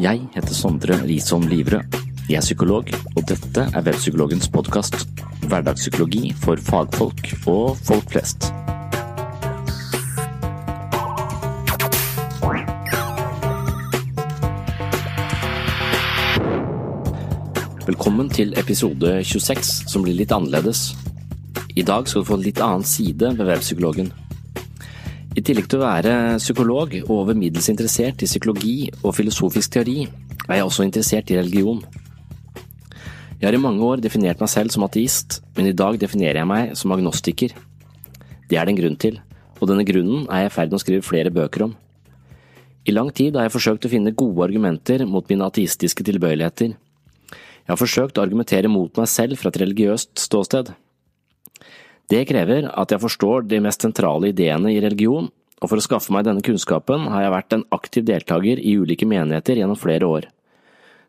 Jeg heter Sondre Risholm Livrød. Jeg er psykolog, og dette er Webpsykologens podkast. Hverdagspsykologi for fagfolk og folk flest. Velkommen til episode 26, som blir litt annerledes. I dag skal du få en litt annen side ved Webpsykologen. I tillegg til å være psykolog og over middels interessert i psykologi og filosofisk teori, er jeg også interessert i religion. Jeg har i mange år definert meg selv som ateist, men i dag definerer jeg meg som agnostiker. Det er det en grunn til, og denne grunnen er jeg i ferd med å skrive flere bøker om. I lang tid har jeg forsøkt å finne gode argumenter mot mine ateistiske tilbøyeligheter. Jeg har forsøkt å argumentere mot meg selv fra et religiøst ståsted. Det krever at jeg forstår de mest sentrale ideene i religion, og for å skaffe meg denne kunnskapen har jeg vært en aktiv deltaker i ulike menigheter gjennom flere år.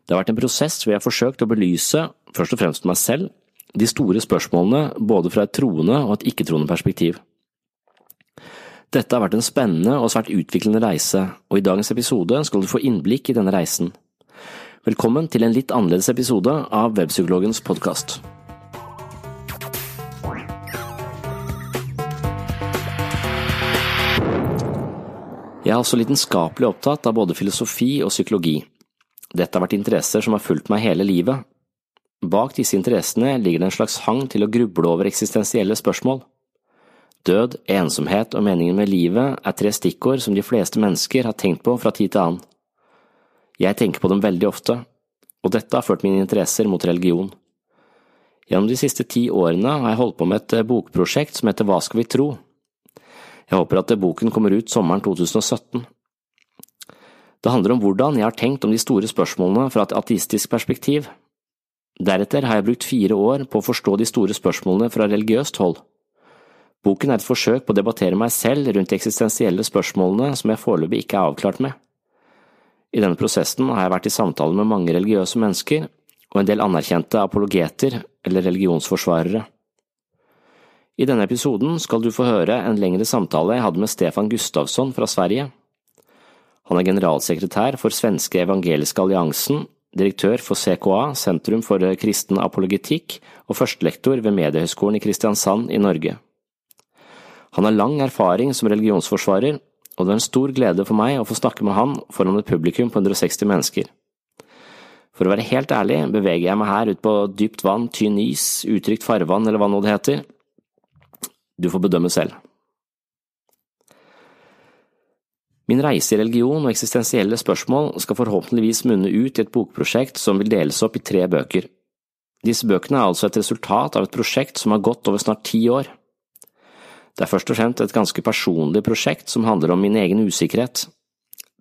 Det har vært en prosess hvor jeg har forsøkt å belyse, først og fremst meg selv, de store spørsmålene både fra et troende og et ikke-troende perspektiv. Dette har vært en spennende og svært utviklende reise, og i dagens episode skal du få innblikk i denne reisen. Velkommen til en litt annerledes episode av Webpsykologens podkast. Jeg er også lidenskapelig opptatt av både filosofi og psykologi. Dette har vært interesser som har fulgt meg hele livet. Bak disse interessene ligger det en slags hang til å gruble over eksistensielle spørsmål. Død, ensomhet og meningen med livet er tre stikkord som de fleste mennesker har tenkt på fra tid til annen. Jeg tenker på dem veldig ofte, og dette har ført mine interesser mot religion. Gjennom de siste ti årene har jeg holdt på med et bokprosjekt som heter Hva skal vi tro? Jeg håper at boken kommer ut sommeren 2017. Det handler om hvordan jeg har tenkt om de store spørsmålene fra et ateistisk perspektiv. Deretter har jeg brukt fire år på å forstå de store spørsmålene fra religiøst hold. Boken er et forsøk på å debattere meg selv rundt de eksistensielle spørsmålene som jeg foreløpig ikke er avklart med. I denne prosessen har jeg vært i samtale med mange religiøse mennesker og en del anerkjente apologeter eller religionsforsvarere. I denne episoden skal du få høre en lengre samtale jeg hadde med Stefan Gustavsson fra Sverige. Han er generalsekretær for Svenske evangeliske alliansen, direktør for CKA, Sentrum for kristen apologetikk, og førstelektor ved Mediehøgskolen i Kristiansand i Norge. Han har lang erfaring som religionsforsvarer, og det er en stor glede for meg å få snakke med han foran et publikum på 160 mennesker. For å være helt ærlig beveger jeg meg her ut på dypt vann, tynn is, utrygt farvann eller hva nå det heter, du får bedømme selv. Min reise i religion og eksistensielle spørsmål skal forhåpentligvis munne ut i et bokprosjekt som vil deles opp i tre bøker. Disse bøkene er altså et resultat av et prosjekt som har gått over snart ti år. Det er først og fremst et ganske personlig prosjekt som handler om min egen usikkerhet.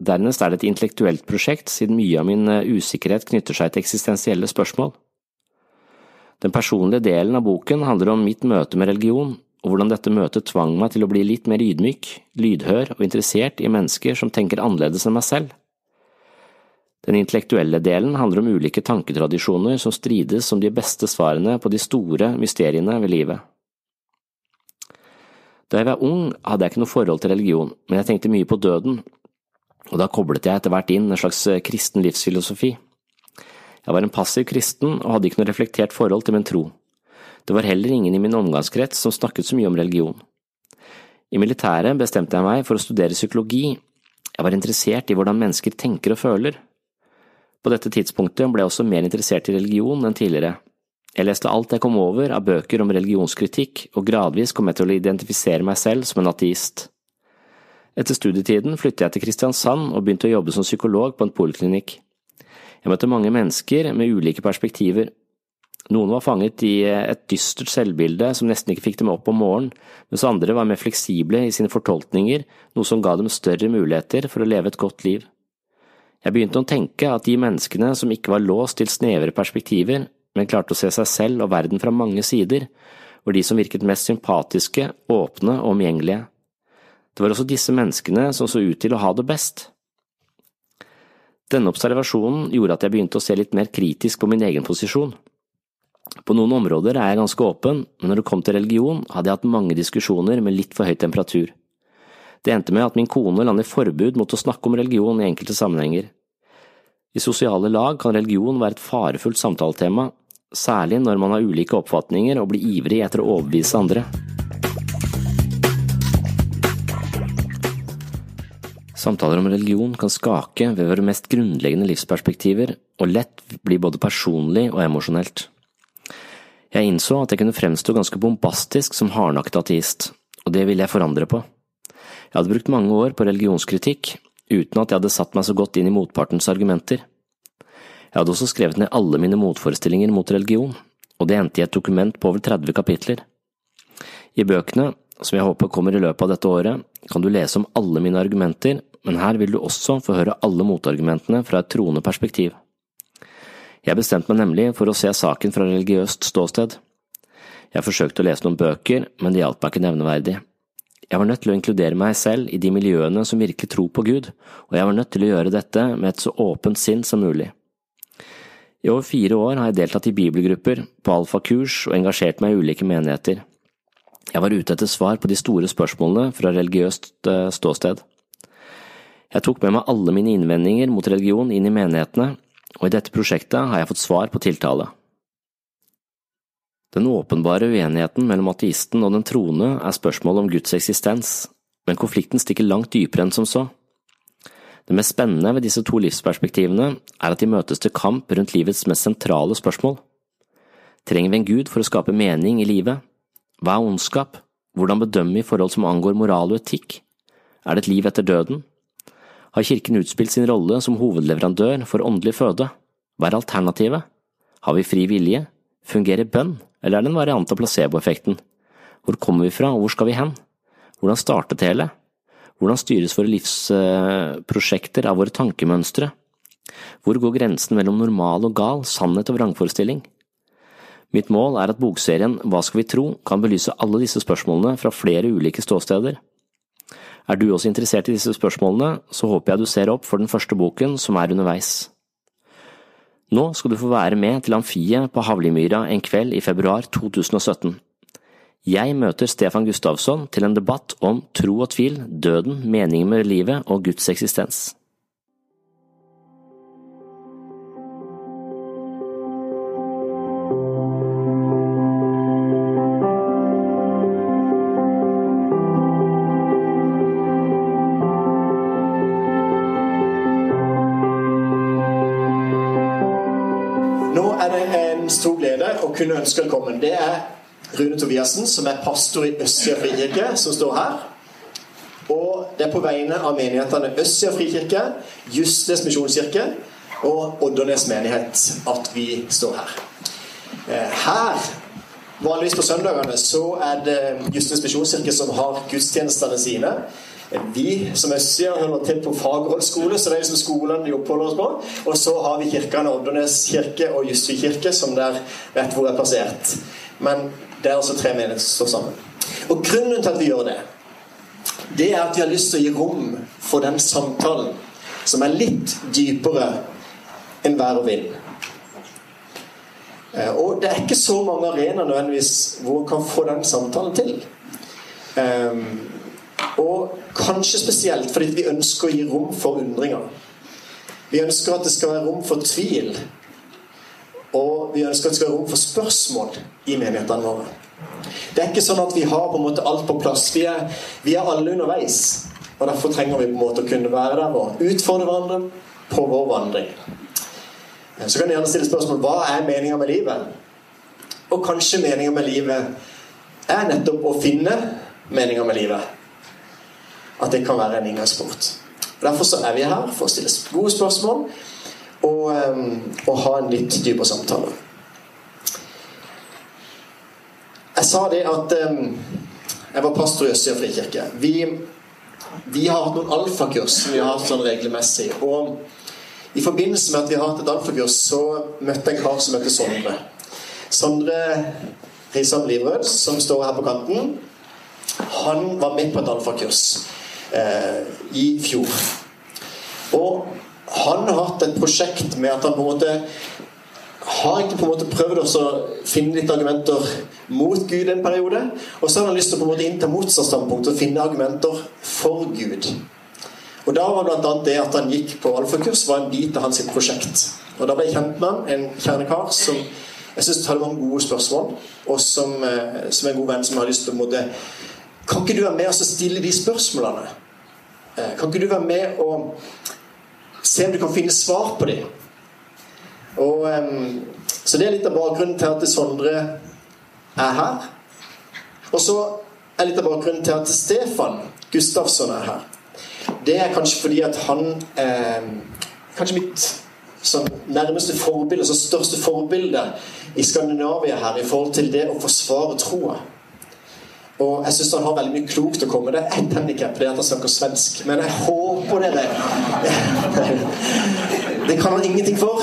Dernest er det et intellektuelt prosjekt, siden mye av min eh, usikkerhet knytter seg til eksistensielle spørsmål. Den personlige delen av boken handler om mitt møte med religion, og hvordan dette møtet tvang meg til å bli litt mer ydmyk, lydhør og interessert i mennesker som tenker annerledes enn meg selv. Den intellektuelle delen handler om ulike tanketradisjoner som strides om de beste svarene på de store mysteriene ved livet. Da jeg var ung, hadde jeg ikke noe forhold til religion, men jeg tenkte mye på døden, og da koblet jeg etter hvert inn en slags kristen livsfilosofi. Jeg var en passiv kristen og hadde ikke noe reflektert forhold til min tro. Det var heller ingen i min omgangskrets som snakket så mye om religion. I militæret bestemte jeg meg for å studere psykologi, jeg var interessert i hvordan mennesker tenker og føler. På dette tidspunktet ble jeg også mer interessert i religion enn tidligere. Jeg leste alt jeg kom over av bøker om religionskritikk, og gradvis kom jeg til å identifisere meg selv som en ateist. Etter studietiden flyttet jeg til Kristiansand og begynte å jobbe som psykolog på en poliklinikk. Jeg møtte mange mennesker med ulike perspektiver, Noen var fanget i et dystert selvbilde som nesten ikke fikk dem opp om morgenen, mens andre var mer fleksible i sine fortolkninger, noe som ga dem større muligheter for å leve et godt liv. Jeg begynte å tenke at de menneskene som ikke var låst til snevre perspektiver, men klarte å se seg selv og verden fra mange sider, var de som virket mest sympatiske, åpne og omgjengelige. Det var også disse menneskene som så ut til å ha det best. Denne observasjonen gjorde at jeg begynte å se litt mer kritisk på min egen posisjon. På noen områder er jeg ganske åpen, men når det kom til religion, hadde jeg hatt mange diskusjoner med litt for høy temperatur. Det endte med at min kone landet forbud mot å snakke om religion i enkelte sammenhenger. I sosiale lag kan religion være et farefullt samtaletema, særlig når man har ulike oppfatninger og blir ivrig etter å overbevise andre. Samtaler om religion kan skake ved våre mest grunnleggende livsperspektiver, og lett bli både personlig og emosjonelt. Jeg innså at jeg kunne fremstå ganske bombastisk som hardnakket ateist, og det ville jeg forandre på. Jeg hadde brukt mange år på religionskritikk, uten at jeg hadde satt meg så godt inn i motpartens argumenter. Jeg hadde også skrevet ned alle mine motforestillinger mot religion, og det endte i et dokument på over 30 kapitler. I bøkene, som jeg håper kommer i løpet av dette året, kan du lese om alle mine argumenter, men her vil du også få høre alle motargumentene fra et troende perspektiv. Jeg bestemte meg nemlig for å se saken fra religiøst ståsted. Jeg forsøkte å lese noen bøker, men det hjalp meg ikke nevneverdig. Jeg var nødt til å inkludere meg selv i de miljøene som virkelig tror på Gud, og jeg var nødt til å gjøre dette med et så åpent sinn som mulig. I over fire år har jeg deltatt i bibelgrupper, på alfakurs og engasjert meg i ulike menigheter. Jeg var ute etter svar på de store spørsmålene fra religiøst eh, ståsted. Jeg tok med meg alle mine innvendinger mot religion inn i menighetene, og i dette prosjektet har jeg fått svar på tiltale. Den åpenbare uenigheten mellom ateisten og den troende er spørsmålet om Guds eksistens, men konflikten stikker langt dypere enn som så. Det mest spennende ved disse to livsperspektivene er at de møtes til kamp rundt livets mest sentrale spørsmål. Trenger vi en gud for å skape mening i livet? Hva er ondskap? Hvordan bedømme i forhold som angår moral og etikk? Er det et liv etter døden? Har kirken utspilt sin rolle som hovedleverandør for åndelig føde. Hva er alternativet? Har vi fri vilje? Fungerer bønn, eller er det en variant av placeboeffekten? Hvor kommer vi fra, og hvor skal vi hen? Hvordan startet hele? Hvordan styres våre livsprosjekter av våre tankemønstre? Hvor går grensen mellom normal og gal, sannhet og vrangforestilling? Mitt mål er at bokserien Hva skal vi tro kan belyse alle disse spørsmålene fra flere ulike ståsteder. Er du også interessert i disse spørsmålene, så håper jeg du ser opp for den første boken som er underveis. Nå skal du få være med til Amfiet på Havlimyra en kveld i februar 2017. Jeg møter Stefan Gustavsson til en debatt om tro og tvil, døden, meningen med livet og Guds eksistens. Kunne ønske velkommen, det er Rune Tobiassen, som er pastor i Østsida frikirke, som står her. Og det er på vegne av menighetene Østsida frikirke, Justes misjonskirke og Oddernes menighet at vi står her. Eh, her, vanligvis på søndagene, så er det Justes misjonskirke som har gudstjenestene sine. Vi som Østsida holder til på fagrådsskole, så det er liksom skolene de oppholder oss på. Og så har vi kirkene Oddernes kirke og Justvik kirke, som der vet hvor er plassert. Men det er altså tre menigheter som står sammen. Og grunnen til at vi gjør det, det er at vi har lyst til å gi rom for den samtalen som er litt dypere enn vær og vind. Eh, og det er ikke så mange arenaer nødvendigvis hvor man kan få den samtalen til. Um, og kanskje spesielt fordi vi ønsker å gi rom for undringer. Vi ønsker at det skal være rom for tvil. Og vi ønsker at det skal være rom for spørsmål i menighetene våre. Det er ikke sånn at vi har på en måte alt på plass. Vi er, vi er alle underveis. Og Derfor trenger vi på en måte å kunne være der og utfordre hverandre på vår vandring. Så kan du gjerne stille spørsmål hva er meninga med livet? Og kanskje meninga med livet er nettopp å finne meninga med livet at det kan være en inngangsport. Derfor så er vi her for å stille gode spørsmål og, um, og ha en litt dypere samtale. Jeg sa det at um, jeg var pastor i Østsida frikirke. Vi, vi har hatt noen alfakurs som vi har hatt sånn regelmessig. Og i forbindelse med at vi har hatt et alfakurs, så møtte jeg en kar som heter Sondre. Sondre Risan Livrød, som står her på kanten. Han var med på et alfakurs eh, i fjor. Og han har hatt et prosjekt med at han på en måte har ikke på en måte prøvd å finne litt argumenter mot Gud en periode. Og så har han lyst til å på en måte innta motstandsstandpunkt og finne argumenter for Gud. Og da var bl.a. det at han gikk på alfakurs, var en bit av hans prosjekt. Og da ble jeg kjent med han, en kjernekar som jeg syns hadde mange gode spørsmål, og som, eh, som en god venn som har lyst til å måte, Kan ikke du være med og stille de spørsmålene? Eh, kan ikke du være med og se om du kan finne svar på dem? Og, så det er litt av bakgrunnen til at Sondre er her. Og så er litt av bakgrunnen til at Stefan Gustavsson er her. Det er kanskje fordi at han eh, Kanskje mitt sånn, nærmeste forbilde, altså største forbilde i Skandinavia her i forhold til det å forsvare troa. Og jeg syns han har veldig mye klokt å komme med. Det er ett handikap, det er at han snakker svensk. Men jeg håper dere Det kan han ingenting for.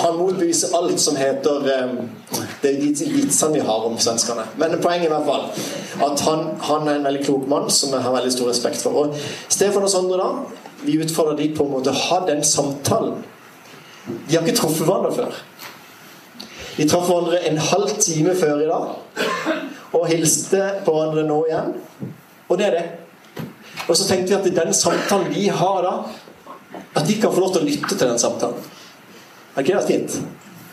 Han motbeviser alt som heter um, Det er de vitsene vi har om svenskene. Men poenget i hvert fall at han, han, er en veldig klok mann som jeg har veldig stor respekt for. Og Stefan og Sondre, da, vi utfordrer de på en måte å ha den samtalen. De har ikke truffet hverandre før. De traff hverandre en halv time før i dag og hilste på hverandre nå igjen. Og det er det. Og så tenkte vi at i den samtalen vi har da, at de kan få lov til å lytte til den samtalen. Er ikke det fint?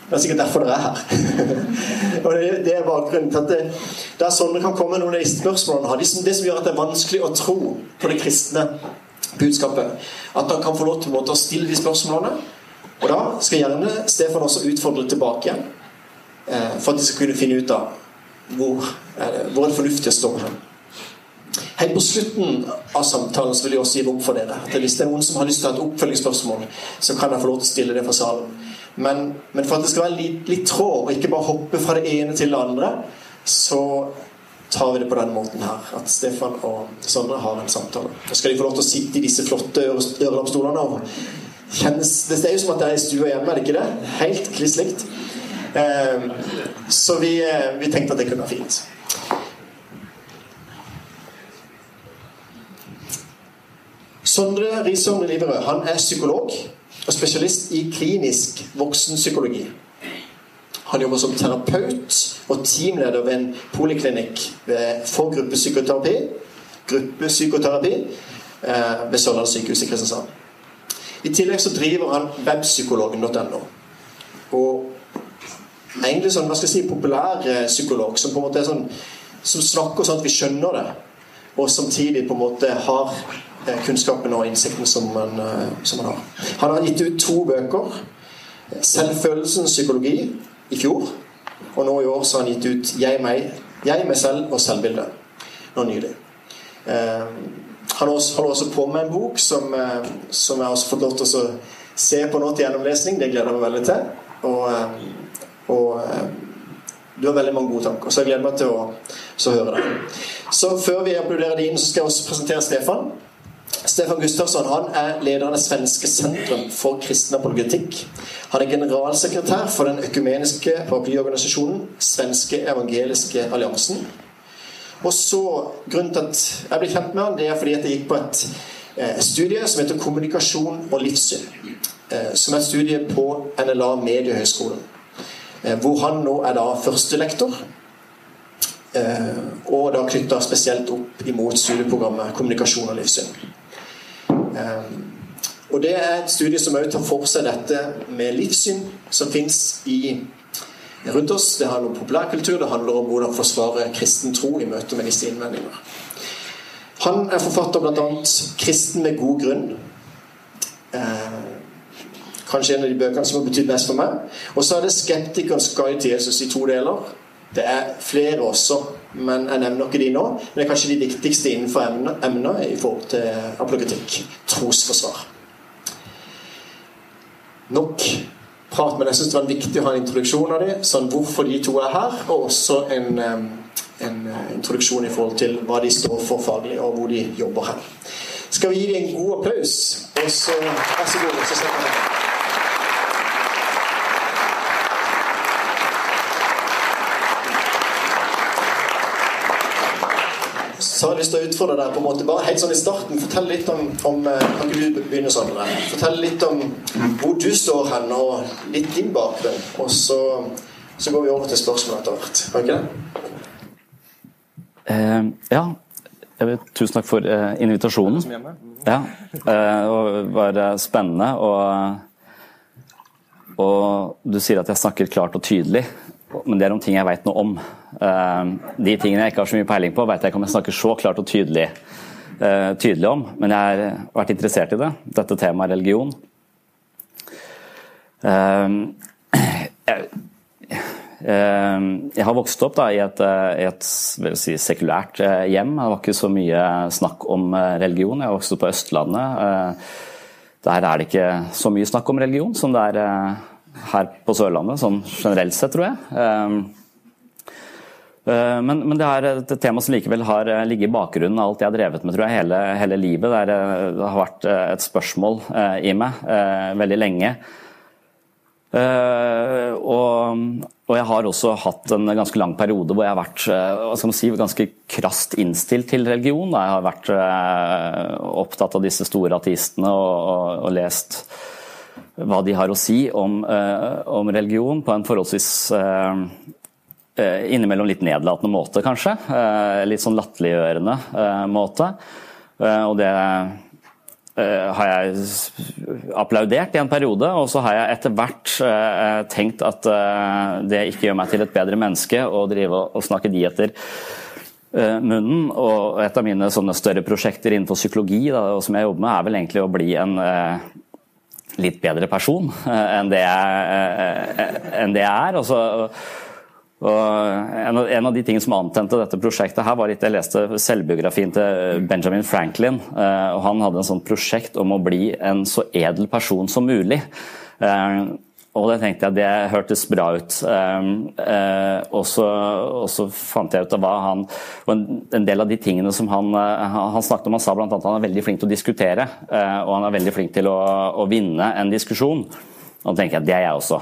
Det er sikkert derfor dere er her. og det, det, er bakgrunnen til at det, er sånn det kan komme noen av de spørsmålene har. Det som gjør at det er vanskelig å tro på det kristne budskapet. At han kan få lov til å stille de spørsmålene. Og da skal gjerne Stefan også utfordre tilbake igjen. Eh, for at de skal kunne finne ut av hvor det, hvor er det fornuftig å stå hen. Helt på slutten av samtalen så vil jeg også gi rom for dere. At hvis det er noen som har lyst til å ha et oppfølgingsspørsmål, så kan jeg få lov til å stille det fra salen. Men, men for at det skal være litt, litt, tråd, og ikke bare hoppe fra det ene til det andre, så tar vi det på denne måten her. At Stefan og Sondre har en samtale. Så skal de få lov til å sitte i disse flotte ørelappstolene. Det er jo som at det er i stua hjemme, er det ikke det? Helt kliss likt. Eh, så vi, eh, vi tenkte at det kunne være fint. Sondre Risholm Liverød han er psykolog og spesialist i klinisk voksenpsykologi. Han jobber som terapeut og teamleder ved en poliklinikk for gruppepsykoterapi, gruppepsykoterapi eh, ved Sørlandet sykehus i Kristiansand. I tillegg så driver han webpsykologen.no. Og egentlig sånn, hva skal jeg si, populær psykolog som på en måte er sånn som snakker sånn at vi skjønner det, og samtidig på en måte har Eh, kunnskapen og innsikten som man, eh, som man, har. Han har gitt ut to bøker. 'Selvfølelsens psykologi' i fjor. Og nå i år så har han gitt ut 'Jeg, meg, jeg meg selv og selvbildet'. Nå nylig. Eh, han holder også på med en bok som, eh, som jeg har fått lov til å se på nå til gjennomlesning. Det gleder jeg meg veldig til. Og, eh, og eh, du har veldig mange gode tanker, så jeg gleder meg til å høre det. Så før vi applauderer det inn, så skal jeg også presentere Stefan. Stefan Gustavsson han er leder av det svenske sentrum for kristen apologetikk. Han er generalsekretær for den økumeniske paraplyorganisasjonen Svenske evangeliske alliansen. Og så, Grunnen til at jeg ble kjent med han, det er fordi at jeg gikk på et eh, studie som heter Kommunikasjon og livssyn. Eh, som er et studie på NLA Mediehøgskolen. Eh, hvor han nå er da førstelektor. Eh, og da knytta spesielt opp imot studieprogrammet Kommunikasjon og livssyn. Ehm, og Det er et studie som også tar for seg dette med livssyn som fins rundt oss. Det handler om populærkultur, det handler om hvordan forsvare kristen tro i møte med disse innvendinger. Han er forfatter bl.a. 'Kristen med god grunn'. Kanskje en av de bøkene som har betydd mest for meg. Og så er det 'Skeptikerens guide til Jesus' i to deler. Det er flere også men jeg nevner ikke de nå. Men det er kanskje de viktigste innenfor emnet i forhold til apologetikk. Trosforsvar. Nok prat, men jeg syns det var viktig å ha en introduksjon av dem, sånn hvorfor de to er her, og også en, en introduksjon i forhold til hva de står for faglig, og hvor de jobber her. Skal vi gi dem en god applaus? Og så vær så god. så setter jeg så har jeg lyst til å utfordre deg på en måte bare helt sånn i starten. Fortell litt om, om eh, Kan ikke du begynne sånn? Fortell litt om hvor du står hen, og litt din bakgrunn. Og så, så går vi over til spørsmål etter hvert. Kan ikke det? Eh, ja. Vil, tusen takk for eh, invitasjonen. Ja, Eh, det var spennende. Og, og du sier at jeg snakker klart og tydelig men det er om ting jeg veit noe om. Eh, de tingene jeg ikke har så mye peiling på, veit jeg ikke om jeg snakker så klart og tydelig, eh, tydelig, om, men jeg har vært interessert i det. Dette temaet religion. Eh, jeg har vokst opp da, i et, et si, sekulært hjem. Det var ikke så mye snakk om religion. Jeg vokste opp på Østlandet. Der er det ikke så mye snakk om religion som det er her på Sørlandet, sånn generelt sett, tror jeg. Ehm, eh, men, men, det er et tema som likevel har eh, ligget i bakgrunnen av alt jeg har drevet med tror jeg, hele, hele livet. Det, er, det, har vært eh, et spørsmål i meg veldig lenge. Og, og, jeg har også hatt en ganske lang periode hvor jeg har vært si, ganske krast innstilt til religion. Jeg har vært opptatt av disse store ateistene og, og, og lest hva de har å si om, eh, om religion på en forholdsvis eh, eh, innimellom litt nedlatende måte, kanskje. Litt sånn latterliggjørende måte. Og det har jeg applaudert i en periode, og så har jeg etter hvert tenkt at det ikke gjør meg til et bedre menneske å drive og snakke de etter munnen. Og et av mine større prosjekter innenfor psykologi da, som jeg jobber med, er vel egentlig å bli en litt bedre person eh, enn det jeg, eh, eh, enn det jeg er. Og og en, av, de tingene som antente dette prosjektet, her var litt jeg leste selvbiografien til Benjamin Franklin. og Han hadde en sånn prosjekt om å bli en så edel person som mulig. Og det tenkte jeg det hørtes bra ut. Um, uh, og, så, fant jeg ut av hva han Og en, del av de tingene som han, uh, han snakket om, han sa bl.a. at han er veldig flink til å diskutere. Uh, og han er veldig flink til å, å vinne en diskusjon. Og tenker jeg det er jeg også.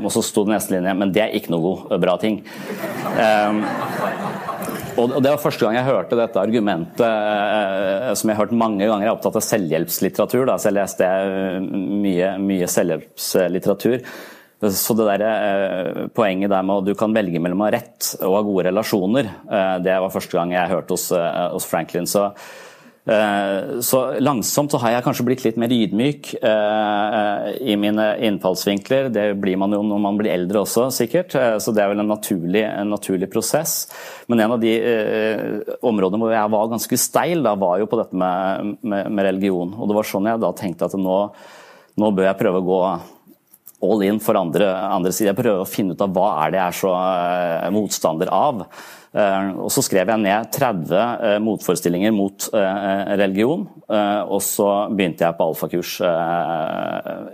og så sto det neste linje, men det er ikke noe god, bra ting. Um, og Det var første gang jeg hørte dette argumentet, eh, som jeg har hørt mange ganger. Jeg er opptatt av selvhjelpslitteratur, da, så jeg leste mye, mye selvhjelpslitteratur. Så det der, eh, Poenget der med at du kan velge mellom å ha rett og ha gode relasjoner, eh, det var første gang jeg hørte hos, hos Franklin. Så Eh, så langsomt så har jeg kanskje blitt litt mer ydmyk eh, i mine innfallsvinkler. Det blir man jo når man blir eldre også, sikkert. Eh, så det er vel en naturlig, en naturlig prosess. Men en av de områdene hvor jeg var ganske steil, da var jo på dette med, med, med religion. Og det var sånn jeg da tenkte at nå, nå bør jeg prøve å gå all in for andre, andre sider. Jeg prøver å finne ut av hva er det jeg er så motstander av. Eh, og Så skrev jeg ned 30 eh, motforestillinger mot eh, religion, og så begynte jeg på alfakurs.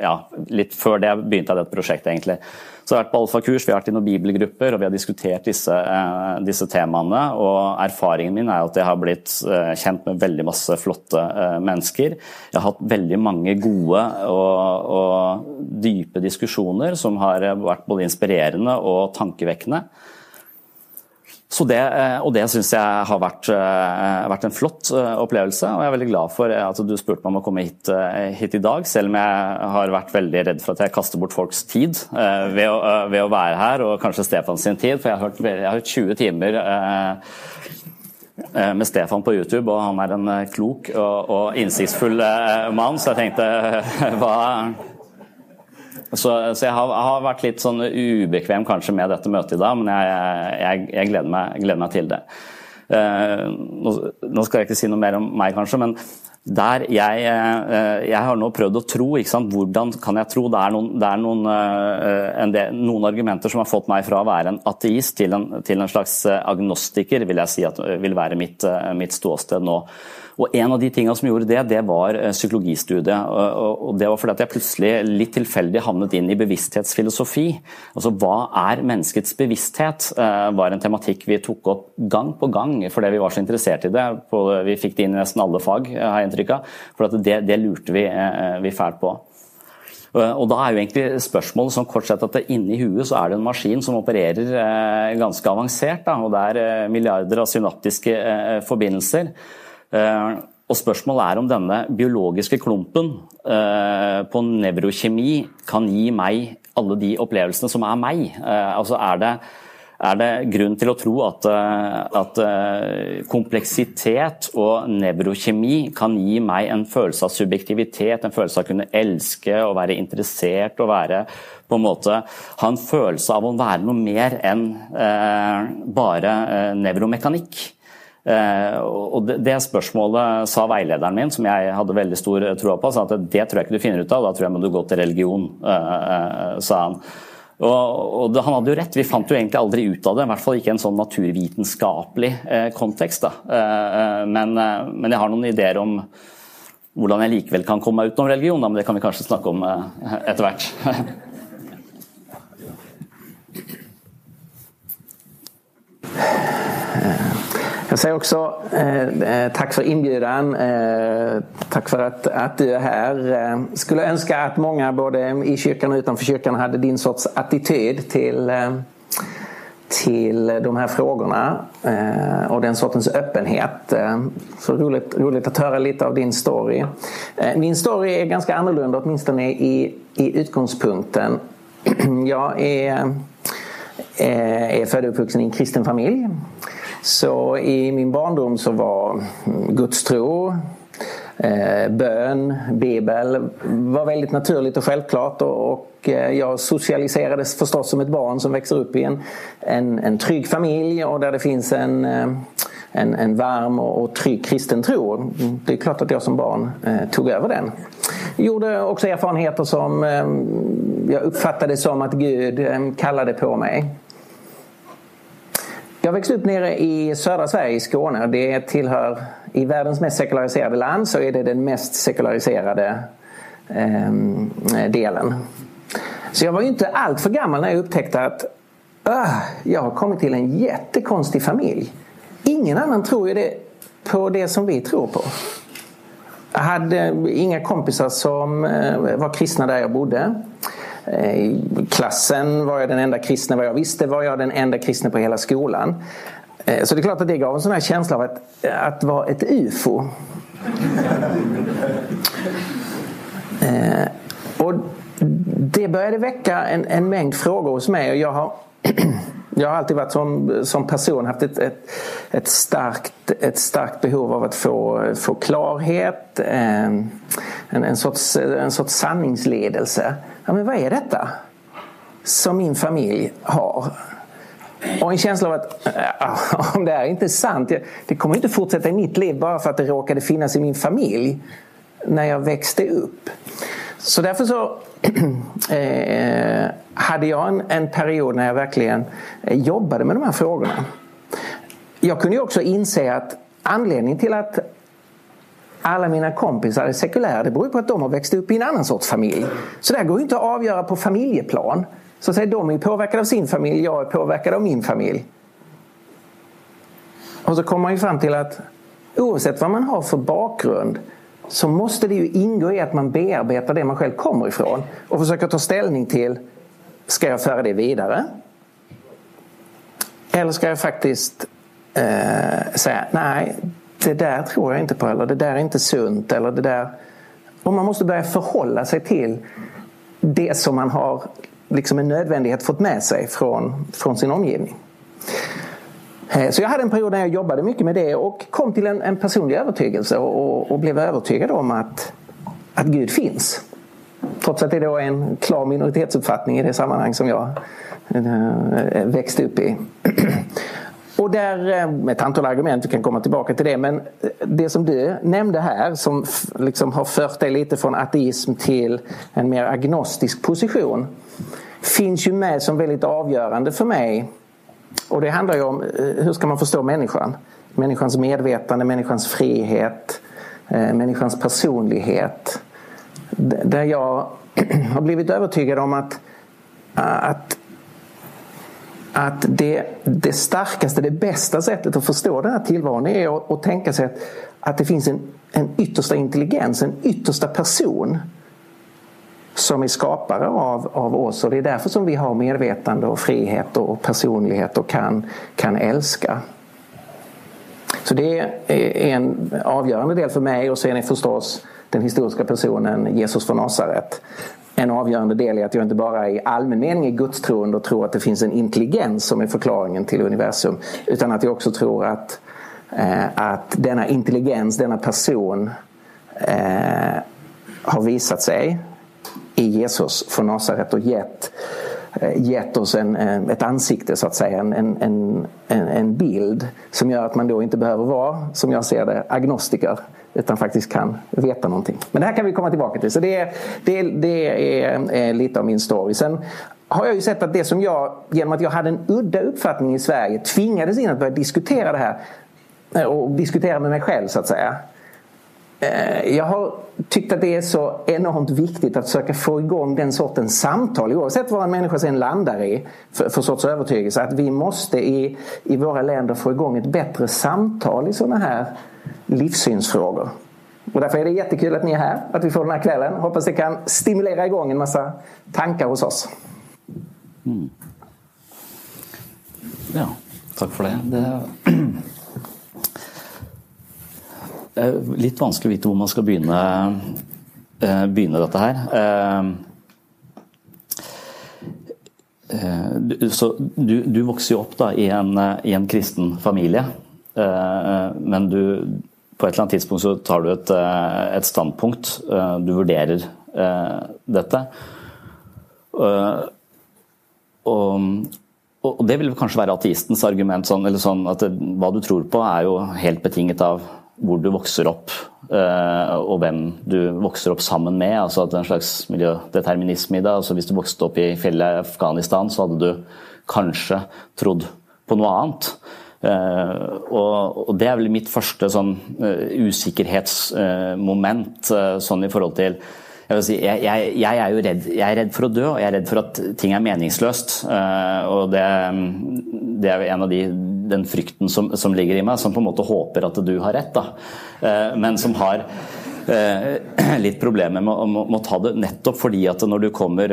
Ja, litt før det begynte jeg dette prosjektet, egentlig. Så jeg har vært på alfakurs, vi har vært i noen bibelgrupper og vi har diskutert disse, disse, temaene. og Erfaringen min er at jeg har blitt kjent med veldig masse flotte mennesker. Jeg har hatt veldig mange gode og, og dype diskusjoner som har vært både inspirerende og tankevekkende. Det, eh, og det syns jeg har vært, eh, vært, en flott eh, opplevelse. Og jeg er veldig glad for at du spurte meg om å komme hit, hit, i dag, selv om jeg har vært veldig redd for at jeg kaster bort folks tid ved å, ved å være her, og kanskje Stefan sin tid. For jeg har hørt, jeg har hørt 20 timer med Stefan på YouTube, og han er en klok og, og innsiktsfull mann, så jeg tenkte hva så, så jeg, har, jeg, har, vært litt sånn ubekvem kanskje med dette møtet i dag, men jeg, jeg, jeg gleder, meg, gleder, meg, til det. Uh, nå, skal jeg ikke si noe mer om meg, kanskje, men der jeg, eh, jeg, har nå prøvd å tro. Hvordan kan jeg tro? Det er, noen, det er noen, eh, del, noen, argumenter som har fått meg fra å være en ateist til en, til en slags agnostiker, vil jeg si at vil være mitt, mitt ståsted nå. Og En av de tingene som gjorde det, det var eh, psykologistudiet. og Det var fordi at jeg plutselig litt tilfeldig havnet inn i bevissthetsfilosofi. Altså Hva er menneskets bevissthet? Eh, var en tematikk vi tok opp gang på gang fordi vi var så interessert i det. Vi fikk det inn i nesten alle fag, har jeg inntrykk av. For det, det, lurte vi, eh, vi fælt på. Og da er jo egentlig spørsmålet sånn kort sett at inni huet så er det en maskin som opererer ganske avansert. Da, og det er milliarder av synaptiske forbindelser. Eh, og Spørsmålet er om denne biologiske klumpen eh, på nevrokjemi kan gi meg alle de opplevelsene som er meg. Eh, altså er det, er det grunn til å tro at, at, kompleksitet og nevrokjemi kan gi meg en følelse av subjektivitet, en følelse av å kunne elske og være interessert og være på en måte ha en følelse av å være noe mer enn eh, bare eh, nevromekanikk? Eh, og det spørsmålet sa veilederen min, som jeg hadde veldig stor tro på, sa at det tror jeg ikke du finner ut av, da tror jeg må du gå til religion, eh, eh, sa han. Og, Han hadde jo rett, vi fant jo egentlig aldri ut av det, i hvert fall ikke i en sånn naturvitenskapelig kontekst. Men, men, jeg har noen ideer om hvordan jeg likevel kan komme meg utenom religion, men det kan vi kanskje snakke om etter hvert. Jag säger också eh, eh, tack för inbjudan. Eh, tack för att, att du är här. Eh, skulle önska att många både i kyrkan och utanför kyrkan hade din sorts attityd till, eh, till de här frågorna eh, och den sortens öppenhet. Så roligt att höra lite av din story. Min story är ganska annorlunda åtminstone i, i utgångspunkten. Jag är, är född och uppvuxen i en kristen familj. Så i min barndom så var gudstro, eh, bön, bibel var väldigt naturligt och självklart eh, jag socialiserades förstås som ett barn som växer upp i en, en, en trygg familj och där det finns en, eh, en, en varm och, trygg kristen tro. Det är klart att jag som barn tog över den. Jeg gjorde också erfarenheter som jag uppfattade som att Gud kallade på mig. Jag växte upp nere i södra Sverige, i Skåne. Det tillhör, I världens mest sekulariserade land så är det den mest sekulariserade eh, delen. Så jag var inte allt för gammal när jag upptäckte att öh, jag har kommit till en jättekonstig familj. Ingen annan tror ju det på det som vi tror på. Jag hade inga kompisar som eh, var kristna där jag bodde. Eh, I klassen var jag den enda kristne. vad jag visste var jag den enda kristne på hela skolan. Eh, så det är klart att det gav en sån här känsla av att, att vara ett UFO. Eh, och det började väcka en, en mängd frågor hos mig och jag har jag har alltid varit som, som person haft ett, ett, ett, starkt, ett starkt behov av att få, få klarhet, en, en, sorts, en sorts sanningsledelse. Ja, men vad är detta som min familj har? Och en känsla av att äh, om det här är inte sant, det kommer inte fortsätta i mitt liv bara för att det råkade finnas i min familj när jag växte upp. Så därför så eh, hade jag en, en, period när jag verkligen eh, jobbade med de här frågorna. Jag kunde också inse att anledningen till att alla mina kompisar är sekulära det beror på att de har växt upp i en annan sorts familj. Så det går ju inte att avgöra på familjeplan. Så att säga, de är påverkade av sin familj, jag är påverkad av min familj. Och så kommer man ju fram till att oavsett vad man har för bakgrund så måste det ju ingå i att man bearbetar det man själv kommer ifrån och försöker ta ställning till Ska jag föra det vidare? Eller ska jag faktiskt eh, säga nej, det där tror jag inte på eller det där är inte sunt eller det där. Och man måste börja förhålla sig till det som man har liksom en nödvändighet fått med sig från, från sin omgivning. Eh, så jag hade en period när jag jobbade mycket med det och kom till en, en personlig övertygelse och, och, blev övertygad om att, att Gud finns. Trots att det då är en klar minoritetsuppfattning i det sammanhang som jag eh, växte upp i. och där, med ett antal argument, vi kan komma tillbaka till det, men det som du nämnde här som liksom har fört dig lite från ateism till en mer agnostisk position finns ju med som väldigt avgörande för mig. Och det handlar ju om hur ska man förstå människan? Människans medvetande, människans frihet, människans personlighet. Där jag har blivit övertygad om att, att, att det, det starkaste, det bästa sättet att förstå den här tillvaron är att, att tänka sig att, att det finns en, en yttersta intelligens, en yttersta person som är skapare av, av oss. Och det är därför som vi har medvetande och frihet och personlighet och kan, kan älska. Så det är en avgörande del för mig. Och sen är förstås den historiska personen Jesus från Nasaret en avgörande del i att jag inte bara i allmän mening är gudstroende och tror att det finns en intelligens som är förklaringen till universum. Utan att jag också tror att, eh, att denna intelligens, denna person eh, har visat sig i Jesus från Nasaret och gett, eh, gett oss en, ett ansikte så att säga, en, en, en, en bild som gör att man då inte behöver vara, som jag ser det, agnostiker utan faktiskt kan veta någonting. Men det här kan vi komma tillbaka till. Så det, det, det är lite av min story. Sen har jag ju sett att det som jag, genom att jag hade en udda uppfattning i Sverige, tvingades in att börja diskutera det här eh, och diskutera med mig själv så att säga. Eh, jag har tyckt att det är så enormt viktigt att försöka få igång den sortens samtal oavsett vad en människa sen landar i för, för sorts övertygelse. Att vi måste i, i våra länder få igång ett bättre samtal i sådana här livssynsfrågor. Och därför är det jättekul att ni är här, att vi får den här kvällen. Hoppas det kan stimulera igång en massa tankar hos oss. Mm. Ja, takk for det. det Det er litt vanskelig å vite hvor man skal begynne, eh, begynne dette her. Eh, eh, så du, du vokser jo opp da, i, en, i en kristen familie, men du, på et eller annet tidspunkt så tar du et, et standpunkt. Du vurderer dette. Og, og, det vil kanskje være ateistens argument, sånn, sånn at det, hva du tror på er jo helt betinget av hvor du vokser opp eh, og hvem du vokser opp sammen med. altså at En slags miljødeterminisme i det. altså Hvis du vokste opp i fjellet Afghanistan, så hadde du kanskje trodd på noe annet. Uh, og, det er vel mitt første sånn uh, usikkerhetsmoment uh, sånn i forhold til jeg, si, jeg, jeg, jeg, er jo redd, er redd for å dø, og jeg er redd for at ting er meningsløst. og det, det er en av de, den frykten som, som, ligger i meg, som på en måte håper at du har rett, da. men som har litt problemer med, å ta det nettopp fordi at når du kommer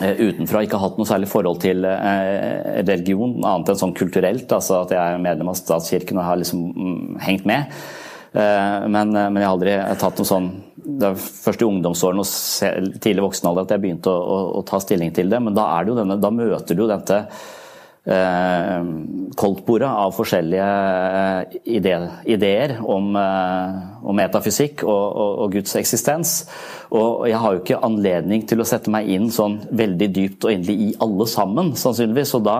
utenfra ikke har hatt noe særlig forhold til religion, annet enn sånn kulturelt. altså At jeg er medlem av statskirken og har liksom mm, hengt med. Men, men jeg har aldri tatt noe sånn det er først i ungdomsårene og tidlig voksen alder at jeg begynte å, å, å, ta stilling til det. Men da, er det denne, da møter du dette eh, koldtbordet av forskjellige eh, ide, ideer om, eh, om metafysikk og, Guds eksistens. Og jeg har jo ikke anledning til å sette meg inn sånn veldig dypt og endelig i alle sammen, sannsynligvis. Og da,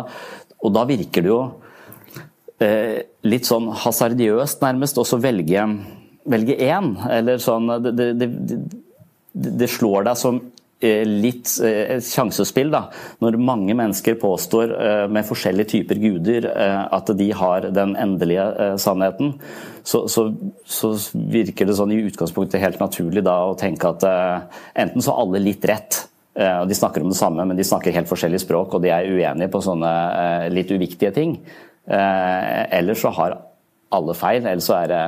og da virker det jo eh, litt sånn hasardiøst, nærmest, å velge velge én, eller sånn det, det, det, det slår deg som eh, litt eh, sjansespill, da. Når mange mennesker påstår eh, med forskjellige typer guder at de har den endelige sannheten, så, så, så virker det sånn i utgangspunktet helt naturlig da å tenke at enten så har alle litt rett, og de snakker om det samme, men de snakker helt forskjellig språk, og de er uenige på sånne litt uviktige ting. Eller så har alle feil, eller så er det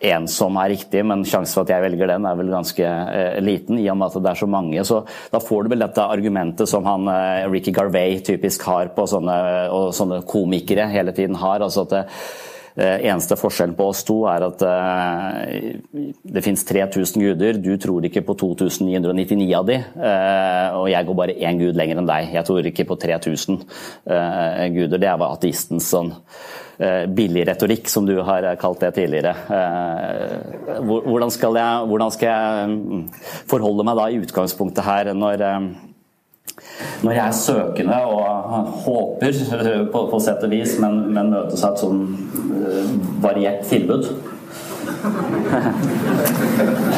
én som er riktig, men sjansen for at jeg velger den er vel ganske eh, liten, i og med at det er så mange. Så da får du vel dette argumentet som han eh, Ricky Garvey typisk har på sånne, og sånne komikere hele tiden har. altså at det, eh, Eneste forskjellen på oss to er at det finnes 3000 guder. Du tror ikke på 2999 av de, og jeg går bare én gud lenger enn deg. Jeg tror ikke på 3000 uh, guder. Det var ateistens sånn billig retorikk, som du har kalt det tidligere. Eh, hvordan skal jeg, hvordan skal jeg mm, forholde meg da i utgangspunktet her når, eh, Når jeg er søkende og håper på, på sett og vis, men, men møtes av et sånn variert tilbud.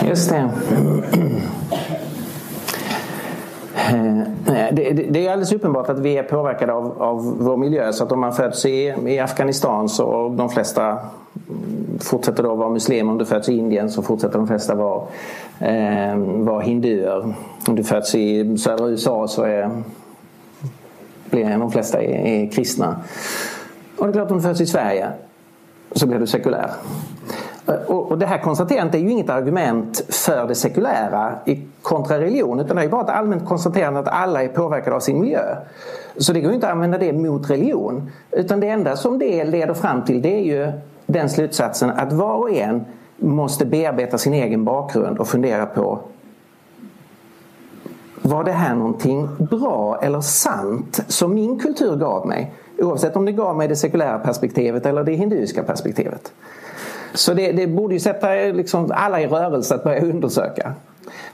Just det. Eh, det, det, är alldeles uppenbart att vi är påverkade av, av vår miljö. Så att om man föds i, i Afghanistan så de flesta fortsätter då vara muslimer. Om du föds i Indien så fortsätter de flesta vara, eh, vara hinduer. Om du föds i södra USA så är, blir de flesta är, är kristna. Och det är klart om du föds i Sverige så blir du sekulär. Och det här konstaterandet är ju inget argument för det sekulära kontra religion utan det är bara ett allmänt konstaterande att alla är påverkade av sin miljö. Så det går inte att använda det mot religion. Utan det enda som det leder fram till det är ju den slutsatsen att var och en måste bearbeta sin egen bakgrund och fundera på var det här någonting bra eller sant som min kultur gav mig? Oavsett om det gav mig det sekulära perspektivet eller det hinduiska perspektivet. Så det, det borde ju sätta liksom alla i rörelse att börja undersöka.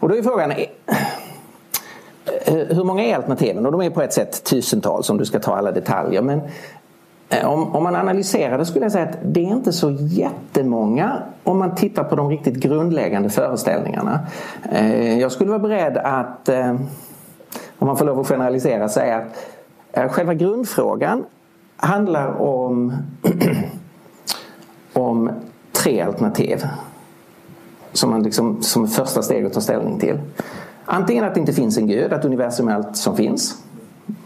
Och då är frågan eh, hur många är alternativen? Och de är på ett sätt tusentals om du ska ta alla detaljer. Men eh, om, om man analyserar det skulle jag säga att det är inte så jättemånga om man tittar på de riktigt grundläggande föreställningarna. Eh, jag skulle vara beredd att, om man får lov att generalisera, säga att själva grundfrågan handlar om, om tre alternativ som man liksom, som första steg att ta ställning till. Antingen att det inte finns en gud, att universum är allt som finns.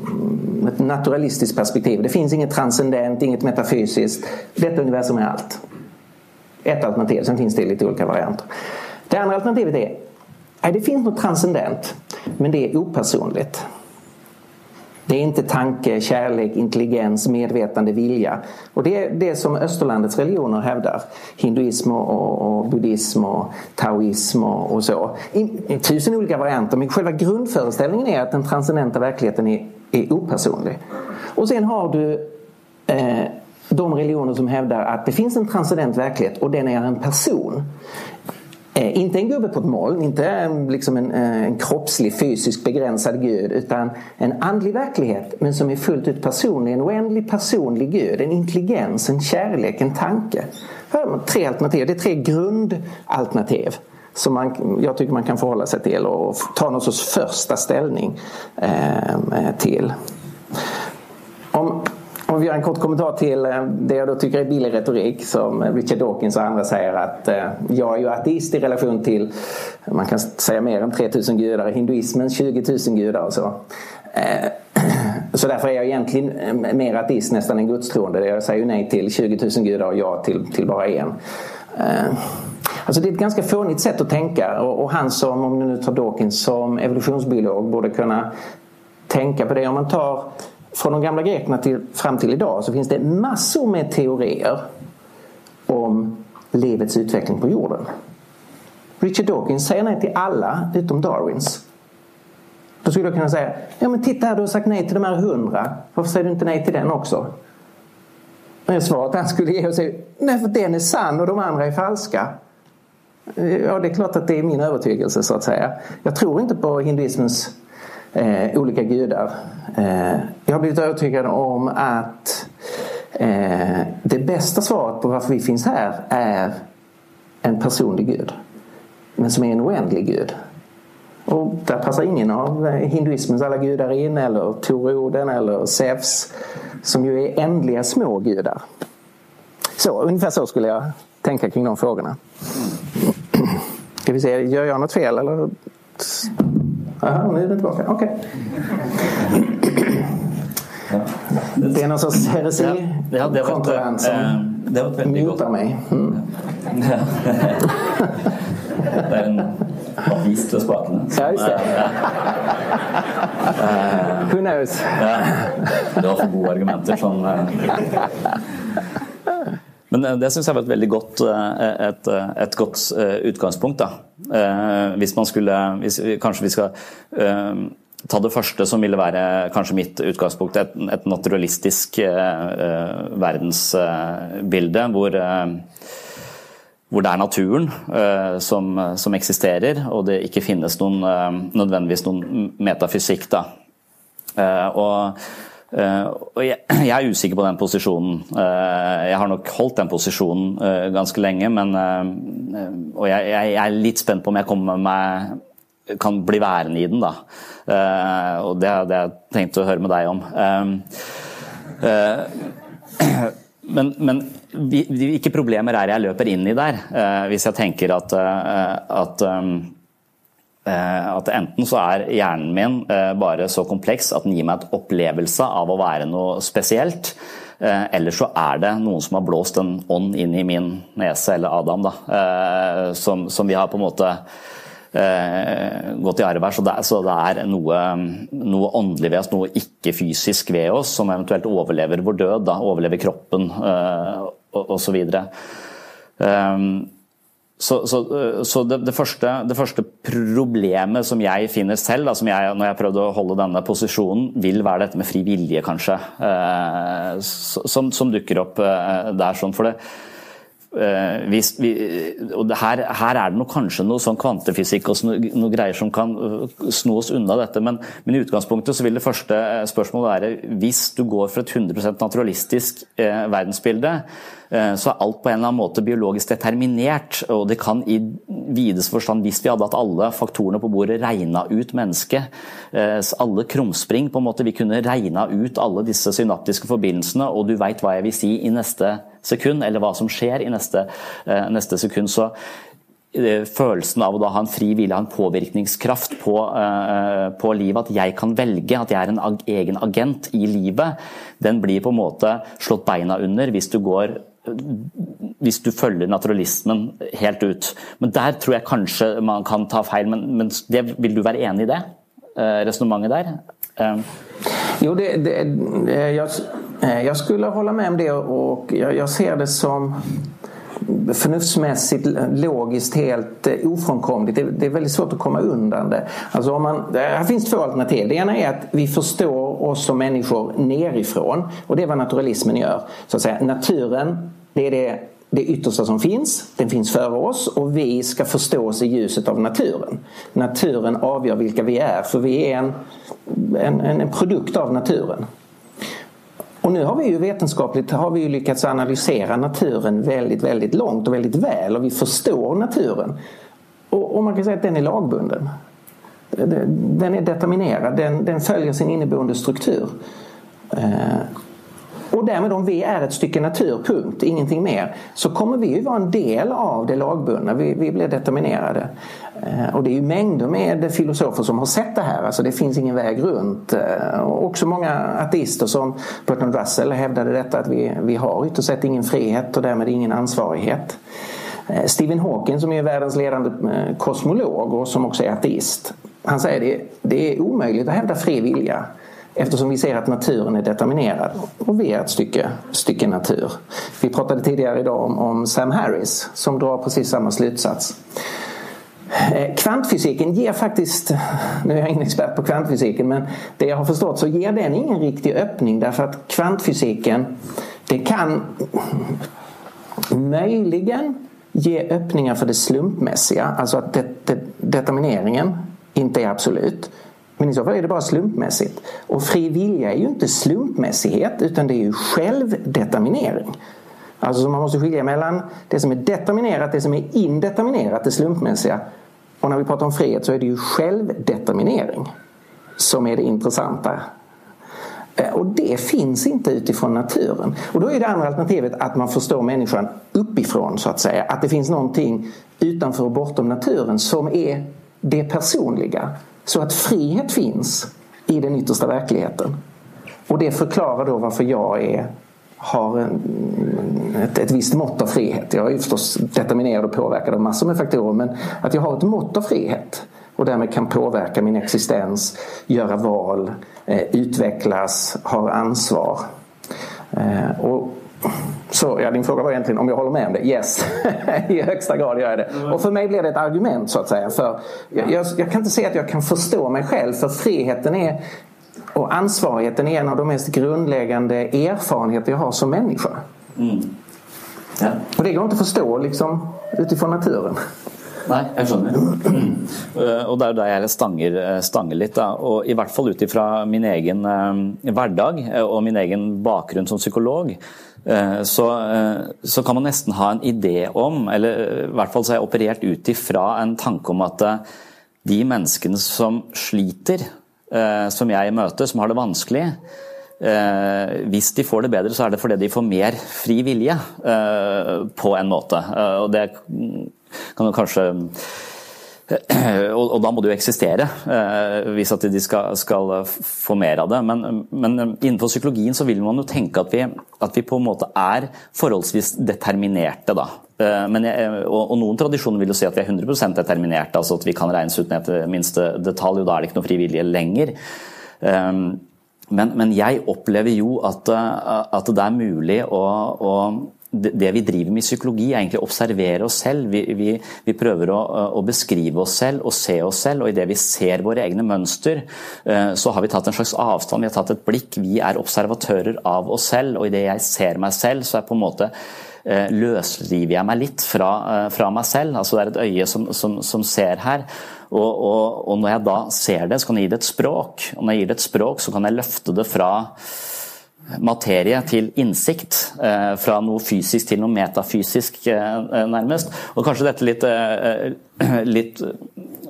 Mm, ett naturalistiskt perspektiv. Det finns inget transcendent, inget metafysiskt. Detta universum är allt. Ett alternativ, sen finns det lite olika varianter. Det andra alternativet är nej, det finns något transcendent, men det är opersonligt. Det är inte tanke, kärlek, intelligens, medvetande, vilja. Och det är det som österlandets religioner hävdar. Hinduism och, och buddhism och taoism och så. I, tusen olika varianter men själva grundföreställningen är att den transcendenta verkligheten är, är opersonlig. Och sen har du eh, de religioner som hävdar att det finns en transcendent verklighet och den är en person. Eh, inte en gubbe på ett moln, inte liksom en, eh, en kroppslig fysisk begränsad gud utan en andlig verklighet men som är fullt ut personlig. En oändlig personlig gud, en intelligens, en kärlek, en tanke. Tre alternativ, det är tre grundalternativ som man, jag tycker man kan förhålla sig till och ta någon sorts första ställning eh, till. Om, om vi gör en kort kommentar till eh, det jag då tycker är billig retorik som Richard Dawkins och andra säger att jeg jag är ju ateist i relation till, man kan säga mer än 3000 gudar, hinduismen 20 000 gudar och så. Eh, så därför är jag egentligen mer ateist nästan än gudstroende. Jag säger nej till 20 000 gudar och ja till, till bara en. Alltså det är ett ganska fånigt sätt att tänka och han som, om du tar Dawkins som evolutionsbiolog borde kunna tänka på det. Om man tar från de gamla grekerna till, fram till idag så finns det massor med teorier om livets utveckling på jorden. Richard Dawkins säger nej till alla utom Darwins. Då skulle jag kunna säga, ja men titta här du har sagt nej till de här hundra. Varför säger du inte nej till den också? Men svaret han skulle ge och säga, nej för den är sann och de andra är falska. Ja, det är klart att det är min övertygelse så att säga. Jag tror inte på hinduismens eh, olika gudar. Eh, jag har blivit övertygad om att eh, det bästa svaret på varför vi finns här är en personlig gud. Men som är en oändlig gud. Och där passar ingen av hinduismens alla gudar in eller Toroden eller Zeus som ju är ändliga små gudar. Så, ungefär så skulle jag tänka kring de frågorna. Ska vi se, gör jag något fel eller? Aha, nu är den tillbaka. Okej. Okay. Det er noe slags heresi ja, ja, det kontra en som muter meg. Mm. det er en avis til spakene. Ja, just det. Who knows? ja. Du har for gode argumenter sånn Men eh, det syns jeg var et veldig godt, eh, et, eh, et godt utgangspunkt. Da. Hvis man skulle hvis, Kanskje vi skal ta det første som ville være kanskje mitt utgangspunkt, et, et naturalistisk verdensbilde hvor hvor det er naturen uh, som, som, eksisterer, og det ikke finnes noen, uh, nødvendigvis noen metafysikk. Da. Uh, og jeg, jeg, er usikker på den posisjonen. Uh, jeg har nok holdt den posisjonen uh, ganske lenge, men Og jeg, er litt spent på om jeg kommer meg kan bli værende i den, da. og det hadde jeg tenkt å høre med deg om. men, men hvilke problemer er jeg løper inn i der, hvis jeg tenker at, at Eh, at enten så er hjernen min eh, bare så kompleks at den gir meg et opplevelse av å være noe spesielt. Eh, eller så er det noen som har blåst en ånd inn i min nese, eller Adam, da, som, som vi har på en måte gått i arv her. Så det, så det er noe, noe, åndelig ved oss, noe ikke-fysisk ved oss, som eventuelt overlever vår død, da, overlever kroppen osv. Så, så, så det, det, første, det, første, problemet som jeg finner selv, da, jeg, når jeg prøvde å holde denne posisjonen, vil være dette med fri vilje, kanskje. Eh, som, som, dukker opp eh, der. sånn, for det eh, vi, vi, og her, her, er det noe, kanskje noe sånn kvantefysikk og noe, noe, greier som kan eh, sno oss unna dette, men, men, i utgangspunktet så vil det første spørsmålet være hvis du går for et 100 naturalistisk eh, verdensbilde, Eh, så er alt på en eller annen måte biologisk determinert. Og det kan i videste forstand, hvis vi hadde hatt alle faktorene på bordet, regna ut mennesket, eh, alle krumspring på en måte, Vi kunne regna ut alle disse synaptiske forbindelsene, og du veit hva jeg vil si i neste sekund, eller hva som skjer i neste, eh, neste sekund. så følelsen av å ha en fri vilje, ha en påvirkningskraft på, på, livet, at jeg kan velge, at jeg er en egen agent i livet, den blir på en måte slått beina under hvis du går hvis du følger naturalismen helt ut. Men der tror jeg kanskje man kan ta feil, men, men det, vil du være enig i det? Eh, Resonnementet der? Jo, det, det, jeg, jeg skulle holde med om det, og jeg, ser det som förnuftsmässigt, logiskt helt ofrånkomligt. Det, är väldigt svårt att komma undan det. Alltså om man, här finns två alternativ. Det ena är att vi förstår oss som människor nerifrån och det är vad naturalismen gör. Så att säga, naturen, det är det, det yttersta som finns. Den finns före oss och vi ska förstå oss i ljuset av naturen. Naturen avgör vilka vi är för vi är en, en, en produkt av naturen. Och nu har vi ju vetenskapligt har vi ju lyckats analysera naturen väldigt, väldigt långt och väldigt väl och vi förstår naturen. Och, och man kan säga att den är lagbunden. Den är determinerad, den, den följer sin inneboende struktur. Eh, och därmed om vi är ett stycke natur, punkt, ingenting mer, så kommer vi ju vara en del av det lagbundna. Vi, vi blir determinerade. Eh, och det är mängder med filosofer som har sett det här. Alltså det finns ingen väg runt. Eh, och också många ateister som Bertrand Russell hävdade detta att vi, vi har ytterst sett ingen frihet och därmed ingen ansvarighet. Eh, Stephen Hawking som är världens ledande kosmolog och som också är ateist. Han säger det, det är omöjligt att hävda fri vilja Eftersom vi ser att naturen är determinerad och vi är ett stycke, stycke natur. Vi pratade tidigare idag om, om Sam Harris som drar precis samma slutsats. Eh, kvantfysiken ger faktiskt, nu är jag ingen expert på kvantfysiken, men det jag har förstått så ger den ingen riktig öppning därför att det kan möjligen ge öppningar för det slumpmässiga, alltså att det, det, determineringen inte är absolut. Men i så fall är det bara slumpmässigt. Och fri vilja är ju inte slumpmässighet utan det är ju självdeterminering. Alltså man måste skilja mellan det som är determinerat, det som är indeterminerat, det slumpmässiga. Och när vi pratar om frihet så är det ju självdeterminering som är det intressanta. Eh, och det finns inte utifrån naturen. Och då är det andra alternativet att man förstår människan uppifrån så att säga. Att det finns någonting utanför och bortom naturen som är det personliga. Så att frihet finns i den yttersta verkligheten. Och det förklarar då varför jag är, har et ett, visst mått av frihet. Jag är förstås determinerad och påverkad av massor med faktorer men att jag har ett mått av frihet och därmed kan påverka min existens, göra val, eh, utvecklas, ha ansvar. Eh, och så ja, din fråga var egentligen om jag håller med om det. Yes, i högsta grad gör jag det. Och för mig blir det ett argument så att säga. För jag, jag, jag kan inte säga att jag kan förstå mig själv för friheten är och ansvarigheten är en av de mest grundläggande erfarenheter jag har som människa. Mm. Ja. Och det går inte att förstå liksom, utifrån naturen. Nei, jeg skjønner. Eh, og det er jo der jeg stanger, stanger litt. Da. Og I hvert fall ut ifra min egen eh, hverdag og min egen bakgrunn som psykolog, så, så, kan man nesten ha en idé om, eller i hvert fall så har jeg operert ut ifra en tanke om at de menneskene som sliter, som jeg møter, som har det vanskelig, Eh, hvis de får det bedre, så er det fordi de får mer fri vilje, eh, på en måte. Eh, og det kan jo kanskje og, da må det jo eksistere, hvis at de skal, skal få mer av det. Men, men, innenfor psykologien så vil man jo tenke at vi, at vi på en måte er forholdsvis determinerte, da. Men jeg, og, og, noen tradisjoner vil jo si at vi er 100 determinerte, altså at vi kan regnes ut ned til minste detalj, og da er det ikke noe frivillige lenger. Men, men, jeg opplever jo at, eh, at, det er mulig å, å det vi driver med i psykologi, er egentlig å observere oss selv. Vi, vi, vi prøver å, å, beskrive oss selv og se oss selv, og idet vi ser våre egne mønster, eh, så har vi tatt en slags avstand, vi har tatt et blikk. Vi er observatører av oss selv, og idet jeg ser meg selv, så er på en måte eh, løsriver jeg meg litt fra, fra, meg selv. Altså Det er et øye som, som, som ser her. Og, og, og, når jeg da ser det, så kan jeg gi det et språk. Og når jeg gir det et språk, så kan jeg løfte det fra materie til innsikt. Eh, fra noe fysisk til noe metafysisk, eh, nærmest. Og kanskje dette litt, eh, litt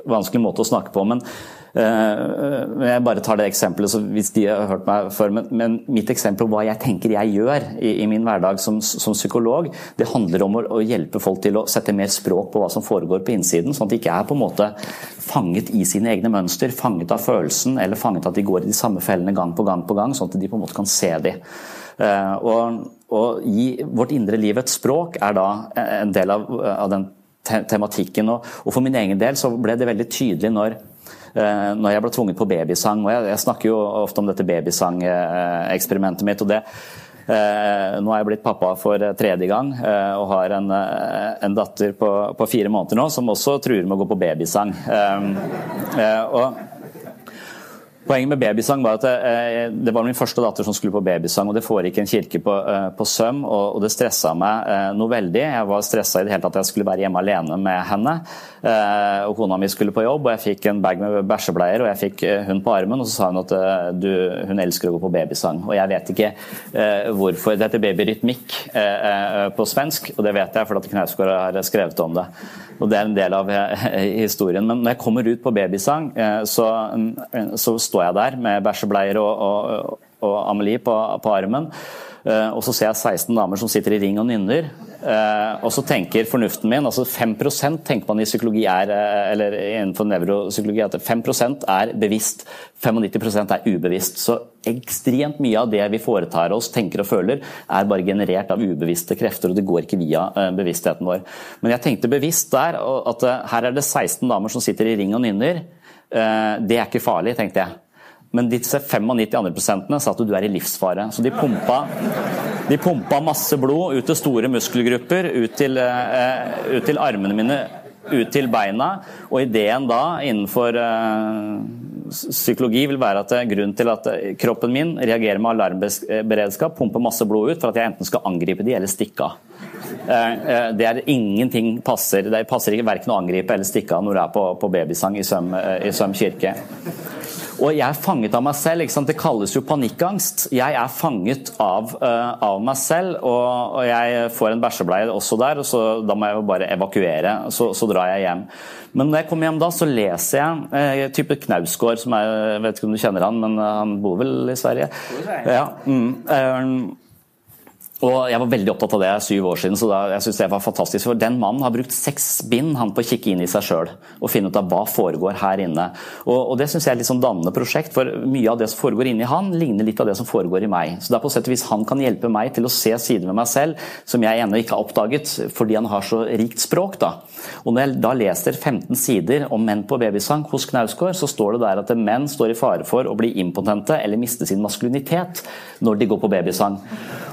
vanskelig måte å snakke på, men Eh, jeg bare tar det eksempelet hvis de har hørt meg før. Men, men mitt eksempel på hva jeg tenker jeg gjør i, i min hverdag som, som, psykolog, det handler om å, å, hjelpe folk til å sette mer språk på hva som foregår på innsiden. Sånn at de ikke er på en måte fanget i sine egne mønster, fanget av følelsen eller fanget at de går i de samme fellene gang på gang på gang, sånn at de på en måte kan se de. Uh, og, og gi vårt indre liv et språk er da en del av, av den tematikken. Og, og for min egen del så ble det veldig tydelig når Eh, når jeg ble tvunget på babysang. og Jeg, jeg snakker jo ofte om dette babysangeeksperimentet mitt. og det Eh, nå er jeg blitt pappa for tredje gang eh, og har en, eh, en datter på, på, fire måneder nå som også truer med å gå på babysang. Eh, eh, og Poenget med babysang var at det, eh, det, var min første datter som skulle på babysang, og det foregikk i en kirke på, eh, på Søm, og, og, det stressa meg eh, noe veldig. Jeg var stressa i det hele tatt at jeg skulle være hjemme alene med henne. Og kona mi skulle på jobb, og jeg fikk en bag med bæsjebleier, og jeg fikk hun på armen, og så sa hun at du, hun elsker å gå på babysang. Og jeg vet ikke hvorfor. Det heter babyrytmikk på svensk, og det vet jeg fordi Knausgård har skrevet om det. Og det er en del av historien. Men når jeg kommer ut på babysang, så, så står jeg der med bæsjebleier og, og, og Amelie på, på armen. Uh, og så ser jeg 16 damer som sitter i ring og nynner. Uh, og så tenker fornuften min altså 5% tenker man i psykologi er, uh, eller innenfor nevropsykologi at 5% er bevisst, 95% er ubevisst. Så ekstremt mye av det vi foretar oss, tenker og føler, er bare generert av ubevisste krefter, og det går ikke via bevisstheten vår. Men jeg tenkte bevisst der at her er det 16 damer som sitter i ring og nynner. Eh, det er ikke farlig, tenkte jeg. Men disse 95 andre sa at du er i livsfare. Så de pumpa, de pumpa masse blod ut til store muskelgrupper, ut til, uh, ut til, armene mine, ut til beina. Og ideen da innenfor uh, psykologi vil være at grunnen til at kroppen min reagerer med alarmberedskap, pumper masse blod ut for at jeg enten skal angripe de eller stikke av. Det er ingenting passer. Det passer ikke verken å angripe eller stikke av når du er på, på babysang i Søm, i Søm kirke. Og jeg er fanget av meg selv. Det kalles jo panikkangst. Jeg er fanget av, uh, av meg selv, og, og, jeg får en bæsjebleie også der, og så, da må jeg jo bare evakuere. Så, så, drar jeg hjem. Men når jeg kommer hjem da, så leser jeg uh, type Knausgård, som er, jeg vet ikke om du kjenner han, men uh, han bor vel i Sverige? Ja, mm, og Jeg var veldig opptatt av det syv år siden, så da, jeg synes det var fantastisk. For Den mannen har brukt seks bind han på å kikke inn i seg sjøl og finne ut av hva foregår her inne. Og, og Det syns jeg er et litt sånn dannende prosjekt, for mye av det som foregår inni han, ligner litt av det som foregår i meg. Så det er på sett og vis Han kan hjelpe meg til å se sider ved meg selv som jeg ennå ikke har oppdaget, fordi han har så rikt språk. da. Og Når jeg da leser 15 sider om menn på babysang hos Knausgård, så står det der at menn står i fare for å bli impotente eller miste sin maskulinitet når de går på babysang.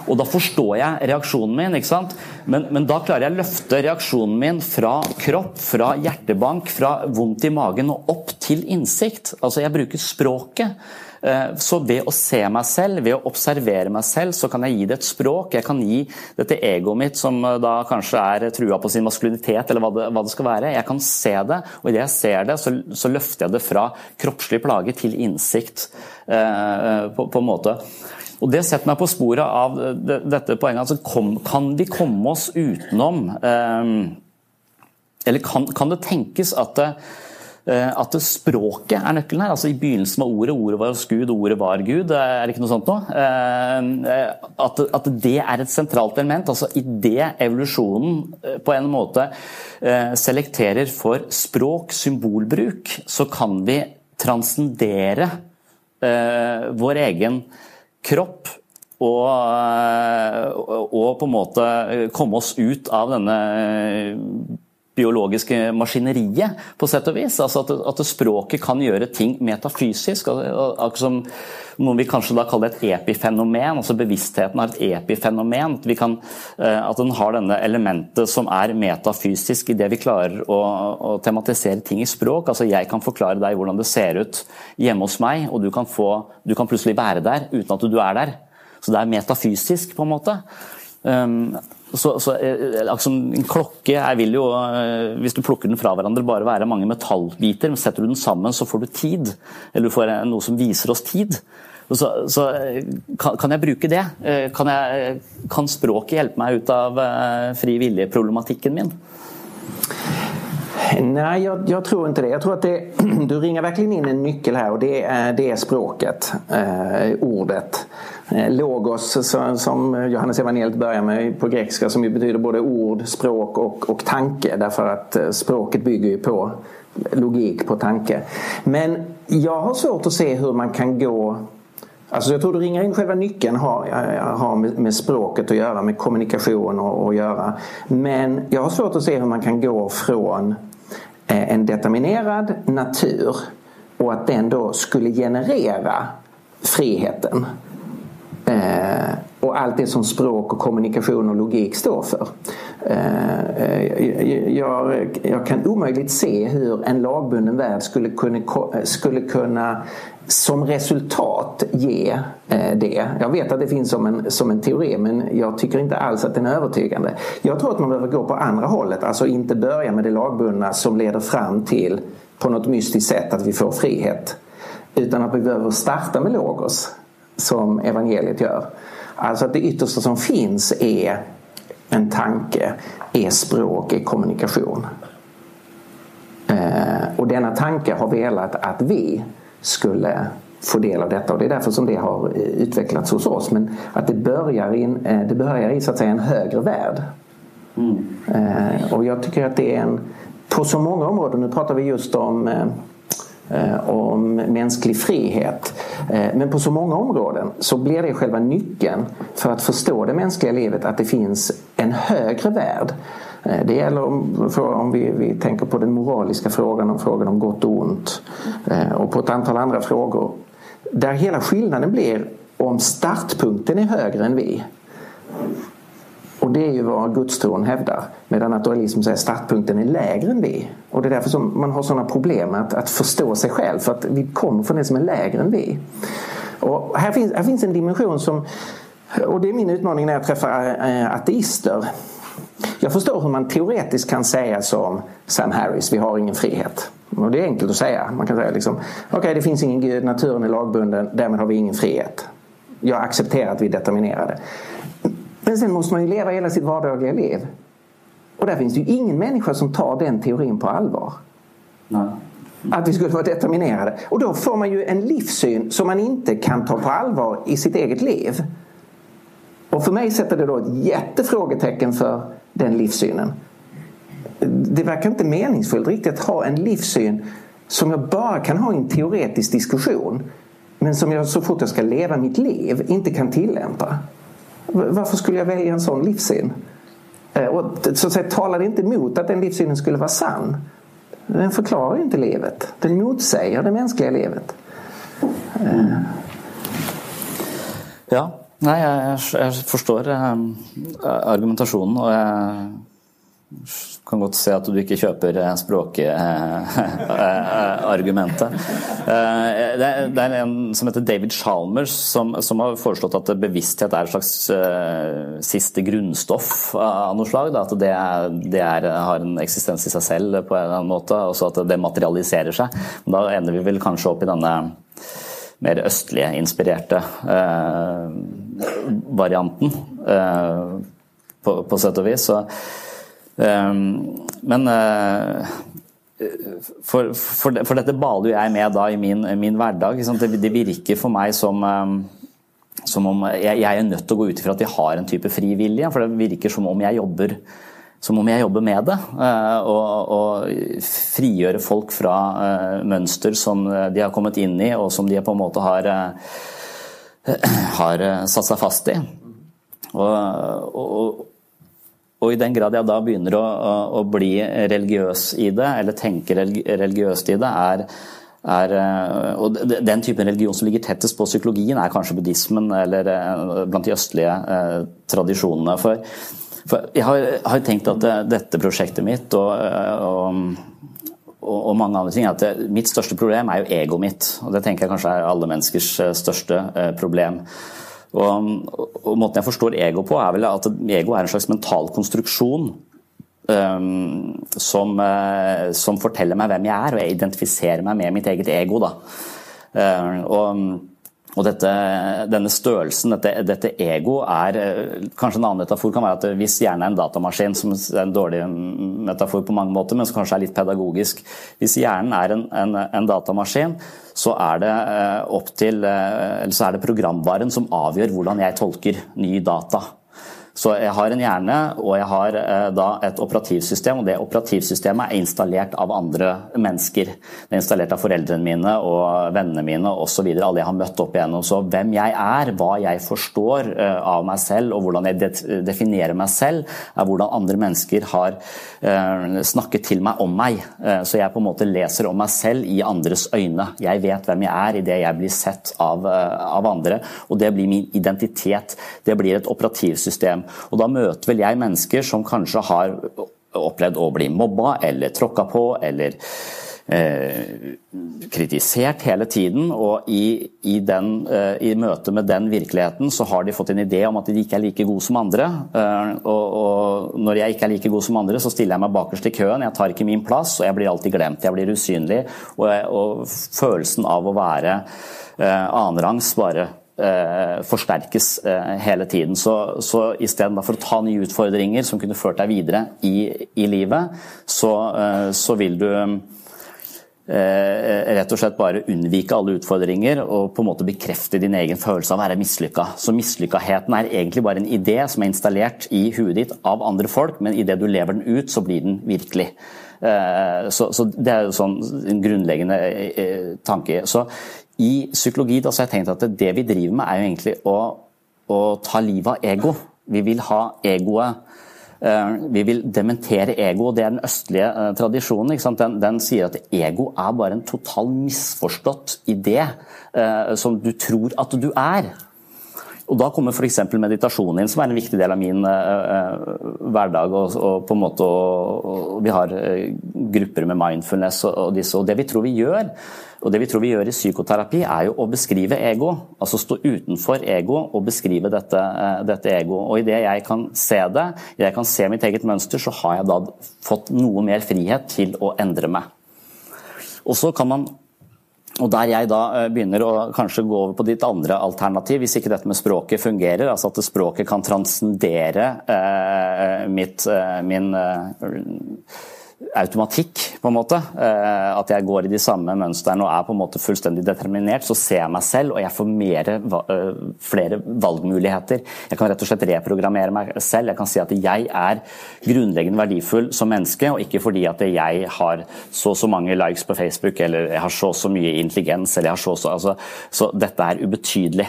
Og da forstår forstår jeg reaksjonen min. ikke sant? Men, men, da klarer jeg å løfte reaksjonen min fra kropp, fra hjertebank, fra vondt i magen og opp til innsikt. Altså, jeg bruker språket. Eh, så ved å se meg selv, ved å observere meg selv, så kan jeg gi det et språk. Jeg kan gi dette egoet mitt, som eh, da kanskje er trua på sin maskulinitet, eller hva det, hva det skal være. Jeg kan se det, og idet jeg ser det, så, så, løfter jeg det fra kroppslig plage til innsikt. Eh, på, på en måte. Og Det setter meg på sporet av dette poenget. altså Kan vi komme oss utenom eh, Eller kan, kan, det tenkes at det, Eh, at språket er nøkkelen her. altså I begynnelsen var ordet, ordet var hos Gud, ordet var Gud. Er det ikke noe sånt noe? Eh, at, at det er et sentralt element. altså Idet evolusjonen eh, på en måte selekterer for språk, symbolbruk, så kan vi transcendere vår egen kropp og, og, på en måte komme oss ut av denne biologiske maskineriet, på sett og vis. Altså at, at språket kan gjøre ting metafysisk. Akkurat som noe vi kanskje da kaller et epifenomen. altså Bevisstheten har et epifenomen. At, kan, eh, at den har denne elementet som er metafysisk i det vi klarer å, å, tematisere ting i språk. altså Jeg kan forklare deg hvordan det ser ut hjemme hos meg, og du kan, få, du kan plutselig være der uten at du er der. Så det er metafysisk, på en måte. Um, så, så liksom, En klokke vil jo, eh, hvis du plukker den fra hverandre, bare være mange metallbiter. men Setter du den sammen, så får du tid. Eller du får noe som viser oss tid. Så, så kan, kan, jeg bruke det? Kan, jeg, kan, språket hjelpe meg ut av fri vilje-problematikken min? Nej, jag, jag, tror inte det. Jag tror att det, du ringer verkligen in en nyckel här och det det är språket, ordet. Eh, logos som Johannes evangeliet börjar med på grekiska som ju betyder både ord, språk och, och tanke därför att eh, språket bygger ju på logik, på tanke. Men jag har svårt att se hur man kan gå Alltså jag tror du ringer in själva nyckeln har, har med, språket att göra, med kommunikation att göra. Men jag har svårt att se hur man kan gå från eh, en determinerad natur och att den då skulle generera friheten. Eh, och allt det som språk och kommunikation och logik står för. Eh, jag, jag, kan omöjligt se hur en lagbunden värld skulle kunna, skulle kunna som resultat ge eh, det. Jag vet att det finns som en, som en teori men jag tycker inte alls att den är övertygande. Jag tror att man behöver gå på andra hållet, alltså inte börja med det lagbundna som leder fram till på något mystiskt sätt att vi får frihet. Utan att vi behöver starta med logos som evangeliet gör. Alltså att det yttersta som finns är en tanke, är språk, är kommunikation. Eh, och denna tanke har velat att vi skulle få del av detta och det är därför som det har utvecklats hos oss. Men att det börjar, in, eh, det börjar i så att säga en högre värld. Mm. Eh, och jag tycker att det är en, på så många områden, nu pratar vi just om om mänsklig frihet. Men på så många områden så blir det själva nyckeln för att förstå det mänskliga livet att det finns en högre värld Eh, det gäller om, om vi, vi, tänker på den moraliska frågan, om frågan om gott och ont eh, och på ett antal andra frågor. Där hela skillnaden blir om startpunkten är högre än vi. Och det är ju vad gudstron hävdar. Medan naturalism säger att startpunkten är lägre än vi. Och det är därför som man har sådana problem att, att förstå sig själv. För att vi kommer från det som är lägre än vi. Och här finns, en dimension som och det är min utmaning när jag träffar eh, ateister. Jag förstår hur man teoretiskt kan säga som Sam Harris, vi har ingen frihet. Och det är enkelt att säga. Man kan säga liksom, okej det finns ingen gud, naturen är lagbunden, därmed har vi ingen frihet. Jag accepterar att vi är determinerade. Men sen måste man ju leva hela sitt vardagliga liv. Och där finns det ju ingen människa som tar den teorin på allvar. Nej. Att vi skulle vara determinerade. Och då får man ju en livssyn som man inte kan ta på allvar i sitt eget liv. Och för mig sätter det då ett jättefrågetecken för den livssynen. Det verkar inte meningsfullt riktigt att ha en livssyn som jag bara kan ha i en teoretisk diskussion men som jag så fort jag ska leva mitt liv inte kan tillämpa. Varför skulle jag välja en sån livssyn? Eh, och så att säga, talar det inte emot att den livssynen skulle vara sann. Den förklarar inte livet. Den motsäger det mänskliga livet. Ja, Nei, jeg, jeg forstår eh, argumentasjonen, og jeg kan godt se at du ikke kjøper eh, språkargumentet. Eh, det, det er en som heter David Chalmers som, har foreslått at bevissthet er et slags siste grunnstoff av noe slag. At det, har en eksistens i seg selv på en eller annen måte, og at det materialiserer seg. Da ender vi vel kanskje opp i denne mer østlige inspirerte varianten, på, på sett og vis. Så men eh, for, for, for, dette baler jeg med da i min, min hverdag. Det, det, virker for meg som, ehm, som om jeg, jeg, er nødt til å gå ut ifra at jeg har en type fri vilje. For det virker som om jeg jobber, som om jeg jobber med det. Eh, og, og frigjøre folk fra uh, mønster som de har kommet inn i, og som de på en måte har, har satt seg fast i. Og, og, og i den grad jeg da begynner å, å, bli religiøs i det, eller tenke religiøst i det, er, er eh, og Den typen religion som ligger tettest på psykologien, er kanskje buddhismen eller eh, blant de østlige eh, tradisjonene. For, for jeg har, har, tenkt at dette prosjektet mitt og, og, og, mange andre ting, at mitt største problem er jo egoet mitt. Og det tenker jeg kanskje er alle menneskers største problem. Og, og, Måten jeg forstår ego på, er vel at ego er en slags mental konstruksjon um, som, uh, som, forteller meg hvem jeg er, og jeg identifiserer meg med mitt eget ego. Da. Uh, og og dette, denne størrelsen, dette, dette ego, er eh, Kanskje en annen metafor kan være at hvis hjernen er en datamaskin, som er en dårlig metafor på mange måter, men som kanskje er litt pedagogisk Hvis hjernen er en, en, en datamaskin, så er, det eh, opp til, Eller så er det programvaren som avgjør hvordan jeg tolker ny data. Så jeg har en hjerne og jeg har eh, da et operativsystem, og det operativsystemet er installert av andre mennesker. Det er installert av foreldrene mine og vennene mine osv. Alle jeg har møtt opp igjennom. Så hvem jeg er, hva jeg forstår eh, av meg selv og hvordan jeg definerer meg selv, er hvordan andre mennesker har eh, snakket til meg om meg. Så jeg på en måte leser om meg selv i andres øyne. Jeg vet hvem jeg er idet jeg blir sett av, av andre, og det blir min identitet. Det blir et operativsystem. Og da møter vel jeg mennesker som kanskje har opplevd å bli mobba eller tråkka på eller eh, kritisert hele tiden. Og i, i, den, eh, i, møte med den virkeligheten så har de fått en idé om at de ikke er like gode som andre. Eh, og, og, når jeg ikke er like god som andre, så stiller jeg meg bakerst i køen. Jeg tar ikke min plass, og jeg blir alltid glemt. Jeg blir usynlig. Og, og følelsen av å være eh, annenrangs bare forsterkes eh, hele tiden. Så, så istedenfor å ta nye utfordringer som kunne ført deg videre i, i livet, så, eh, så, vil du eh, rett og slett bare unnvike alle utfordringer og på en måte bekrefte din egen følelse av å være mislykka. Så mislykkaheten er egentlig bare en idé som er installert i huet ditt av andre folk, men idet du lever den ut, så blir den virkelig. Eh, så, så, Det er jo sånn en grunnleggende eh, tanke. Så i psykologi da, så har jeg tenkt at det vi driver med, er jo egentlig å, å ta livet av ego. Vi vil ha egoet eh, vi vil dementere ego, det er den østlige eh, tradisjonen. Den, den, sier at ego er bare en total misforstått idé eh, som du tror at du er. Og Da kommer f.eks. meditasjonen inn, som er en viktig del av min uh, hverdag. Og, og, på en måte, og, Vi har uh, grupper med mindfulness og, og, disse. og Det vi tror vi gjør, og det vi tror vi gjør i psykoterapi, er jo å beskrive ego. Altså stå utenfor ego og beskrive dette, dette ego. Og Idet jeg kan se det, jeg kan se mitt eget mønster, så har jeg da fått noe mer frihet til å endre meg. Og så kan man og Der jeg da eh, begynner å kanskje gå over på ditt andre alternativ, hvis ikke dette med språket fungerer, altså at språket kan transcendere eh, mitt, eh, min eh, automatikk, på en måte. Eh, at jeg går i de samme mønstrene og er på en måte fullstendig determinert. Så ser jeg meg selv, og jeg får mer, eh, flere valgmuligheter. Jeg kan rett og slett reprogrammere meg selv. Jeg kan si at jeg er grunnleggende verdifull som menneske, og ikke fordi at jeg har så og så mange likes på Facebook, eller jeg har så og så mye intelligens, eller jeg har så og så altså, Så dette er ubetydelig.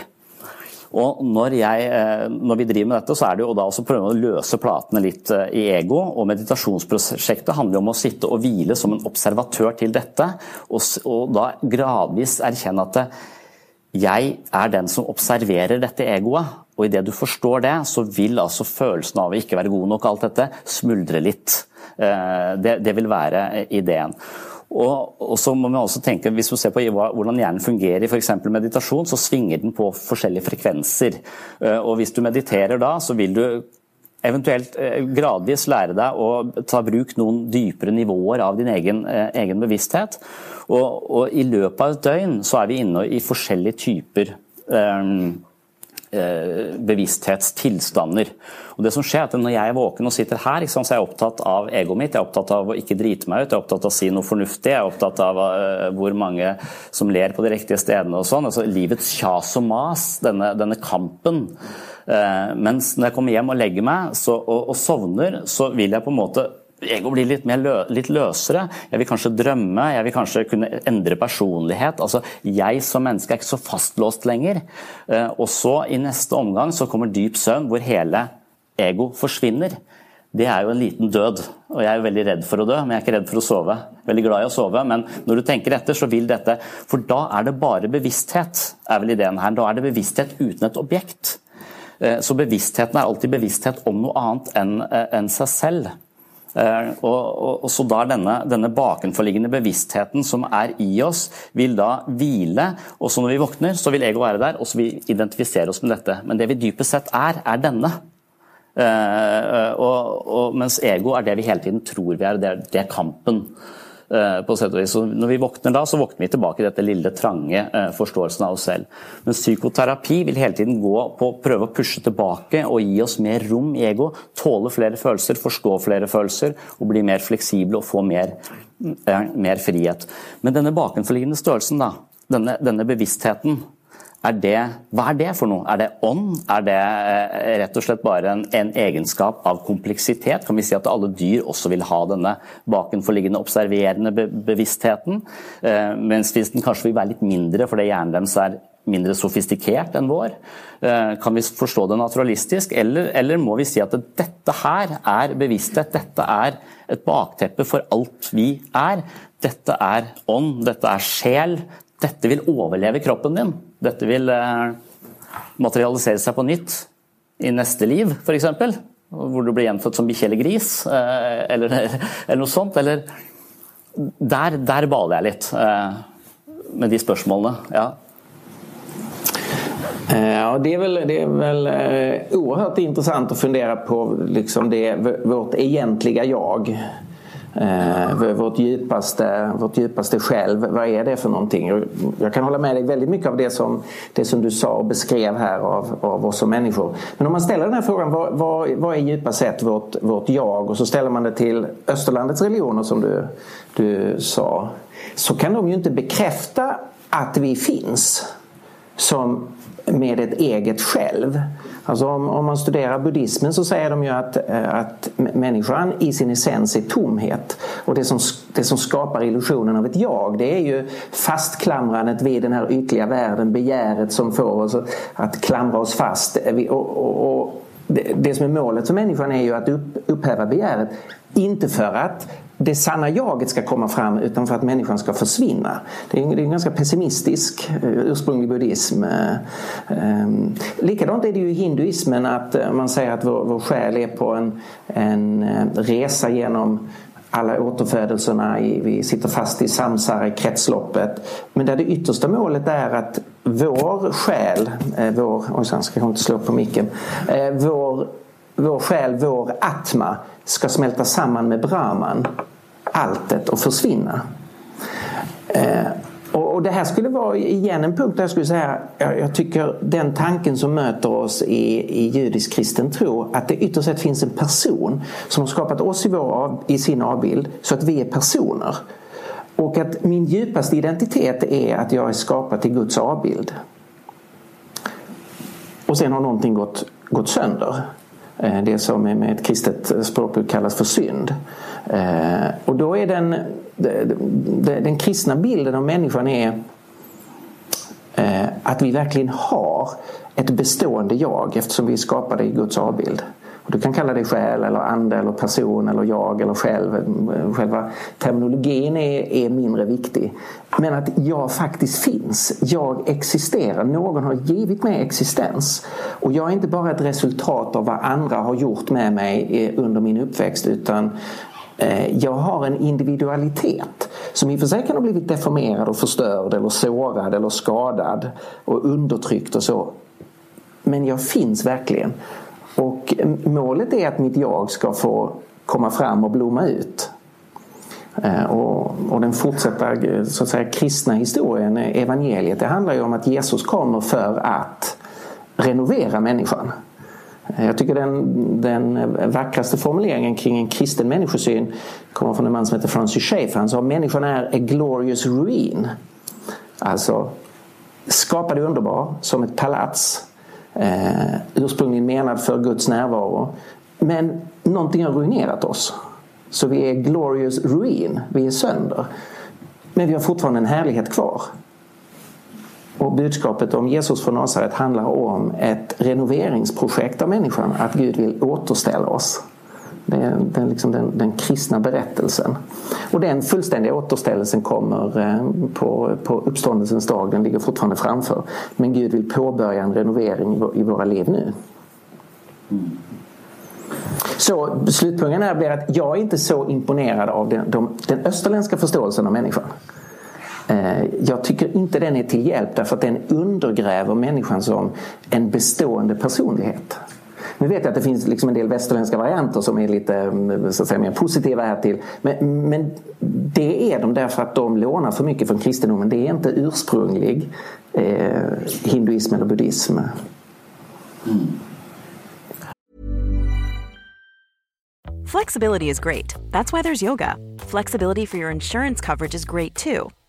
Og når, jeg, eh, når, vi driver med dette, så er det jo da også prøve å løse platene litt eh, i ego. Og meditasjonsprosjektet handler jo om å sitte og hvile som en observatør til dette, og, og da gradvis erkjenne at jeg er den som observerer dette egoet. og idet du forstår det, så vil altså følelsen av å ikke være god nok, alt dette, smuldre litt. Det, det vil være ideen. Og, så må man også tenke, Hvis man ser på hvordan hjernen fungerer i f.eks. meditasjon, så svinger den på forskjellige frekvenser. Og Hvis du mediterer da, så vil du eventuelt gradvis lære deg å ta bruk noen dypere nivåer av din egen, egen bevissthet. Og, og, i løpet av et døgn så er vi inne i forskjellige typer um, bevissthetstilstander. Og det som skjer er at Når jeg er våken og sitter her, så er jeg opptatt av egoet mitt. Jeg er opptatt av å ikke drite meg ut, jeg er opptatt av å si noe fornuftig. Jeg er opptatt av uh, hvor mange som ler på de riktige stedene og sånn. Altså Livets kjas og mas, denne, denne kampen. Uh, mens når jeg kommer hjem og legger meg så, og, og sovner, så vil jeg på en måte Ego blir litt, lø, litt, løsere. Jeg vil kanskje drømme, jeg vil kanskje kunne endre personlighet. Altså, Jeg som menneske er ikke så fastlåst lenger. Eh, og så i neste omgang så kommer dyp søvn, hvor hele ego forsvinner. Det er jo en liten død. Og jeg er jo veldig redd for å dø, men jeg er ikke redd for å sove. Veldig glad i å sove, men når du tenker etter, så vil dette For da er det bare bevissthet, er vel ideen her. Da er det bevissthet uten et objekt. Eh, så bevisstheten er alltid bevissthet om noe annet enn eh, seg selv. Eh, og, og, og, så da denne, denne bakenforliggende bevisstheten som er i oss, vil da hvile. Og så når vi våkner, så vil ego være der, og så vil vi identifisere oss med dette. Men det vi dypest sett er, er denne. Uh, og, mens ego er det vi hele tiden tror vi er, det det er kampen. Eh, på sett og vis. Når vi våkner da, så våkner vi tilbake i dette lille, trange eh, forståelsen av oss selv. Men psykoterapi vil hele tiden gå på å prøve å pushe tilbake og gi oss mer rom i ego. Tåle flere følelser, forstå flere følelser og bli mer fleksible og få mer, eh, mer frihet. Men denne bakenforliggende størrelsen, da, denne, denne bevisstheten, er det, hva er det for noe? Er det ånd? Er det eh, rett og slett bare en, en, egenskap av kompleksitet? Kan vi si at alle dyr også vil ha denne bakenforliggende observerende be bevisstheten? Eh, mens hvis den kanskje vil være litt mindre fordi hjernen deres er mindre sofistikert enn vår? Eh, kan vi forstå det naturalistisk, eller, eller må vi si at dette her er bevissthet? Dette er et bakteppe for alt vi er. Dette er ånd, dette er sjel, dette vil overleve kroppen din. Dette vil eh, materialisere seg på nytt i neste liv, f.eks. Hvor du blir gjenfødt som bikkje eller gris, eh, eller, eller, noe sånt. Eller Der, der baler jeg litt eh, med de spørsmålene. ja. Ja, det är väl, det är väl oerhört intressant på liksom det, vårt egentliga jag. Eh, vårt, djupaste, vårt djupaste själv, vad är det för någonting? Jag kan hålla med dig väldigt mycket av det som, det som du sa och beskrev här av, av oss som människor. Men om man ställer den här frågan, vad, vad, vad är djupast sett vårt, vårt jag? Och så ställer man det till Österlandets religioner som du, du sa. Så kan de ju inte bekräfta att vi finns som med ett eget själv. Alltså om, om, man studerar buddhismen så säger de ju att, eh, människan i sin essens är tomhet. Och det som, det som skapar illusionen av ett jag det är ju fastklamrandet vid den här ytliga världen, begäret som får oss att klamra oss fast. Och, och, och det, det, som är målet för människan är ju att upp, begäret. Inte för att det sanna jaget ska komma fram utan för att människan ska försvinna. Det är en, det är en ganska pessimistisk eh, ursprunglig buddhism. Ehm, likadant är det ju i hinduismen att eh, man säger att vår, vår själ är på en, en eh, resa genom alla återfödelserna, vi sitter fast i samsara, i kretsloppet. Men där det yttersta målet är att vår själ, vår, oj, ska jag inte slå på micken, vår, vår själ, vår atma ska smälta samman med Brahman alltet och försvinna. Eh, och, det här skulle vara igen en punkt där jag skulle säga jag, tycker den tanken som möter oss i, i judisk kristen tro att det ytterst sett finns en person som har skapat oss i, vår, i sin avbild så att vi är personer. Och att min djupaste identitet är att jag är skapad till Guds avbild. Och sen har någonting gått, gått sönder. Eh, det som med ett kristet språkbruk kallas för synd. og då är den, den kristna bilden av människan är at att vi verkligen har ett bestående jag eftersom vi är skapade i Guds avbild. Du kan kalla det själ eller ande eller person eller jag eller själv. Själva terminologin är, är mindre viktig. Men att jag faktiskt finns. Jag existerar. Någon har givit mig existens. Och jag är inte bara ett resultat av vad andra har gjort med mig under min uppväxt utan eh, jag har en individualitet som i och för sig kan ha blivit deformerad och förstörd eller sårad eller skadad och undertryckt och så. Men jag finns verkligen. Och målet är att mitt jag ska få komma fram och blomma ut. Eh, och, och, den fortsatta så att säga, kristna historien, evangeliet, det handlar ju om att Jesus kommer för att renovera människan. Eh, jag tycker den, den vackraste formuleringen kring en kristen människosyn kommer från en man som heter Francis Schaeffer. Han sa människan är a glorious ruin. Alltså skapad underbar som ett palats eh, ursprungligen menad för Guds närvaro. Men någonting har ruinerat oss. Så vi är glorious ruin, vi är sönder. Men vi har fortfarande en härlighet kvar. Och budskapet om Jesus från Nasaret handlar om ett renoveringsprojekt av människan. Att Gud vill återställa oss. Det är den, liksom den, den kristna berättelsen. Och den fullständiga återställelsen kommer eh, på, på uppståndelsens dag. Den ligger fortfarande framför. Men Gud vill påbörja en renovering i våra liv nu. Så slutpunkten här blir att jag är inte så imponerad av den, de, den österländska förståelsen av människan. Eh, jag tycker inte den är till hjälp därför att den undergräver människan som en bestående personlighet. Nu vet jag att det finns liksom en del västerländska varianter som är lite mm, så att säga, mer positiva här till. Men, men det är de därför att de lånar för mycket från kristendomen. Det är inte ursprunglig eh, hinduism eller buddhism. Mm. Flexibility is great. That's why there's yoga. Flexibility for your insurance coverage is great too.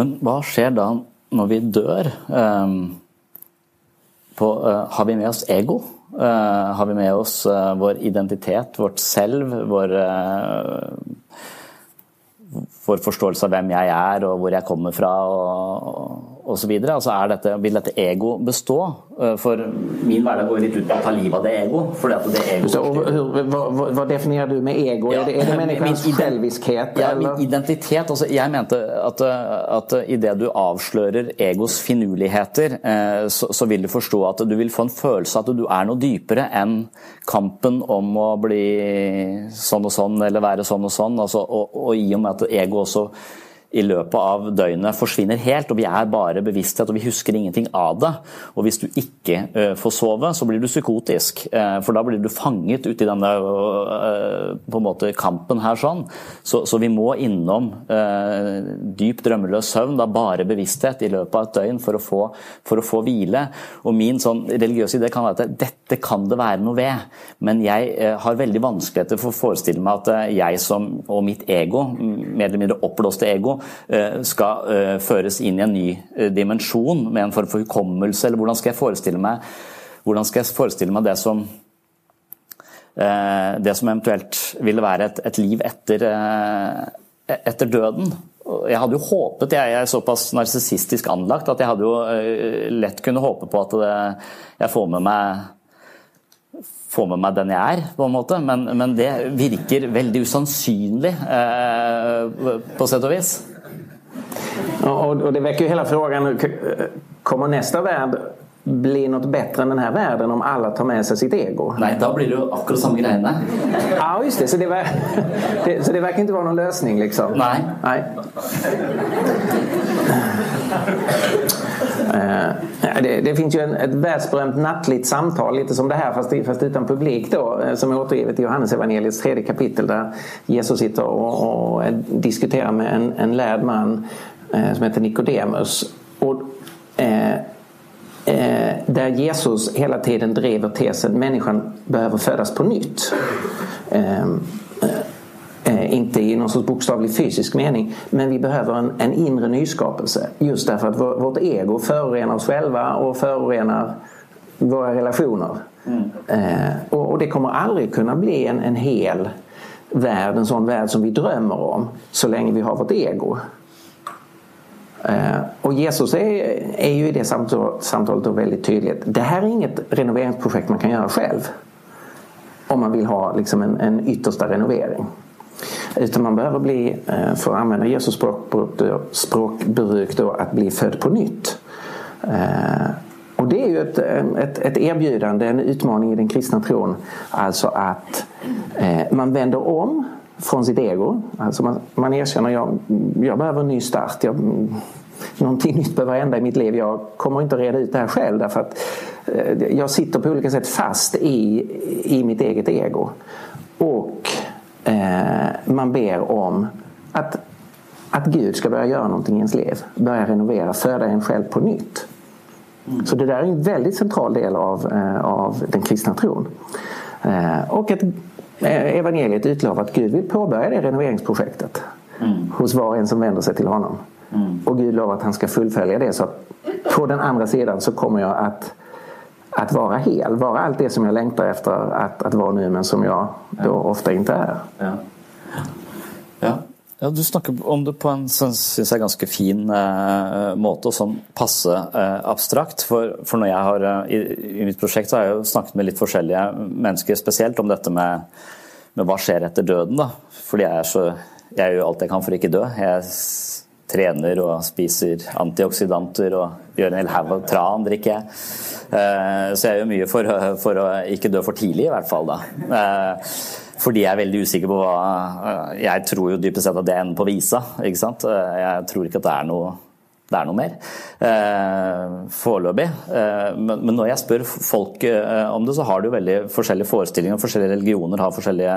Men hva skjer da når vi dør? Um, på, uh, har vi med oss ego? Uh, har vi med oss uh, vår identitet, vårt selv, vår, vår, forståelse av hvem jeg er og hvor jeg kommer fra og osv.? Altså dette, vil dette ego bestå? For min hverdag går litt ut på å ta livet av det ego. Fordi at det ego Så, hur, hva, hva, definerer du med ego? Ja, er det, är det människans selviskhet? Ja, min identitet. Altså, jeg mente at, at idet du avslører egos finurligheter, så, så, vil du forstå at du vil få en følelse av at du er noe dypere enn kampen om å bli sånn og sånn eller være sånn og sånn. Altså, og, og i og med at ego også i løpet av døgnet forsvinner helt, og vi er bare bevissthet og vi husker ingenting av det. Og hvis du ikke uh, får sove, så blir du psykotisk, uh, for da blir du fanget ut i denne uh, på en måte kampen her sånn. Så, så vi må innom dyp drømmeløs søvn, da bare bevissthet i løpet av et døgn for å få, for å få hvile. Og min sånn religiøse idé kan være at dette kan det være noe ved, men jeg har veldig vanskeligheter for å forestille meg at jeg som, og mitt ego, mer eller mindre oppblåste ego, Eh, skal eh, føres inn i en ny eh, dimensjon med en form for hukommelse, eller hvordan skal jeg forestille meg, hvordan skal jeg forestille meg det som det som eventuelt ville være et, et liv etter, etter, døden. Jeg hadde jo håpet, jeg er såpass narsissistisk anlagt, at jeg hadde jo lett kunne håpe på at det, jeg får med meg få med meg den jeg er, på en måte. Men, men det virker veldig usannsynlig, eh, på sett og vis. Och, och det väcker ju hela frågan, kommer nästa värld bli noe bedre enn den verden världen om alle tar med seg sitt ego. Nei, da blir det jo akkurat samme greiene. Ja, just det. Så det, var, det, så det verkar inte være noen løsning, liksom? Nej. Nei. Uh, det, det, finns ju en, ett världsberömt nattligt samtal, lite som det här fast, fast utan publik då, eh, som är återgivet i Johannes evangeliets tredje kapitel där Jesus sitter och, och diskuterar med en, en lärd man uh, som heter Nikodemus. Och, eh, eh, där Jesus hela tiden driver tesen människan behöver födas på nytt. Eh, Eh, inte i någon sorts bokstavlig fysisk mening. Men vi behöver en, en inre nyskapelse. Just därför att vår, vårt ego förorenar oss själva och förorenar våra relationer. Mm. Eh, och, och, det kommer aldrig kunna bli en, en hel värld, en sån värld som vi drömmer om så länge vi har vårt ego. Eh, och Jesus är, är ju i det samtalet då väldigt tydligt. Det här är inget renoveringsprojekt man kan göra själv. Om man vill ha liksom en, en yttersta renovering. Utan man behöver bli, eh, för att använda Jesus språkbruk, då, bli född på nytt. og och det är ju ett, ett, ett, erbjudande, en utmaning i den kristna tron. Alltså att eh, man vänder om från sitt ego. Alltså man, man erkänner jag, jag behöver en ny start. Jag, någonting nytt behöver hända i mitt liv. Jag kommer inte reda ut det här själv därför att jag sitter på olika sätt fast i, i mitt eget ego. Och Eh, man ber om att, att Gud ska börja göra någonting i ens liv. Börja renovera, föda en själv på nytt. Mm. Så det där är en väldigt central del av, eh, av den kristna tron. Eh, och att evangeliet utlovar att Gud vill påbörja det renoveringsprojektet mm. hos var och en som vänder sig till honom. Mm. Och Gud lovar att han ska fullfölja det så på den andra sidan så kommer jag att att vara hel, vara allt det som jag längtar efter att, att vara nu men som jag då ofta inte är. Ja. ja. Ja du snakker om det på en synes jeg, ganske fin eh, måte, og sånn passe eh, abstrakt. For, for, når jeg har, eh, i, i, mitt prosjekt har jeg jo snakket med litt forskjellige mennesker spesielt om dette med, med hva skjer etter døden. da. Fordi jeg, så, jeg gjør alt jeg kan for ikke dø. Jeg trener og spiser antioksidanter og gjør en hel haug av tran, drikker jeg. Eh, så jeg gjør mye for, for, å ikke dø for tidlig, i hvert fall. da. Eh, fordi jeg er veldig usikker på hva eh, Jeg tror jo dypest sett at det ender på visa. ikke sant? Jeg tror ikke at det er noe, det er noe mer eh, foreløpig. Eh, men, men, når jeg spør folk eh, om det, så har jo veldig forskjellige forestillinger. Forskjellige religioner har forskjellige,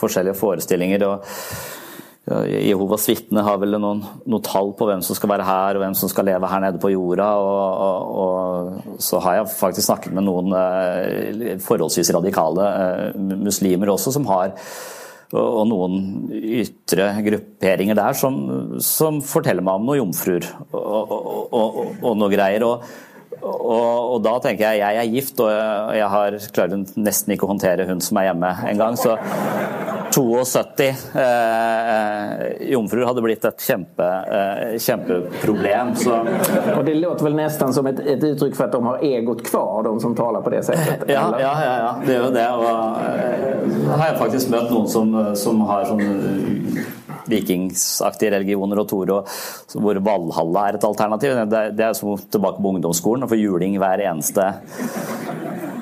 forskjellige forestillinger. og Jehovas vitner har vel noen, noen, tall på hvem som skal være her og hvem som skal leve her nede på jorda. Og, og, og så har jeg faktisk snakket med noen eh, forholdsvis radikale eh, muslimer også, som har og noen ytre grupperinger der som, som forteller meg om noen jomfruer og, og, noe greier. og og, og, da tenker jeg jeg er gift, og jeg, jeg har klarer nesten ikke å håndtere hun som er hjemme engang. Så 72 eh, jomfruer hadde blitt et kjempe, eh, kjempeproblem. Så. Og det låter vel nesten som et, et uttrykk for at de har egot kvar, de som taler på det settet? Ja, ja, ja, ja, det er jo det. Og eh, har jeg faktisk møtt noen som, som har sånn vikingsaktige religioner og Toro, hvor Valhalla er et alternativ. Det, er som tilbake på ungdomsskolen og få juling hver eneste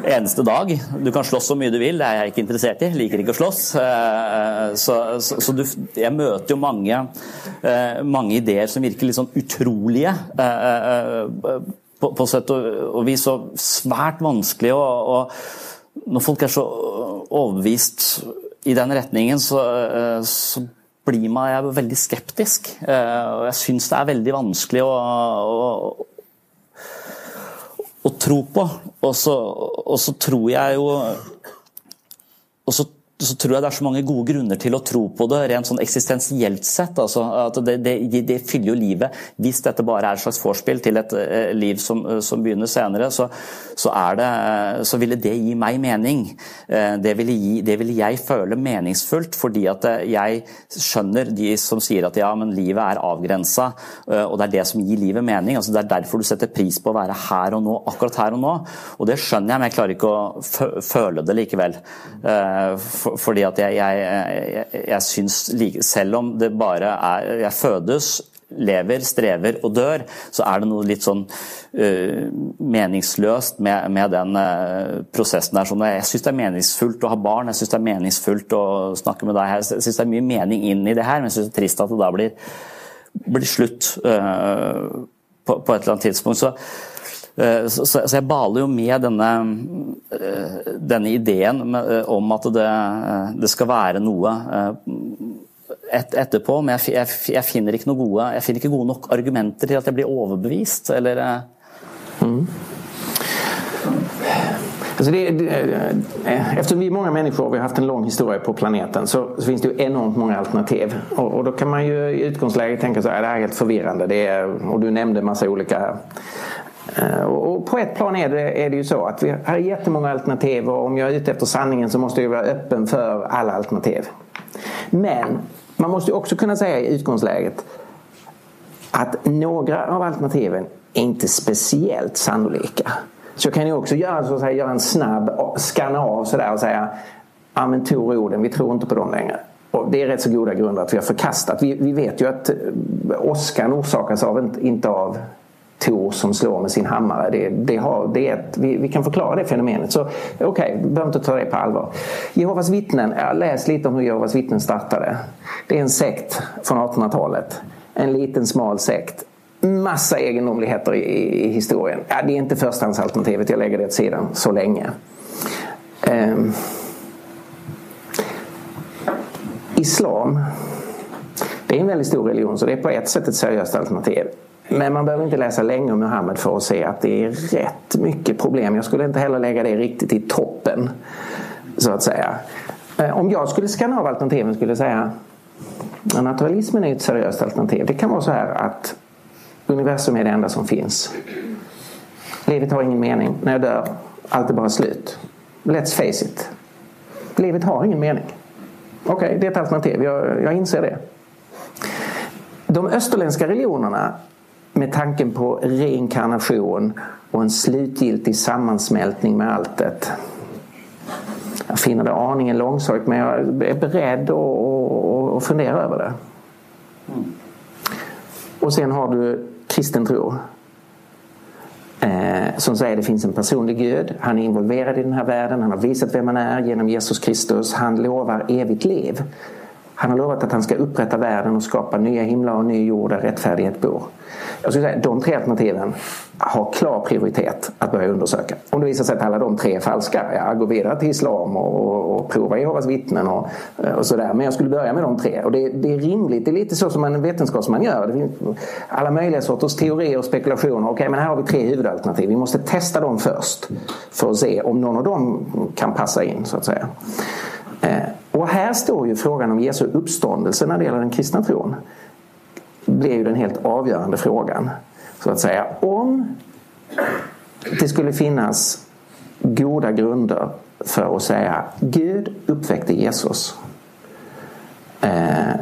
eneste dag. Du kan slåss så mye du vil, det er jeg ikke interessert i. Liker ikke å slåss. Eh, så, så, så du, jeg møter jo mange, eh, mange, ideer som virker litt sånn utrolige. Eh, på, på sett og vis så svært vanskelig og, og når folk er så overbevist i den retningen, så, så blir meg, jeg veldig skeptisk. Eh, og jeg syns det er veldig vanskelig å, å, å tro på. Og så, og så, tror jeg jo Og så så tror jeg det er så mange gode grunner til å tro på det rent sånn eksistensielt sett. Altså, at det, det, det, fyller jo livet. Hvis dette bare er et slags vorspiel til et uh, liv som, uh, som, begynner senere, så, så, det, så, ville det gi meg mening. Det ville, gi, det, ville jeg føle meningsfullt, fordi at jeg skjønner de som sier at ja, men livet er avgrensa, og det er det som gir livet mening. Altså, det er derfor du setter pris på å være her og nå, akkurat her og nå. Og det skjønner jeg, men jeg klarer ikke å føle det likevel. For fordi at jeg, jeg, jeg, jeg syns Selv om det bare er Jeg fødes lever, strever og dør, så er det noe litt sånn uh, meningsløst med, med den uh, prosessen der. Sånn, jeg syns det er meningsfullt å ha barn, jeg syns det er meningsfullt å snakke med deg. Jeg syns det er mye mening inn i det her, men jeg syns det er trist at det da blir, blir slutt uh, på, på, et eller annet tidspunkt. Så, så, så, jeg baler jo med denne, denne ideen om at det, det skal være noe et, etterpå, men jeg, jeg, jeg, finner ikke noe gode, jeg finner ikke gode nok argumenter til at jeg blir overbevist. Eller mm. Alltså det, det, eh, eftersom vi är många människor och vi har haft en lång historia på planeten så, så finns det ju enormt många alternativ. Och, och, då kan man ju i utgångsläget tänka så här, det här är helt förvirrande. Det är, och du nämnde massa olika eh, och på ett plan är det, är det ju så att vi har jättemånga alternativ och om jag är ute efter sanningen så måste jag vara öppen för alla alternativ. Men man måste också kunna säga i utgångsläget att några av alternativen är inte speciellt sannolika. Så jag kan ju också göra, så att säga, göra en snabb skanna av sådär och säga ja Tor orden, vi tror inte på dem längre. Och det är rätt så goda grunder att vi har förkastat. Vi, vi vet ju att åskan orsakas av, inte av Tor som slår med sin hammare. Det, det har, det ett, vi, vi, kan förklara det fenomenet. Så okej, okay, vi behöver inte ta det på allvar. Jehovas vittnen, jag läs lite om hur Jehovas vittnen startade. Det är en sekt från 1800-talet. En liten smal sekt. Massa egendomligheter i, i, historien. Ja, det är inte förstahandsalternativet, jag lägger det åt sidan så länge. Um, islam, det är en väldigt stor religion så det är på ett sätt ett seriöst alternativ. Men man behöver inte läsa länge om Muhammed för att se att det är rätt mycket problem. Jag skulle inte heller lägga det riktigt i toppen. Så att säga. Eh, om jag skulle skanna av alternativen skulle jag säga naturalismen är ett seriöst alternativ. Det kan vara så här att universum är det enda som finns. Livet har ingen mening. När jag dör, allt är bara slut. Let's face it. Livet har ingen mening. Okej, okay, det är ett alternativ. Jag, jag inser det. De österländska religionerna med tanken på reinkarnation och en slutgiltig sammansmältning med alltet. Jag finner det aningen långsökt men jag är beredd att fundera över det. Och sen har du kristen tro. Eh, som säger att det finns en personlig Gud. Han är involverad i den här världen. Han har visat vem han är genom Jesus Kristus. Han lovar evigt liv. Han har lovat att han ska upprätta världen och skapa nya himlar och ny jord där rättfärdighet bor. Jag skulle säga de tre alternativen har klar prioritet att börja undersöka. Om det visar sig att alla de tre är falska, ja, gå vidare till islam och, och, och prova Jehovas vittnen och, och. Men jag skulle börja med de tre. Och det, det, är rimligt, det är lite så som en vetenskapsman gör. Det finns alla möjliga sorters teorier och spekulationer. Okej, men här har vi tre huvudalternativ. Vi måste testa dem först för att se om någon av dem kan passa in så att säga. Eh, och här står ju frågan om Jesu uppståndelse när det gäller den kristna tron. blir ju den helt avgörande frågan. Så att säga. Om det skulle finnas goda grunder för att säga Gud uppväckte Jesus. Eh,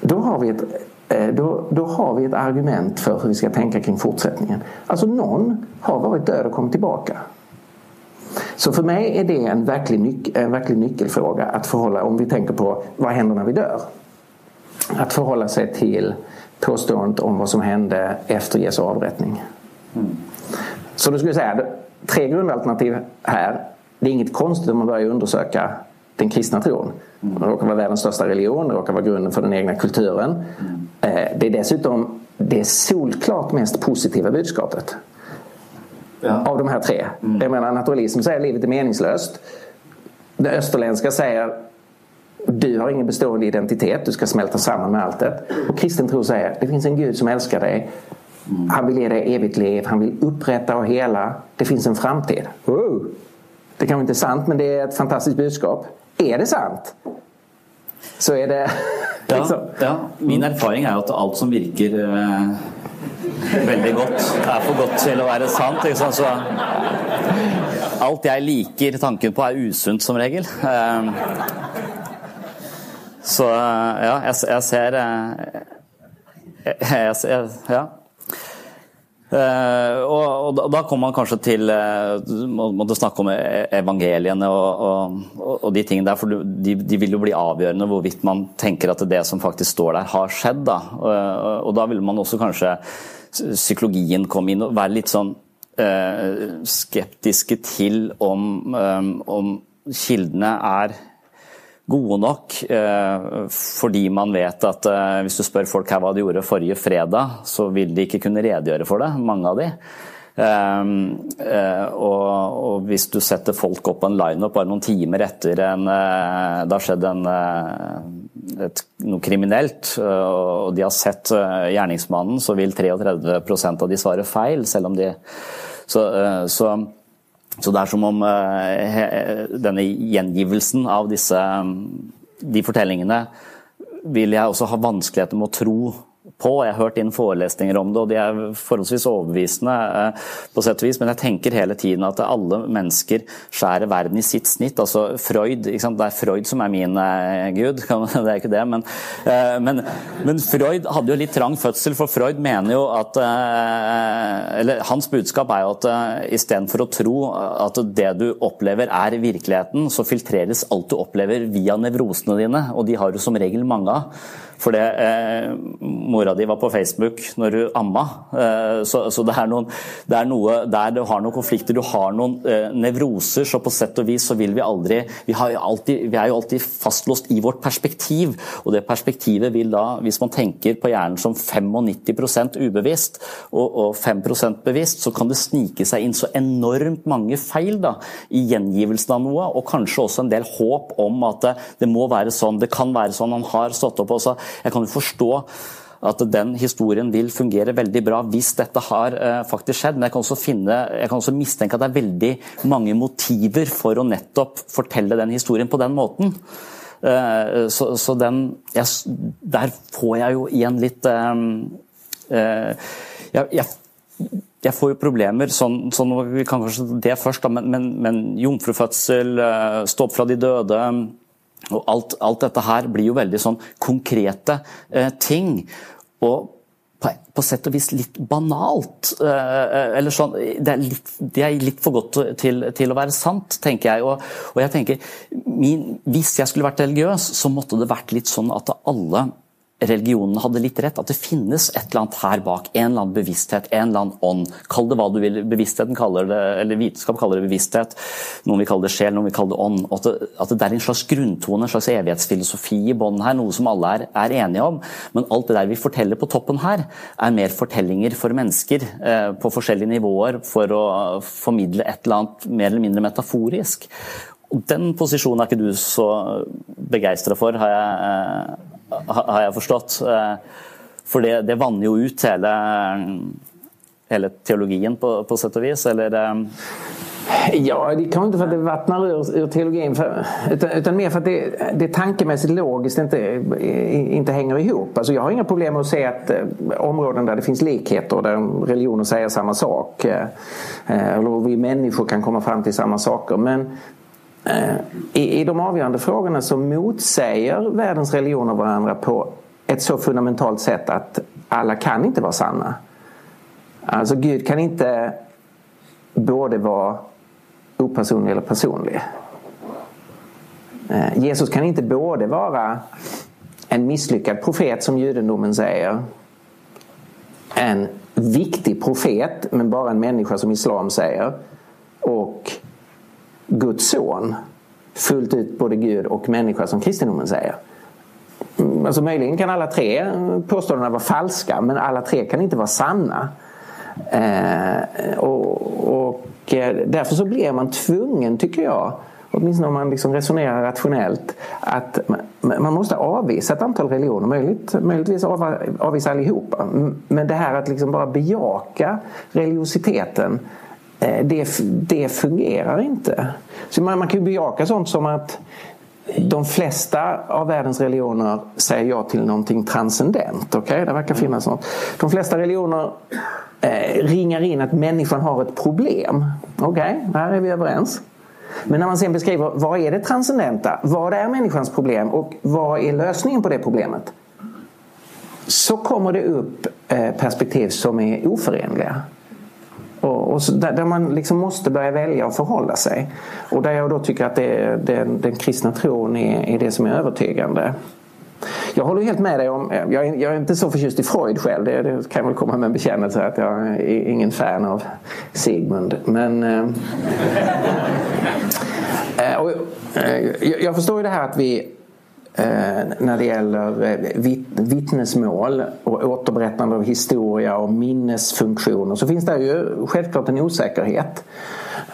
då har vi ett eh, då, då, har vi ett argument för hur vi ska tänka kring fortsättningen. Alltså någon har varit död och kommit tillbaka. Så för mig är det en verklig, nyc en verklig nyckelfråga att förhålla om vi tänker på vad händer när vi dör. Att förhålla sig till påståendet om vad som hände efter Jesu avrättning. Så du skulle si säga tre grundalternativ här. Det är inget konstigt om man börjar undersöka den kristna tron. Det råkar vara världens största religion, det råkar vara grunden för den egna kulturen. Mm. Det är dessutom det solklart mest positiva budskapet. Ja. Av de här tre. Mm. Jag menar naturalism säger livet är meningslöst. Det österländska säger du har ingen bestående identitet, du ska smälta samman med alltet. Och kristen tro säger det finns en Gud som älskar dig. Han vill ge dig evigt liv, han vill upprätta och hela. Det finns en framtid. Wow. Det kanske inte är sant men det är ett fantastiskt budskap. Er det sant? Så er det liksom. ja, ja, Min erfaring er at alt som virker eh, veldig godt, Det er for godt til å være sant. Ikke Så alt jeg liker tanken på, er usunt som regel. Eh, så ja, jeg, ser jeg, jeg, Ja. Uh, og, og, da kommer man kanskje til uh, måtte snakke om e-, evangeliene og, og, og, de tingene der, for de, de, vil jo bli avgjørende hvorvidt man tenker at det som faktisk står der, har skjedd. Da. Uh, og da vil man også kanskje psykologien komme inn og være litt sånn skeptiske til om, um, om kildene er gode nok, eh, fordi man vet at eh, hvis du spør folk her hva de gjorde forrige fredag, så vil de ikke kunne redegjøre for det, mange av de. Um, uh, og, hvis du setter folk opp på en lineup bare noen timer etter en, det har skjedd en, et, noe kriminelt, og de har sett gjerningsmannen, så vil 33% av de svare feil, selv om de Så, så så det er som om uh, denne gjengivelsen av disse de fortellingene vil jeg også ha vanskeligheter med å tro på. Jeg har hørt inn forelesninger om det, og de er forholdsvis overbevisende eh, på sett og vis, men jeg tenker hele tiden at alle mennesker skjærer verden i sitt snitt. Altså Freud, Det er Freud som er min eh, gud, det er ikke det, men, eh, men, men Freud hadde jo litt trang fødsel, for Freud mener jo at Eller hans budskap er jo at istedenfor å tro at det du opplever er virkeligheten, så filtreres alt du opplever via nevrosene dine, og de har jo som regel mange av. For det, eh, mora di var på Facebook når du amma. Eh, så, så det, er noen, det, er noe der du har noen konflikter, du har noen eh, nevroser, så på sett og vis så vil vi aldri vi, alltid, vi, er jo alltid fastlåst i vårt perspektiv. Og det perspektivet vil da, hvis man tenker på hjernen som 95 ubevisst og, og 5% bevisst, så kan det snike seg inn så enormt mange feil da, i gjengivelsen av noe, og kanskje også en del håp om at det, det må være sånn, det kan være sånn. Han har stått opp og sagt jeg kan jo forstå at den historien vil fungere veldig bra hvis dette har eh, faktisk skjedd. Men jeg kan, finne, jeg kan også mistenke at det er veldig mange motiver for å nettopp fortelle den historien på den måten. Eh, så, så den jeg, Der får jeg jo igjen litt eh, uh, jeg, jeg, får jo problemer, sånn, sånn vi kan kanskje det først, da, men, men, men jomfrufødsel, stå opp fra de døde og alt, alt, dette her blir jo veldig sånn konkrete eh, ting. Og på, på, sett og vis litt banalt. Eh, eller sånn, det er, litt, det er litt for godt til, til, å være sant, tenker jeg. Og, og jeg tenker, min, Hvis jeg skulle vært religiøs, så måtte det vært litt sånn at alle religionen hadde litt rett, at det finnes et eller annet her bak. En eller annen bevissthet, en eller annen ånd. Kall det hva du vil. Bevisstheten kaller det, eller Vitenskap kaller det bevissthet. Noen vil kalle det sjel, noen vil kalle det ånd. At det, at det er en slags grunntone, en slags evighetsfilosofi i bånden her. Noe som alle er, er, enige om. Men alt det der vi forteller på toppen her, er mer fortellinger for mennesker eh, på forskjellige nivåer for å formidle et eller annet mer eller mindre metaforisk. Og Den posisjonen er ikke du så begeistra for, har jeg eh, har jeg forstått. Eh, for det, det vanner jo ut hele, hele teologien på, på sett og vis, eller? Det Ja, det kan inte för att det vattnar ur, ur teologin för, utan, mer för att det, det tankemässigt logiskt inte, inte hänger ihop. Jag har inga problem med att se eh, områden där det finns likheter, där religioner säger samma sak, eh, eller vi människor kan komma fram till samma saker. Men Eh, I, I de avgörande frågorna så motsäger världens religioner varandra på ett så fundamentalt sätt att alla kan inte vara sanna. Alltså Gud kan inte både vara opersonlig eller personlig. Eh, Jesus kan inte både vara en misslyckad profet som judendomen säger. En viktig profet men bara en människa som islam säger. Och Guds son fullt ut både Gud och människa som kristendomen säger. Alltså möjligen kan alla tre påståendena vara falska men alla tre kan inte vara sanna. Eh, och, och, eh, därför så blir man tvungen, tycker jag, åtminstone om man liksom resonerar rationellt, att man måste avvisa ett antal religioner. Möjligt, möjligtvis avvisa allihopa. Men det här att liksom bara bejaka religiositeten Eh, det, det fungerar inte. Så man, man kan ju bejaka sånt som att de flesta av världens religioner säger ja till någonting transcendent. Okay? Det verkar finnas något. De flesta religioner eh, ringar in att människan har ett problem. Okej, okay? här är vi överens. Men när man sen beskriver vad är det transcendenta? Vad är människans problem och vad är lösningen på det problemet? Så kommer det upp eh, perspektiv som är oförenliga. Och, och där, där, man liksom måste börja välja och förhålla sig. Och där jag då tycker att det, det, den kristna tron är, är det som är övertygande. Jag håller helt med dig om, jag är, jag är inte så förtjust i Freud själv, det, det, kan väl komma med en bekännelse att jag är ingen fan av Sigmund. Men eh, eh och, eh, jag förstår ju det här att vi när det gäller vitt, vittnesmål och återberättande av historia och minnesfunktioner så finns det ju självklart en osäkerhet.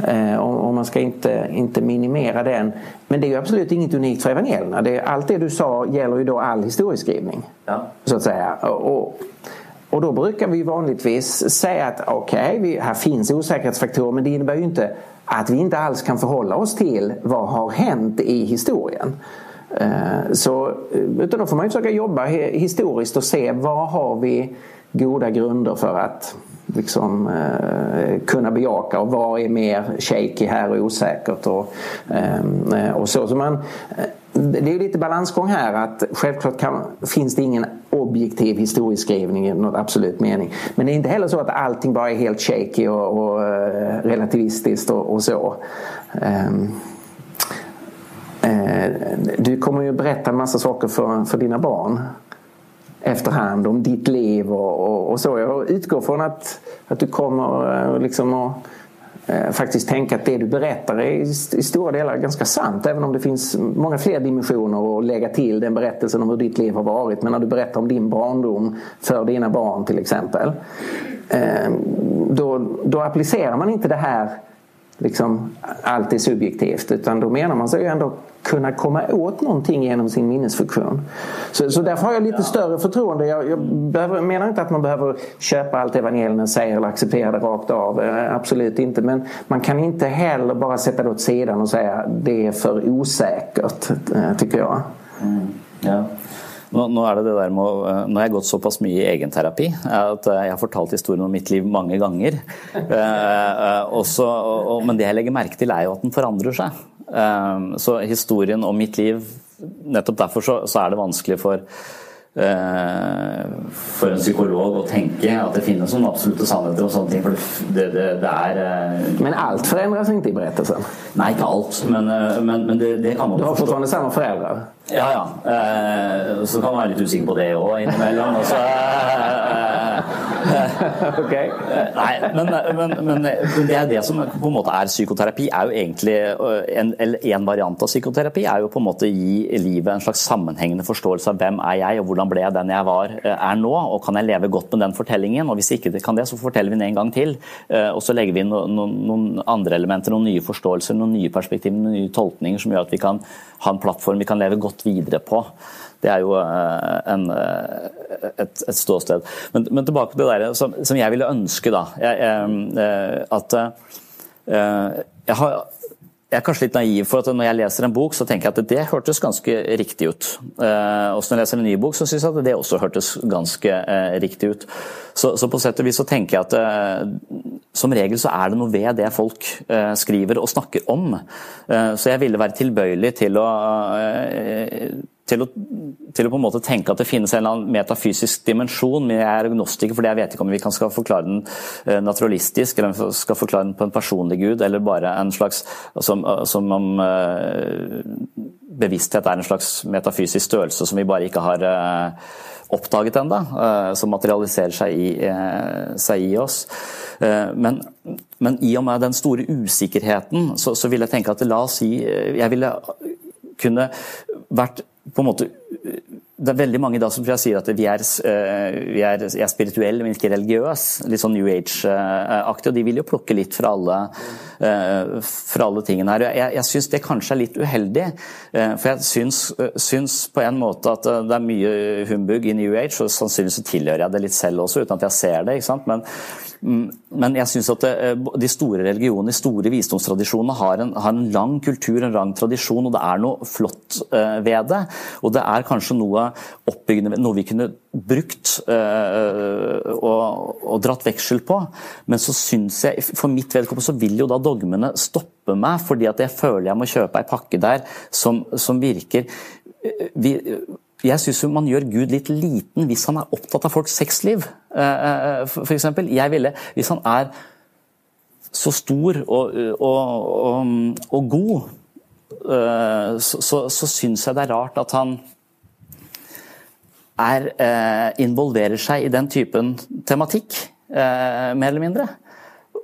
Eh, och man ska inte, inte minimera den. Men det är ju absolut inget unikt för evangelierna. Det, allt det du sa gäller ju då all historieskrivning. Ja. Så att säga. Och, och då brukar vi vanligtvis säga att okej, okay, här finns osäkerhetsfaktorer men det innebär ju inte att vi inte alls kan förhålla oss till vad har hänt i historien. Eh, så, utan då får man försöka jobba historiskt och se vad har vi goda grunder för att liksom, eh, kunna bejaka och vad mer shaky här och osäkert och, eh, och så. så man, eh, det är lite balansgång här att självklart kan, finns det ingen objektiv historieskrivning i något absolut mening. Men det är inte heller så att allting bara är helt shaky och, och eh, relativistiskt och, och så. Um, du kommer ju berätta en massa saker för, för dina barn efterhand om ditt liv och, och, och, så. Jag utgår från att, att du kommer eh, liksom att eh, faktiskt tänka att det du berättar är i, stora delar ganska sant. Även om det finns många fler dimensioner att lägga till den berättelsen om hur ditt liv har varit. Men när du berättar om din barndom för dina barn till exempel. Eh, då, då applicerar man inte det här liksom, allt är subjektivt utan då menar man sig ju ändå kunna komma åt någonting genom sin minnesfunktion. Så, så därför har jag lite större förtroende. Jag, jag behöver, menar inte att man behöver köpa allt evangelierna säger eller acceptera det rakt av. Eh, absolut inte. Men man kan inte heller bara sätta det åt sidan och säga det är för osäkert, eh, tycker jag. Mm. Ja. Nå, nå, er det det der med å, eh, nå har jeg gått såpass mye i egenterapi at jeg har fortalt historien om mitt liv mange ganger. Eh, også, og, men det jeg legger merke til, er jo at den forandrer seg. Eh, så historien om mitt liv Nettopp derfor så, så er det vanskelig for Eh, for en psykolog å tenke at det finnes noen absolutte sannheter og sånne ting. For det, det, det er eh, Men alt forandres ikke i berettelsen? Nei, ikke alt. Men, eh, men, men det, det, kan man Du har fortfarande samme foreldre? Ja, ja. Så kan man være litt usikker på det òg innimellom. Og eh, okay. Nei, men, men, men, det er det som på en måte er psykoterapi. er jo egentlig en, en, variant av psykoterapi er jo på en måte gi livet en slags sammenhengende forståelse av hvem er jeg, og hvordan ble jeg den jeg var, er nå, og kan jeg leve godt med den fortellingen? og Hvis ikke det kan det, så forteller vi den en gang til. Og så legger vi inn noen, noen andre elementer, noen nye forståelser, noen nye perspektiver, noen nye tolkninger som gjør at vi kan ha en plattform vi kan leve godt videre på. Det er jo eh, en, eh, et, et, ståsted. Men, men, tilbake til det der som, som jeg ville ønske, da. Jeg, jeg, at jeg har jeg er kanskje litt naiv, for at når jeg leser en bok, så tenker jeg at det hørtes ganske riktig ut. Og når jeg leser en ny bok, så syns jeg at det også hørtes ganske riktig ut. Så, så, på sett og vis så tenker jeg at som regel så er det noe ved det folk skriver og snakker om. Så jeg ville være tilbøyelig til å til å, til å, på en måte tenke at det finnes en eller annen metafysisk dimensjon. Men jeg er agnostiker, fordi jeg vet ikke om vi kan skal forklare den eh, naturalistisk, eller om vi skal forklare den på en personlig gud, eller bare en slags Som, som om uh, bevissthet er en slags metafysisk størrelse som vi bare ikke har oppdaget ennå, som materialiserer seg i, seg i oss. Men, men, i og med den store usikkerheten, så, så vil jeg tenke at la oss si Jeg ville kunne vært på en måte det er veldig mange da som sier at vi er, eh, vi er, er spirituelle, men ikke religiøse. Litt sånn New Age-aktig. Og de vil jo plukke litt fra alle, eh, fra alle tingene her. Jeg, jeg syns det kanskje er litt uheldig. Eh, for jeg syns, syns, på en måte at det er mye humbug i New Age, og sannsynligvis tilhører jeg det litt selv også, uten at jeg ser det. ikke sant? Men men jeg syns at eh, de store religionene, de store visdomstradisjonene, har en, har en, lang kultur, en lang tradisjon, og det er noe flott eh, ved det. Og det er kanskje noe oppbyggende noe vi kunne brukt uh, og, og, dratt veksel på. Men så syns jeg, for mitt vedkommende så vil jo da dogmene stoppe meg, fordi at jeg føler jeg må kjøpe ei pakke der som, som virker vi, jeg syns man gjør Gud litt liten hvis han er opptatt av folks sexliv, eh, eh, f.eks. Jeg ville, hvis han er så stor og, og, og, og god, så, så, så syns jeg det er rart at han er, involverer seg i den typen tematikk, mer eller mindre.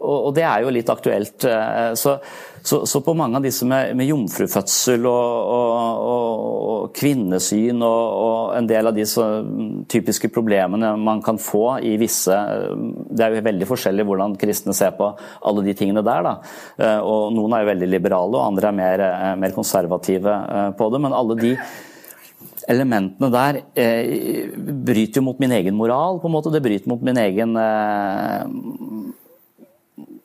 Og, det er jo litt aktuelt. Så, så, så, på mange av disse med, med jomfrufødsel og, og, og kvinnesyn og, og, en del av de typiske problemene man kan få i visse Det er jo veldig forskjellig hvordan kristne ser på alle de tingene der. Da. Eh, og Noen er jo veldig liberale, og andre er mer, eh, mer konservative eh, på det. Men alle de elementene der eh, bryter jo mot min egen moral, på en måte. Det bryter mot min egen eh,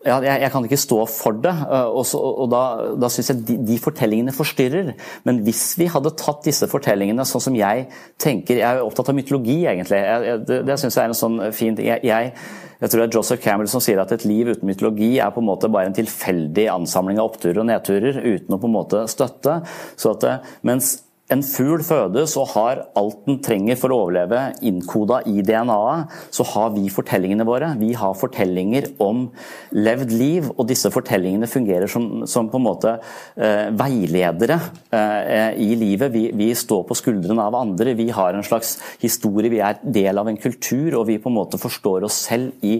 ja, jeg, jeg, kan ikke stå for det. Eh, og, så, og Da, da syns jeg de, de, fortellingene forstyrrer. Men hvis vi hadde tatt disse fortellingene sånn som jeg tenker Jeg er opptatt av mytologi, egentlig. Jeg, det det syns jeg er en sånn fin jeg, jeg, jeg tror det er Joseph Campbell som sier at et liv uten mytologi er på en måte bare en tilfeldig ansamling av oppturer og nedturer uten å på en måte støtte. Så at, eh, mens en fugl fødes og har alt den trenger for å overleve innkoda i DNA-et, så har vi fortellingene våre. Vi har fortellinger om levd liv, og disse fortellingene fungerer som, som på en måte eh, veiledere eh, i livet. Vi, vi, står på skuldrene av andre, vi har en slags historie, vi er del av en kultur, og vi på en måte forstår oss selv i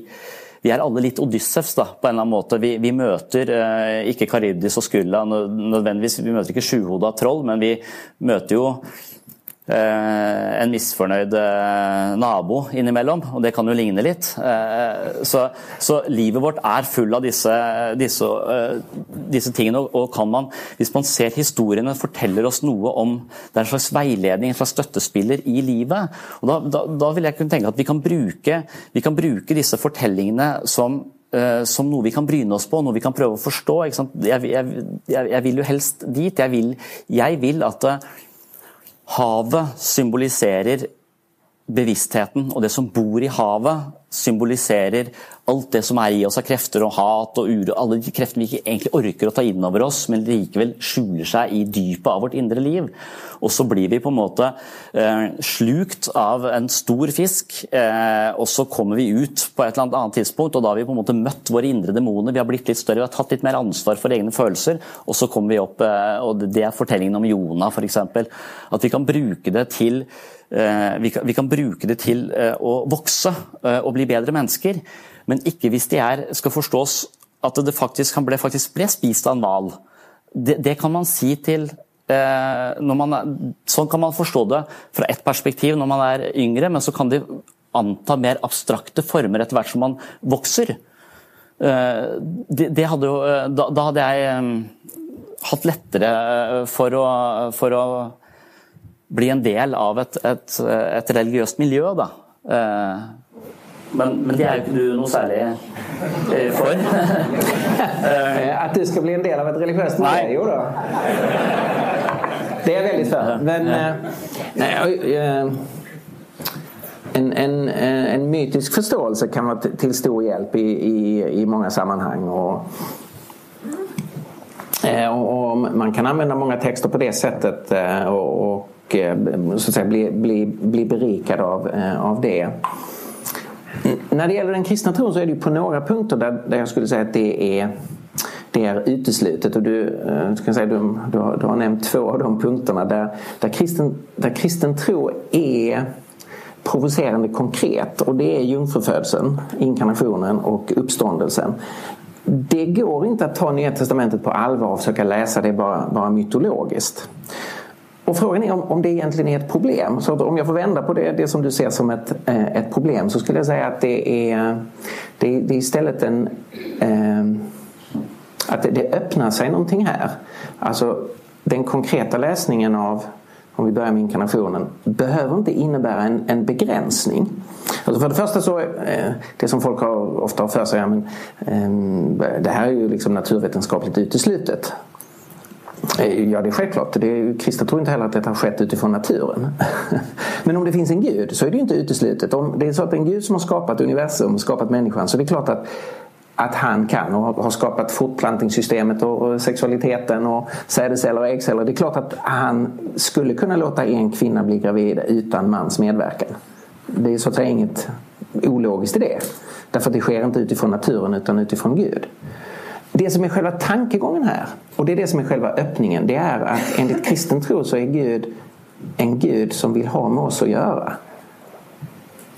vi er alle litt Odyssevs da, på en eller annen måte. Vi, vi møter eh, ikke Karibdis og Skulla nødvendigvis, vi møter ikke sjuhoda troll, men vi møter jo en misfornøyd eh, nabo innimellom, og det kan jo ligne litt. Eh, så, så livet vårt er full av disse, disse, disse tingene. Og kan man, hvis man ser historiene, forteller oss noe om Det er en slags veiledning, en slags støttespiller i livet. og Da, da, da vil jeg kunne tenke at vi kan bruke, vi kan bruke disse fortellingene som som noe vi kan bryne oss på, noe vi kan prøve å forstå. Jeg, jeg, jeg, vil jo helst dit. Jeg vil, jeg vil at Havet symboliserer bevisstheten, og det som bor i havet, symboliserer alt det som er i oss av krefter og hat og uro. Alle de kreftene vi ikke egentlig orker å ta inn over oss, men likevel skjuler seg i dypet av vårt indre liv. Og så blir vi på en måte eh, slukt av en stor fisk, eh, og så kommer vi ut på et eller annet tidspunkt, og da har vi på en måte møtt våre indre demoner. Vi har blitt litt større, vi har tatt litt mer ansvar for egne følelser, og så kommer vi opp eh, og Det er fortellingen om Jonah, f.eks. At vi kan bruke det til vi kan, vi kan, bruke det til å vokse og bli bedre mennesker men ikke hvis de er, skal forstås at det faktisk ble, faktisk ble spist av en hval. Det, det, kan man si til eh, man, Sånn kan man forstå det fra ett perspektiv når man er yngre, men så kan de anta mer abstrakte former etter hvert som man vokser. Eh, det, det hadde jo, eh, da, da, hadde jeg hatt lettere for å, for å, bli en del av et, et, et religiøst miljø. da. Eh, men, men, det er jo ikke du noe særlig eh, for. Eh, at du skal bli en del av et religiøst miljø, da. Det er veldig spennende. Men eh, en, en, en, mytisk forståelse kan være til stor hjelp i, i, i mange sammenheng. Og, og, man kan anvende mange texter på det settet. og, og så å si, bli, bli, bli berikad av, av det. När det gäller den kristna tron så är det på några punkter där, där jag skulle säga att det är det är uteslutet. Och du, eh, ska säga, du, du, har, du har nämnt två av de punkterna där, där, kristen, där kristen tro är provocerande konkret och det är jungfrufödseln, inkarnationen och uppståndelsen. Det går inte att ta Nya Testamentet på allvar och försöka läsa det bara, bara mytologiskt. Och frågan är om, om det egentligen är ett problem. Så om jag får vända på det, det som du ser som ett, eh, ett problem så skulle jag säga att det är, det, det är istället en... Eh, att det, det öppnar sig någonting här. Alltså den konkreta läsningen av om vi börjar med inkarnationen, behöver inte innebära en, en begränsning. Alltså för det första så, eh, det som folk har, ofta har för sig, men, eh, det här är ju liksom naturvetenskapligt uteslutet. Eh, ja, det är självklart. Det kristna tror inte heller att detta har skett utifrån naturen. Men om det finns en gud så är det ju inte uteslutet. Om det är så att det är en gud som har skapat universum skapat människan så det klart att att han kan och har skapat fortplantningssystemet och sexualiteten och sädesceller och äggceller. Det är klart att han skulle kunna låta en kvinna bli gravid utan mans medverkan. Det är så att säga inget ologiskt i det. Därför att det sker inte utifrån naturen utan utifrån Gud. Det som är själva tankegången här, och det är det som är själva öppningen, det är att enligt kristen tro så är Gud en Gud som vill ha med oss att göra.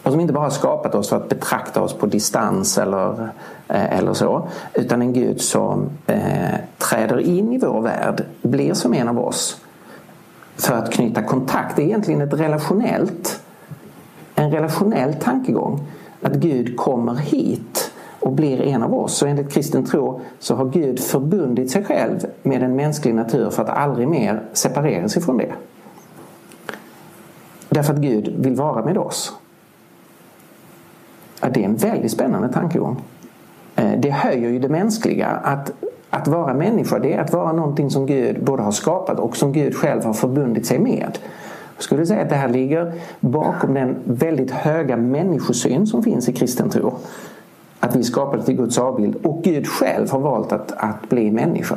Och som inte bara har skapat oss för att betrakta oss på distans eller, eh, eller så. Utan en Gud som eh, träder in i vår värld, blir som en av oss. För att knyta kontakt. Det är egentligen ett relationellt, en relationell tankegång. Att Gud kommer hit och blir en av oss. Så enligt kristen tro så har Gud förbundit sig själv med en mänsklig natur för att aldrig mer separera sig från det. Därför att Gud vill vara med oss. Ja, det är en väldigt spännande tankegång. Eh, det höjer ju det mänskliga. Att, att vara människa det är att vara någonting som Gud både har skapat och som Gud själv har förbundit sig med. Jag skulle säga att det här ligger bakom den väldigt höga människosyn som finns i kristen tro. Att vi skapade till Guds avbild och Gud själv har valt att, att bli människa.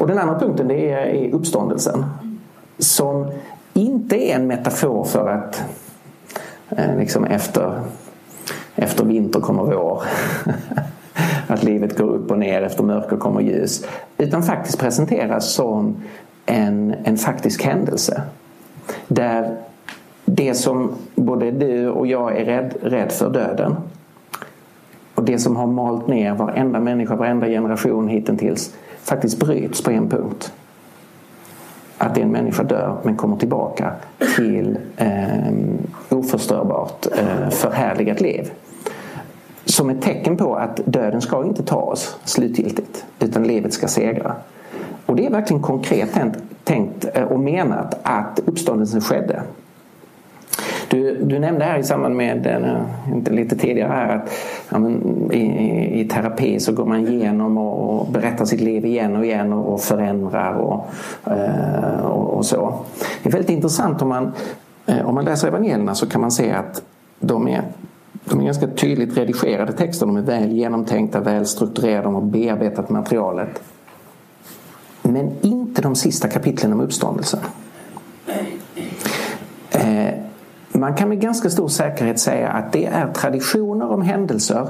Och den andra punkten det är, är uppståndelsen. Som inte är en metafor för att eh, liksom efter efter vinter kommer vår. att livet går upp och ner, efter mörker kommer ljus. Utan faktiskt presenteras som en, en faktisk händelse. Där det som både du och jag är rädd, rädd för, döden, och det som har malt ner varenda människa, varenda generation hittills faktiskt bryts på en punkt. Att en människa dör men kommer tillbaka till eh, oförstörbart, eh, förhärligat liv som ett tecken på att döden ska inte ta oss slutgiltigt utan livet ska segra. Och det är verkligen konkret tänkt eh, och menat att uppståndelsen skedde. Du, du nämnde här i samband med, eh, inte lite tidigare här, att ja, men, i, i, terapi så går man igenom och, och berättar sitt liv igen och igen och, och förändrar och, eh, så. Det är väldigt intressant om man, om man läser evangelierna så kan man se att de är de är ganska tydligt redigerade texter. De är väl genomtänkta, väl strukturerade, de har materialet. Men inte de sista kapitlen om uppståndelsen. Eh, man kan med ganska stor säkerhet säga att det är traditioner om händelser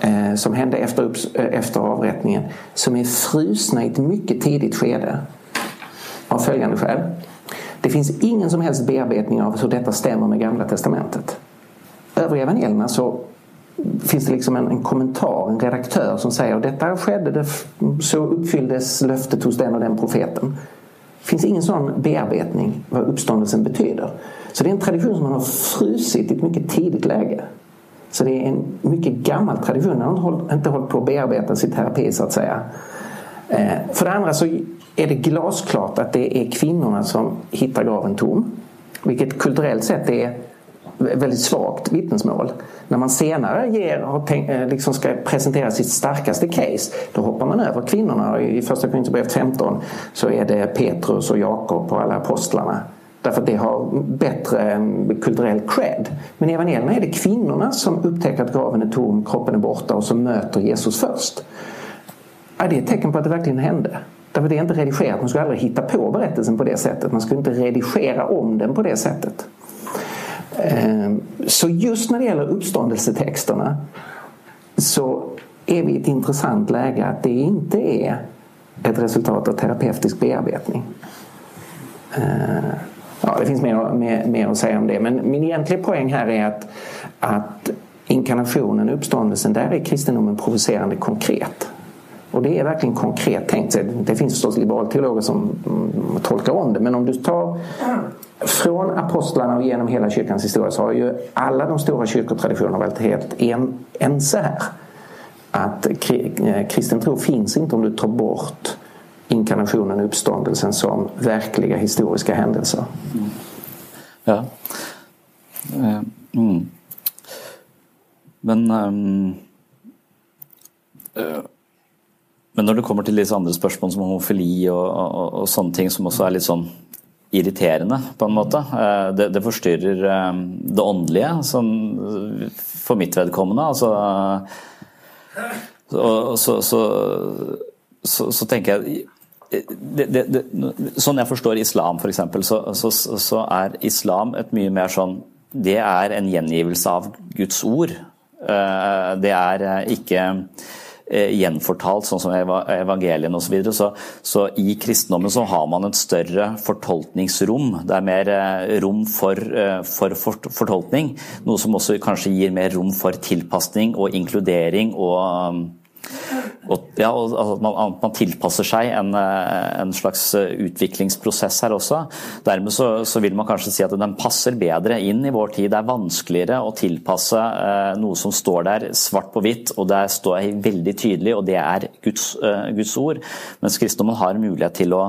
eh, som hände efter, eh, efter avrättningen som är frusna i ett mycket tidigt skede. Av följande skäl. Det finns ingen som helst bearbetning av hur detta stämmer med Gamla Testamentet övriga evangelierna så finns det liksom en, en, kommentar, en redaktör som säger detta skedde, det, så uppfylldes löftet hos den och den profeten. Det finns ingen sån bearbetning vad uppståndelsen betyder. Så det är en tradition som man har frusit i ett mycket tidigt läge. Så det är en mycket gammal tradition. Man har inte hållit på att bearbeta sitt terapi så att säga. For det andra så är det glasklart att det är kvinnorna som hittar graven tom. Vilket kulturellt sett är väldigt svagt vittnesmål. När man senare ger, har eh, liksom ska presentera sitt starkaste case då hoppar man över kvinnorna. I första Korinthierbrevet 15 så är det Petrus och Jakob och alla apostlarna. Därför att det har bättre kulturell cred. Men i evangelierna är det kvinnorna som upptäcker att graven är tom, kroppen är borta och som möter Jesus först. Ja, det är ett tecken på att det verkligen hände. Därför det är inte redigerat. Man skulle aldrig hitta på berättelsen på det sättet. Man skulle inte redigera om den på det sättet. Ehm, så just när det gäller uppståndelsetexterna så är vi i ett intressant läge att det inte är ett resultat av terapeutisk bearbetning. Ja, det finns mer, mer, mer att säga om det men min egentliga poäng här är att, att inkarnationen, uppståndelsen, där är kristendomen provocerande konkret. Och det är verkligen konkret tänkt. Det finns förstås liberalteologer som mm, tolkar om det men om du tar från apostlarna och genom hela kyrkans historia så har ju alla de stora kyrkotraditionerna varit helt en, ense här. Att eh, kristen tro finns inte om du tar bort inkarnationen och uppståndelsen som verkliga historiska händelser. Mm. Ja. Eh, mm. Men um, uh, Men når det kommer til disse andre spørsmål som homofili og, og, og sånne ting som også er litt sånn irriterende, på en måte. Eh, det, det forstyrrer eh, det åndelige, sånn, for mitt vedkommende. Altså, så, så, så, så, tenker jeg det, det, Sånn jeg forstår islam, f.eks., så, så, så er islam et mye mer sånn Det er en gjengivelse av Guds ord. Eh, det er ikke eh, gjenfortalt, sånn som evangeliene osv. Så, videre. så Så i kristendommen så har man et større fortolkningsrom. Det er mer eh, rom for, eh, for, for fortolkning, noe som også kanskje gir mer rom for tilpasning og inkludering og og, ja, og at man, man, tilpasser seg en, eh, en, slags eh, utviklingsprosess her også. Dermed så, så, vil man kanskje si at den passer bedre inn i vår tid. Det er vanskeligere å tilpasse eh, noe som står der svart på hvitt, og det står veldig tydelig, og det er Guds, eh, Guds ord. Mens kristendommen har mulighet til å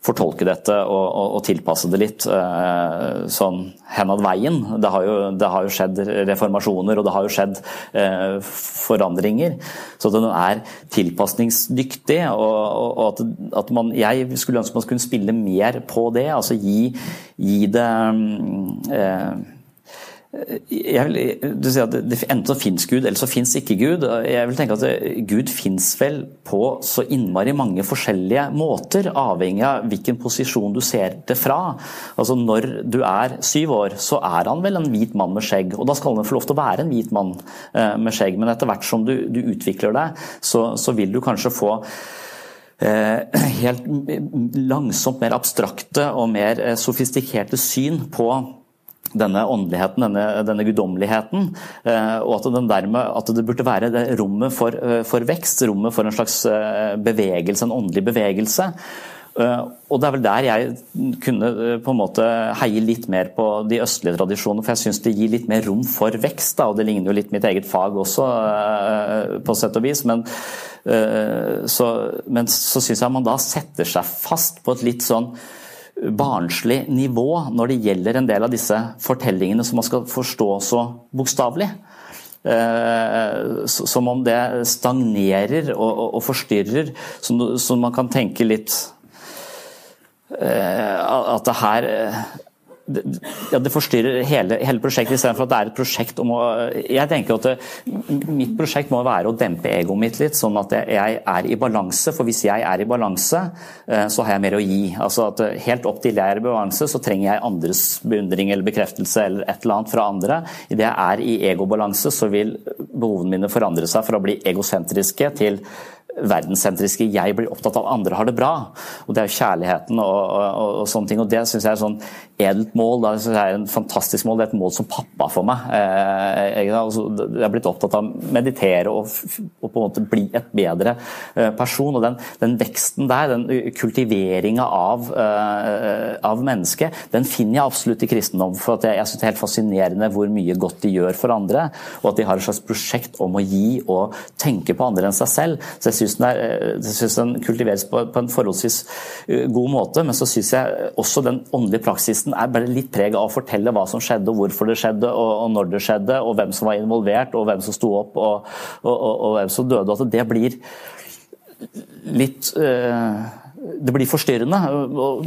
fortolke dette og, og, og tilpasse det litt eh, sånn hen ad veien. Det har, jo, det har, jo, skjedd reformasjoner og det har jo skjedd eh, forandringer. Så den er tilpasningsdyktig. og, og at, at, man, Jeg skulle ønske man skulle spille mer på det. altså Gi, gi det uh, jeg vil, du sier at det, Enten så fins Gud, eller så fins ikke Gud. Jeg vil tenke at Gud fins vel på så innmari mange forskjellige måter, avhengig av hvilken posisjon du ser det fra. Altså Når du er syv år, så er han vel en hvit mann med skjegg. Og da skal han få lov til å være en hvit mann eh, med skjegg, men etter hvert som du, du utvikler deg, så, så vil du kanskje få eh, helt langsomt mer abstrakte og mer eh, sofistikerte syn på denne åndeligheten, denne, denne guddommeligheten. Eh, og at, dermed, at, det burde være det rommet for, eh, for, vekst, rommet for en slags eh, bevegelse, en åndelig bevegelse. Og det er vel der jeg kunne på en måte heie litt mer på de østlige tradisjonene, for jeg syns det gir litt mer rom for vekst. Da, og det ligner jo litt mitt eget fag også, på sett og vis. Men så, men så syns jeg man da setter seg fast på et litt sånn barnslig nivå når det gjelder en del av disse fortellingene som man skal forstå så bokstavelig. Eh, som om det stagnerer og, forstyrrer, så man kan tenke litt eh, at det her ja, det forstyrrer hele, hele prosjektet, istedenfor at det er et prosjekt om å Jeg tenker at det, mitt prosjekt må være å dempe egoet mitt litt, sånn at jeg er i balanse. For hvis jeg er i balanse, eh, så har jeg mer å gi. Altså at Helt opp til jeg er i balanse, så trenger jeg andres beundring eller bekreftelse eller et eller annet fra andre. Idet jeg er i egobalanse, så vil behovene mine forandre seg fra å bli egosentriske til verdenssentriske 'jeg blir opptatt av andre har det bra'. Og Det er jo kjærligheten og, og, og sånne ting. og Det syns jeg er et sånn edelt mål. Det synes jeg er en fantastisk mål. Det er et mål som pappa for meg. Eh, jeg har blitt opptatt av å meditere og, og, på en måte bli et bedre eh, person. og Den, den veksten der, den kultiveringa av, uh, av mennesket, den finner jeg absolutt i kristendom. for Jeg, jeg syns det er helt fascinerende hvor mye godt de gjør for andre, og at de har et slags prosjekt om å gi og tenke på andre enn seg selv. Så jeg syns den, eh, den, kultiveres på, på, en forholdsvis eh, god måte, men så syns jeg også den åndelige praksisen er bare litt preg av å fortelle hva som skjedde, og hvorfor det skjedde, og, og når det skjedde, og hvem som var involvert, og hvem som sto opp, og, og, og hvem som døde. At det blir litt øh, det blir forstyrrende.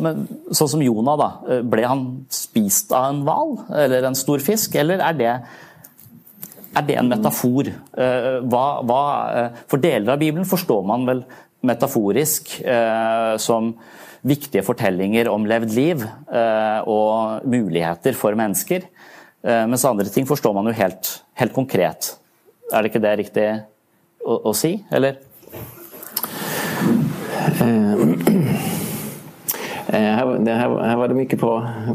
Men sånn som Jonah, da. Ble han spist av en hval eller en stor fisk, eller er det er det en metafor? Eh, hva, hva, eh, for deler av Bibelen forstår man vel metaforisk eh, som viktige fortellinger om levd liv og muligheter for mennesker. Mens andre ting forstår man jo helt, helt konkret. Er det ikke det riktig å, å si, eller? Her, her, her, var det mye på,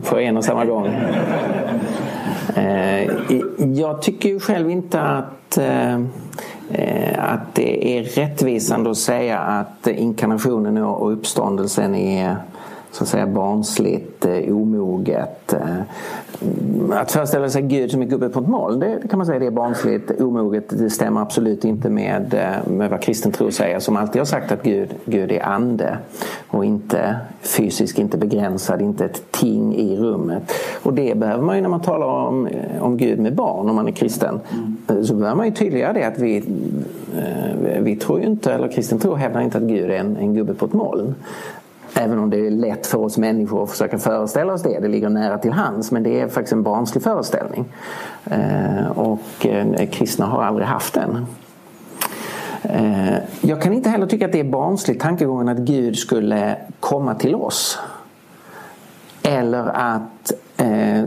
på en og samme gang. Eh, jag tycker ju själv inte att, eh, att det är rättvisande att säga att inkarnationen och uppståndelsen är så att säga barnsligt, eh, omoget. Eh, att föreställa sig Gud som är gubbe på ett moln, det kan man säga det är barnsligt, omoget. Det stämmer absolut inte med, eh, med vad kristen tro säger som alltid har sagt att Gud, Gud är ande och inte fysisk, inte begränsad, inte ett ting i rummet. Och det behöver man ju när man talar om, om Gud med barn, om man är kristen. Mm. Så behöver man ju tydliggöra det att vi, vi tror ju inte, eller kristen tro hävdar inte att Gud är en, en gubbe på ett moln. Även om det är lätt för oss människor att försöka föreställa oss det. Det ligger nära till hands men det är faktiskt en barnslig föreställning. Eh, och eh, kristna har aldrig haft den. Eh, jag kan inte heller tycka att det är barnsligt tankegången att Gud skulle komma till oss. Eller att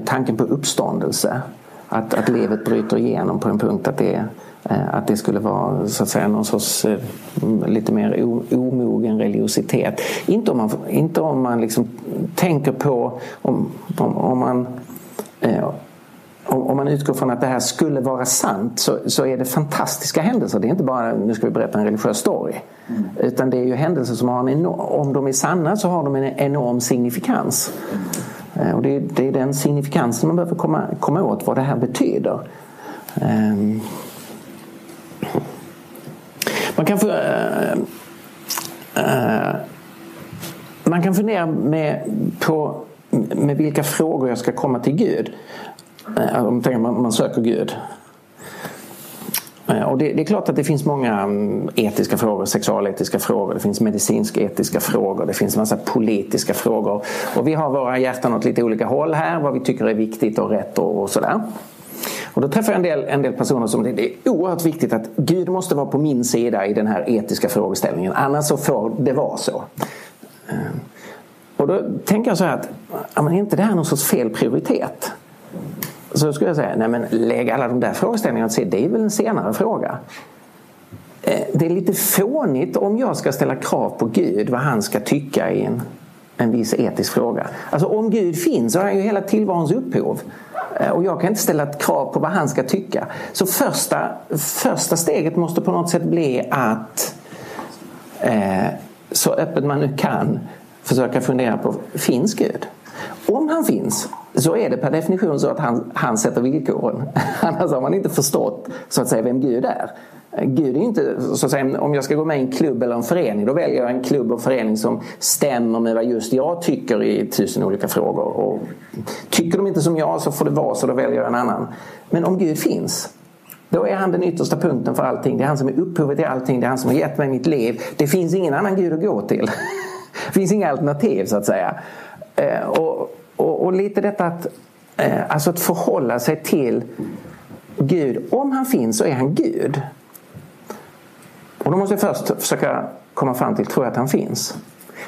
tanken på uppståndelse. Att, att livet bryter igenom på en punkt att det Eh, att det skulle vara så att säga någon sorts eh, lite mer omogen religiositet. Inte om man, inte om man liksom tänker på om, om, om man eh, om man utgår från att det här skulle vara sant så, så, är det fantastiska händelser. Det är inte bara nu ska vi berätta en religiös story. Mm. Utan det är ju händelser som har en enorm, om de är sanna så har de en enorm signifikans. Mm. Och det, det, är den signifikansen man behöver komma, komma åt vad det här betyder. Um, man kan, få, uh, uh, man kan fundera med, på med vilka frågor jag ska komma till Gud. Uh, om man, man söker Gud. Och det, det, är klart att det finns många mm, etiska frågor, sexualetiska frågor, det finns medicinsk-etiska frågor, det finns massa politiska frågor. Och vi har våra hjärtan åt lite olika håll här, vad vi tycker är viktigt och rätt och, och sådär. Och då träffar jag en del, en del personer som det är oerhört viktigt att Gud måste vara på min sida i den här etiska frågeställningen. Annars så får det vara så. Eh, och då tänker jag så här att, ja, är inte det här någon sorts fel prioritet? Så skulle jag säga, nej men lägg alla de där frågeställningarna åt sidan. Det är väl en senare fråga. Eh, det är lite fånigt om jag ska ställa krav på Gud vad han ska tycka i en, en viss etisk fråga. Alltså om Gud finns så har han ju hela tillvarons upphov. Eh, och jag kan inte ställa ett krav på vad han ska tycka. Så första, första steget måste på något sätt bli att eh, så öppet man nu kan försöka fundera på, finns Gud? Om han finns så är det per definition så att han, han sätter villkoren. Annars har man inte förstått så att säga vem Gud är. Gud är inte, så att säga, om jag ska gå med i en klubb eller en förening då väljer jag en klubb och förening som stämmer med vad just jag tycker i tusen olika frågor. Och tycker de inte som jag så får det vara så, då väljer jag en annan. Men om Gud finns då är han den yttersta punkten för allting. Det är han som är upphovet till allting. Det är han som har gett mig mitt liv. Det finns ingen annan Gud att gå till. Det finns inga alternativ så att säga. Eh, och, och, och lite detta att, eh, alltså att förhålla sig till Gud. Om han finns så är han Gud. Och då måste jag först försöka komma fram till, tror jag att han finns?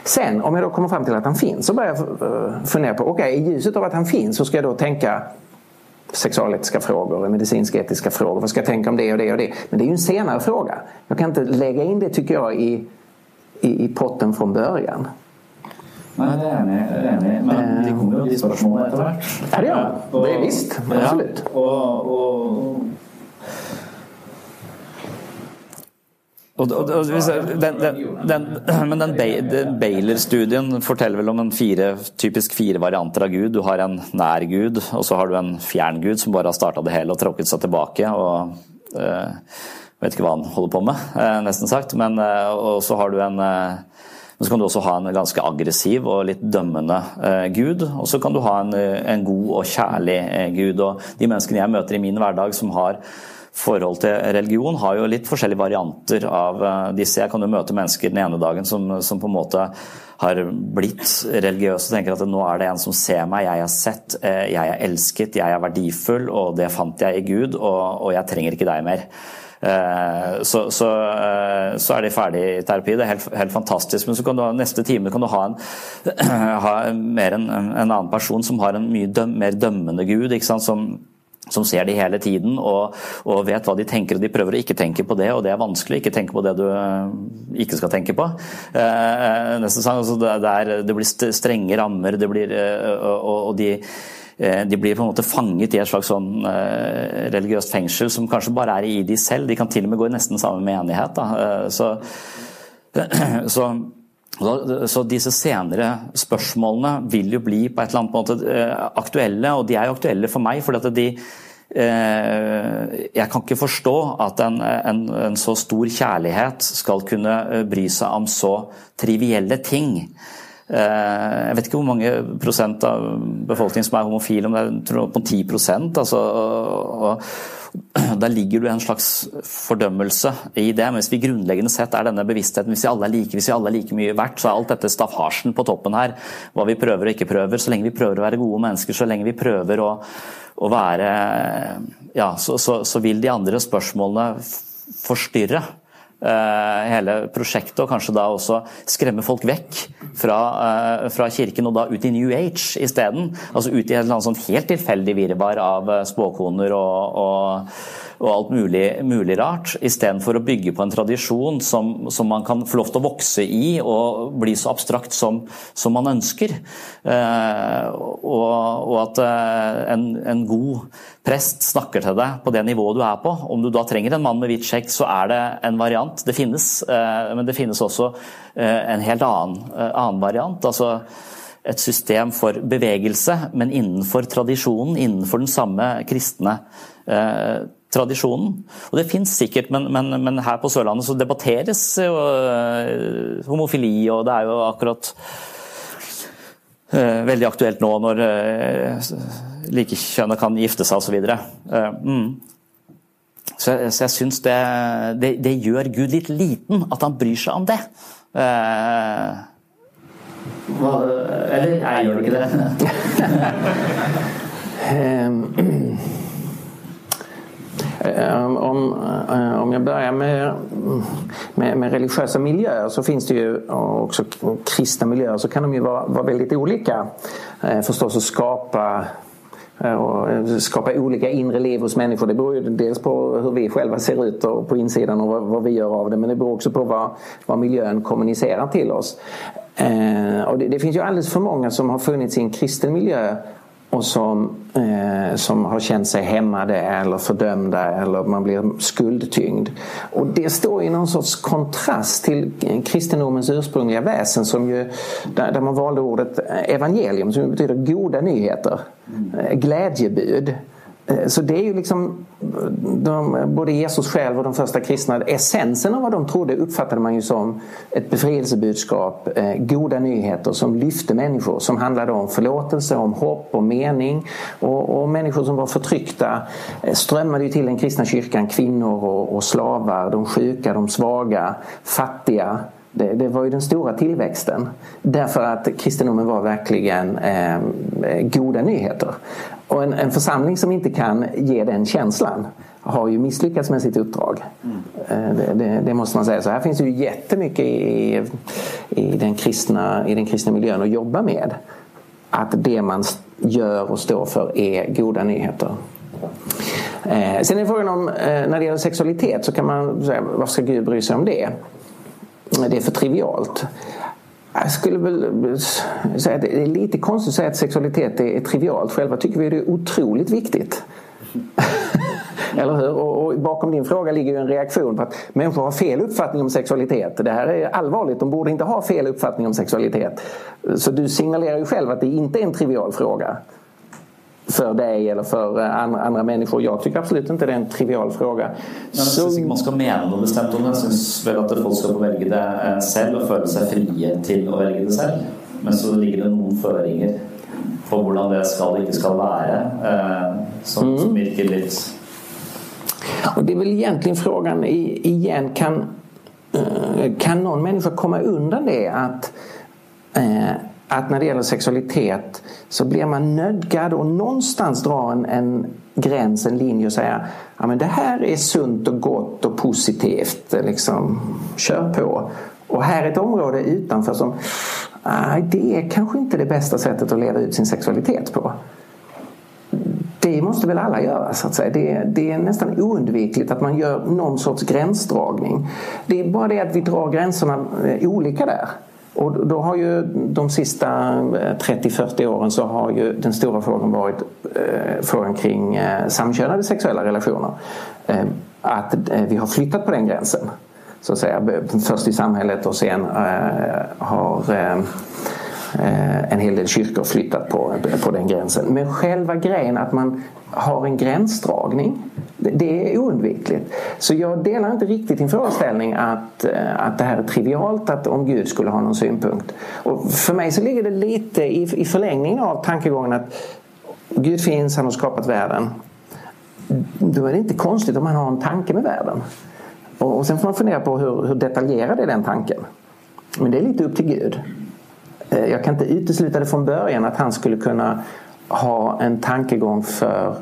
Sen om jag då kommer fram till att han finns så börjar jag eh, fundera på, okej i ljuset av att han finns så ska jag då tänka sexualetiska frågor, medicinsk-etiska frågor. Vad ska jag tänka om det och det och det? Men det är ju en senare fråga. Jag kan inte lägga in det tycker jag i, i, i potten från början. Nei, det er jeg enig i. Men de kommer jo de spørsmålene etter hvert. Ja, det de. Det er visst. Absolutt. Ja, og, og Og, og, den, den, den, men den Baylor-studien forteller vel om en fire, typisk fire varianter av Gud. Du har en nær Gud, og så har du en fjern Gud som bare har starta det hele og tråkket seg tilbake. og øh, Vet ikke hva han holder på med, uh, nesten sagt. Men, og så har du en men så kan du også ha en ganske aggressiv og litt dømmende gud. Og så kan du ha en, en god og kjærlig gud. Og de menneskene jeg møter i min hverdag som har forhold til religion har jo litt forskjellige varianter av eh, disse. Jeg kan jo møte mennesker den ene dagen som, som på en måte har blitt religiøse og tenker at nå er det en som ser meg, jeg er sett, eh, jeg er elsket, jeg er verdifull, og det fant jeg i Gud, og, og jeg trenger ikke deg mer. Eh, så, så, så, er de ferdig i terapi. Det er helt, helt, fantastisk. Men så kan du neste time kan du ha en, ha mer en, en annen person som har en mye døm, mer dømmende gud. ikke sant, som som ser de hele tiden og, og, vet hva de tenker, og de prøver å ikke tenke på det. Og det er vanskelig ikke tenke på det du eh, ikke skal tenke på. Eh, nesten sånn, altså det, er, det, blir strenge rammer, det blir, eh, og, og de, eh, de blir på en måte fanget i et slags sånn eh, religiøst fengsel som kanskje bare er i de selv. De kan til og med gå i nesten samme menighet. Da. Så, så så disse senere spørsmålene vil jo bli på et eller annet måte eh, aktuelle, og de er jo aktuelle for meg. for de eh, jeg kan ikke forstå at en, en, en, så stor kjærlighet skal kunne eh, bry seg om så trivielle ting. Jeg vet ikke hvor mange prosent av befolkningen som er homofile, om det er tror på 10 altså, og, Da ligger du en slags fordømmelse i det, Men hvis vi grunnleggende sett er denne bevisstheten hvis vi alle er like, hvis vi alle er like mye verdt, så er alt dette staffasjen på toppen her. Hva vi prøver og ikke prøver. Så lenge vi prøver å være gode mennesker, så lenge vi prøver å, å være Ja, så, så, så, vil de andre spørsmålene forstyrre. Eh, hele prosjektet, og kanskje da også skremme folk vekk fra, eh, fra kirken og da ut i New Age isteden. Altså ut i et eller sånn helt tilfeldig virvar av spåkoner og, og og alt mulig, mulig rart, istedenfor å bygge på en tradisjon som, som, man kan få lov til å vokse i og bli så abstrakt som, som man ønsker. Eh, og, og, at eh, en, en, god prest snakker til deg på det nivået du er på. Om du da trenger en mann med hvitt skjegg, så er det en variant. Det finnes, eh, men det finnes også eh, en helt annen, eh, annen variant. altså et system for bevegelse, men innenfor tradisjonen, innenfor den samme kristne eh, tradisjonen. Og det fins sikkert, men, men, men, her på Sørlandet så debatteres jo uh, homofili, og det er jo akkurat uh, veldig aktuelt nå når uh, likekjønnet kan gifte seg osv. Så, mm. Så, så jeg syns det, det, det, gjør Gud litt liten at han bryr seg om det. Uh, hva, eller jeg gjør ikke det? Eh, om, eh, om jag börjar med, med, med, religiösa miljöer så finns det ju också kristna miljöer så kan de ju vara, vara väldigt olika. Eh, förstås att skapa och skapa olika inre liv hos människor. Det beror ju dels på hur vi själva ser ut och på insidan och vad, vad vi gör av det men det beror också på vad, vad miljön kommunicerar till oss. och det, det, finns ju alldeles för många som har funnits i en kristen miljö och som, eh, som har känt sig hämmade eller fördömda eller man blir skuldtyngd. Och det står i någon sorts kontrast till kristendomens ursprungliga väsen som ju, där, där man valde ordet evangelium som betyder goda nyheter, mm. glädjebud. Eh, så det är ju liksom de, både Jesus själv och de första kristna, essensen av vad de trodde uppfattade man ju som ett befrielsebudskap, eh, goda nyheter som lyfte människor, som handlade om förlåtelse, om hopp, och mening. Och, och människor som var förtryckta Strømmet strömmade ju till den kristna kyrkan, kvinnor och, och slavar, de sjuka, de svaga, fattiga. Det, det, var ju den stora tillväxten. Därför att kristendomen var verkligen eh, goda nyheter. Och en, en, församling som inte kan ge den känslan har ju misslyckats med sitt uppdrag. Mm. Det, det, det, måste man säga. Så här finns det ju jättemycket i, i, den kristna, i den kristna miljön att jobba med. Att det man gör och står för är goda nyheter. Eh, sen är frågan om, eh, när det gäller sexualitet så kan man säga, varför ska Gud bry sig om det? Det är för trivialt. Jag skulle väl säga att det är lite konstigt att säga att sexualitet är trivialt. Själva tycker vi det är otroligt viktigt. Eller hur? Och, bakom din fråga ligger ju en reaktion på att människor har fel uppfattning om sexualitet. Det här är allvarligt. De borde inte ha fel uppfattning om sexualitet. Så du signalerar ju själv att det inte är en trivial fråga för dig eller för eh, andra, andra människor. Jag tycker absolut inte det är en trivial fråga. Ja, syns ikke man skal mene något bestämt om det. Jag syns vel at folk skal få velge det själv selv og føle seg till til å velge det selv. Men så ligger det noen føringer på hvordan det ska och ikke skal være, eh, som, mm. som virker litt Och det är väl egentligen frågan igen, kan, eh, kan någon människa komma undan det att att när det gäller sexualitet så blir man nödgad og någonstans dra en, en gräns, en linje och säga ja, men det här är sunt och gott och positivt. Liksom, kör på. Och här är ett område utanför som nej, det är kanske inte det bästa sättet att leva ut sin sexualitet på. Det måste väl alla göra så att säga. Det, det, är nästan oundvikligt att man gör någon sorts gränsdragning. Det är bara det att vi drar gränserna eh, olika där. Och då har ju de sista 30-40 årene åren så har ju den stora frågan varit eh, frågan kring eh, samkönade sexuella relationer. Eh, eh, vi har flyttat på den gränsen. Så att säga. Först i samhället och sen eh, har en hel del kyrkor flyttat på, på den gränsen. Men själva grejen att man har en gränsdragning det är oundvikligt. Så jag delar inte riktigt din föreställning att, eh, att det här är trivialt, att om Gud skulle ha någon synpunkt. Och för mig så ligger det lite i, i förlängningen av tankegången att Gud finns, han har skapat världen. Då är det inte konstigt om han har en tanke med världen. Och, och sen får man fundera på hur, hur detaljerad är den tanken. Men det är lite upp till Gud. Eh, jag kan inte utesluta det från början att han skulle kunna ha en tankegång för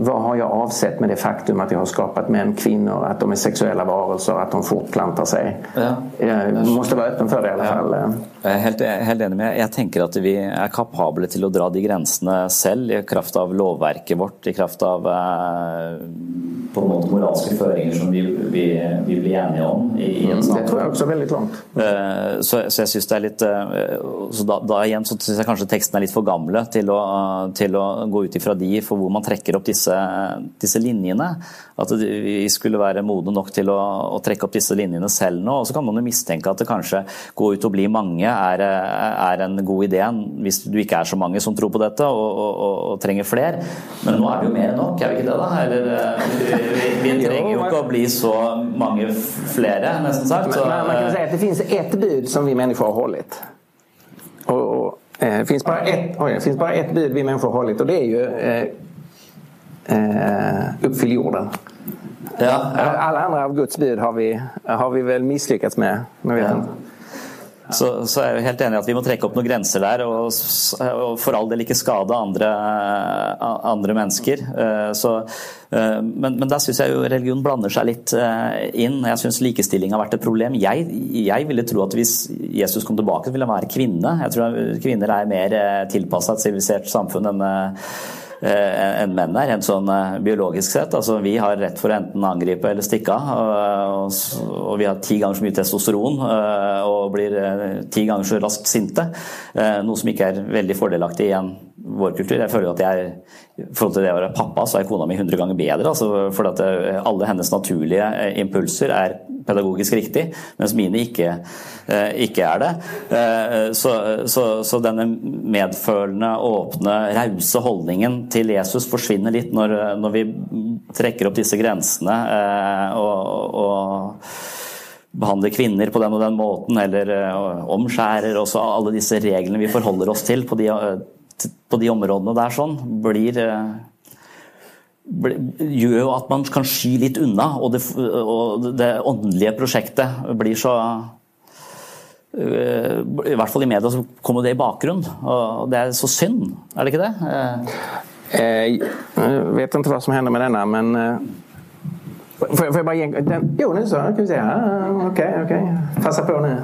vad har jag avsett med det faktum att jag har skapat män, kvinnor, att de är sexuella varelser, att de fortplantar sig? Ja. Jag måste vara öppen för det i alla fall. Jeg er helt, helt enig med Jeg tenker at vi er kapable til å dra de grensene selv i kraft av lovverket vårt, i kraft av eh, på en måte moralske føringer som vi, vi, vi blir enige om i, i en Det tror jeg også er veldig langt. Eh, Så, så jeg synes det er litt eh, så da, da igjen så syns jeg kanskje teksten er litt for gamle til å, til å gå ut ifra de for hvor man trekker opp disse, disse linjene. At vi skulle være modne nok til å, å trekke opp disse linjene selv nå. Og så kan man jo mistenke at det kanskje gå ut og bli mange er, er en god idé hvis du ikke er så mange som tror på dette og, og, og, og trenger flere. Men nå er det jo mer enn nok, er vi ikke det da? Eller, eh, vi, vi, trenger jo ikke å bli så mange flere, nesten sagt. Så, Men man kan si at det finnes ett bud som vi mennesker har holdt. Och, och, eh, det, finns bara ett, oj, finns bara ett bud vi människor har hållit och det är ju eh, eh, uppfyll jorden. ja, ja. Alla andra av Guds bud har vi, har vi väl misslyckats med. Men vet Ja. Så, så er jeg helt enig i at vi må trekke opp noen grenser der, og, og for all del ikke skade andre, andre mennesker. Eh, Så, eh, men, men der syns jeg jo religion blander seg litt eh, inn. Jeg syns likestilling har vært et problem. Jeg, jeg ville tro at hvis Jesus kom tilbake, ville han være kvinne. Jeg tror kvinner er mer tilpassa et sivilisert samfunn enn eh, enn menn er, rent sånn eh, biologisk sett. Altså, vi har rett for å enten angripe eller stikke av. Og, og, vi har ti ganger så mye testosteron eh, og blir eh, ti ganger så raskt sinte. Eh, Noe som ikke er veldig fordelaktig i en vår kultur. Jeg føler at jeg i forhold til det å være pappa, så er kona mi 100 ganger bedre. Altså, for at eh, alle hennes naturlige eh, impulser er pedagogisk riktig, mens mine ikke, eh, ikke er det. Så, så, så denne medfølende, åpne, rause holdningen til Jesus forsvinner litt når, når vi trekker opp disse grensene og, og behandler kvinner på den og den måten, eller omskjærer også alle disse reglene vi forholder oss til på de, på de områdene der sånn, blir eh, gjør jo at man kan sky litt unna, og det, og det åndelige prosjektet blir så eh, I hvert fall i media så kommer det i bakgrunnen, og det er så synd, er det ikke det? Eh, Eh, vet ikke hva som hender med denne, men får, jeg, får jeg bare ge den? Jo nå så, kan vi se. Ah, ok, okej. Passa på nu.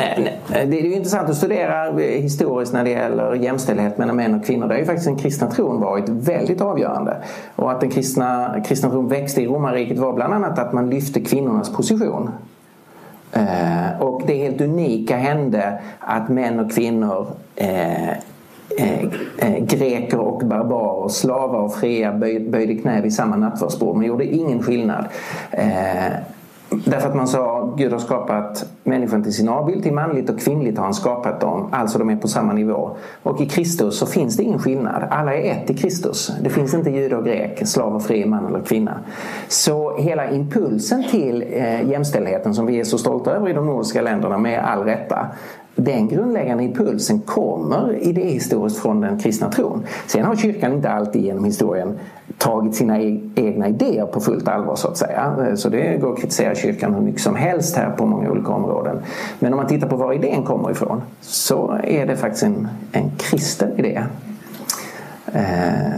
Eh, eh, det är ju intressant att studera historiskt när det gäller jämställdhet mellan män och kvinnor. Det har ju faktiskt den kristna tron varit väldigt avgörande. Och att den kristna, kristna tron växte i romarriket var bland annat att man lyfte kvinnornas position. og det helt unika hände att män och kvinnor eh, eh, eh, greker och barbarer, slavar och fria böj, böjde knä vid samma nattvardsbord. Man gjorde ingen skillnad. Därför att man sa Gud har skapat människan till sin avbild, till manligt och kvinnligt har han skapat dem. Alltså de är på samma nivå. Och i Kristus så finns det ingen skillnad. Alla är ett i Kristus. Det finns inte jude och grek, slav och fri, man eller kvinna. Så hela impulsen till eh, jämställdheten som vi är så stolta över i de nordiska länderna med all rätta den grundläggande impulsen kommer idéhistoriskt från den kristna tron. Sen har kyrkan inte alltid genom historien tagit sina e- egna idéer på fullt allvar så att säga. Så det går att kritisera kyrkan hur mycket som helst här på många olika områden. Men om man tittar på var idén kommer ifrån så är det faktiskt en, en kristen idé. Eh,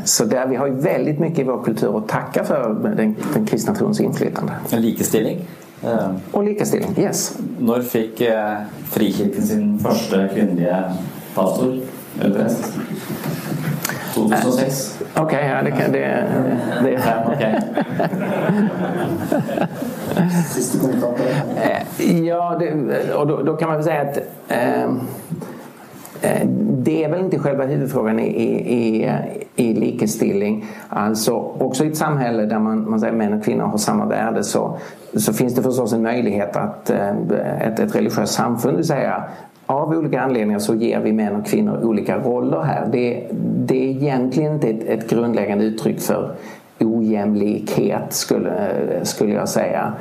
Så där vi har ju väldigt mycket i vår kultur att tacka för den, den kristna trons inflytande. likestilling. Eh, Och likestilling, yes. Når fikk eh, Frikirken sin første kvinnelige pastor eller prest? 2006? Ok, ja, det kan det... det Ja, ok. Siste kommentar på det? Eh, Ja, det, og da, då kan man vel si att eh, eh, det är väl inte själva huvudfrågan i, i, i, likestilling. Alltså också i ett samhälle där man, man säger män och kvinnor har samma värde så, så finns det förstås en möjlighet att eh, ett, ett religiöst samfund vill säga av olika anledningar så ger vi män och kvinnor olika roller här. Det, det är egentligen inte ett, ett grundläggande uttryck för ojämlikhet skulle, skulle jag säga.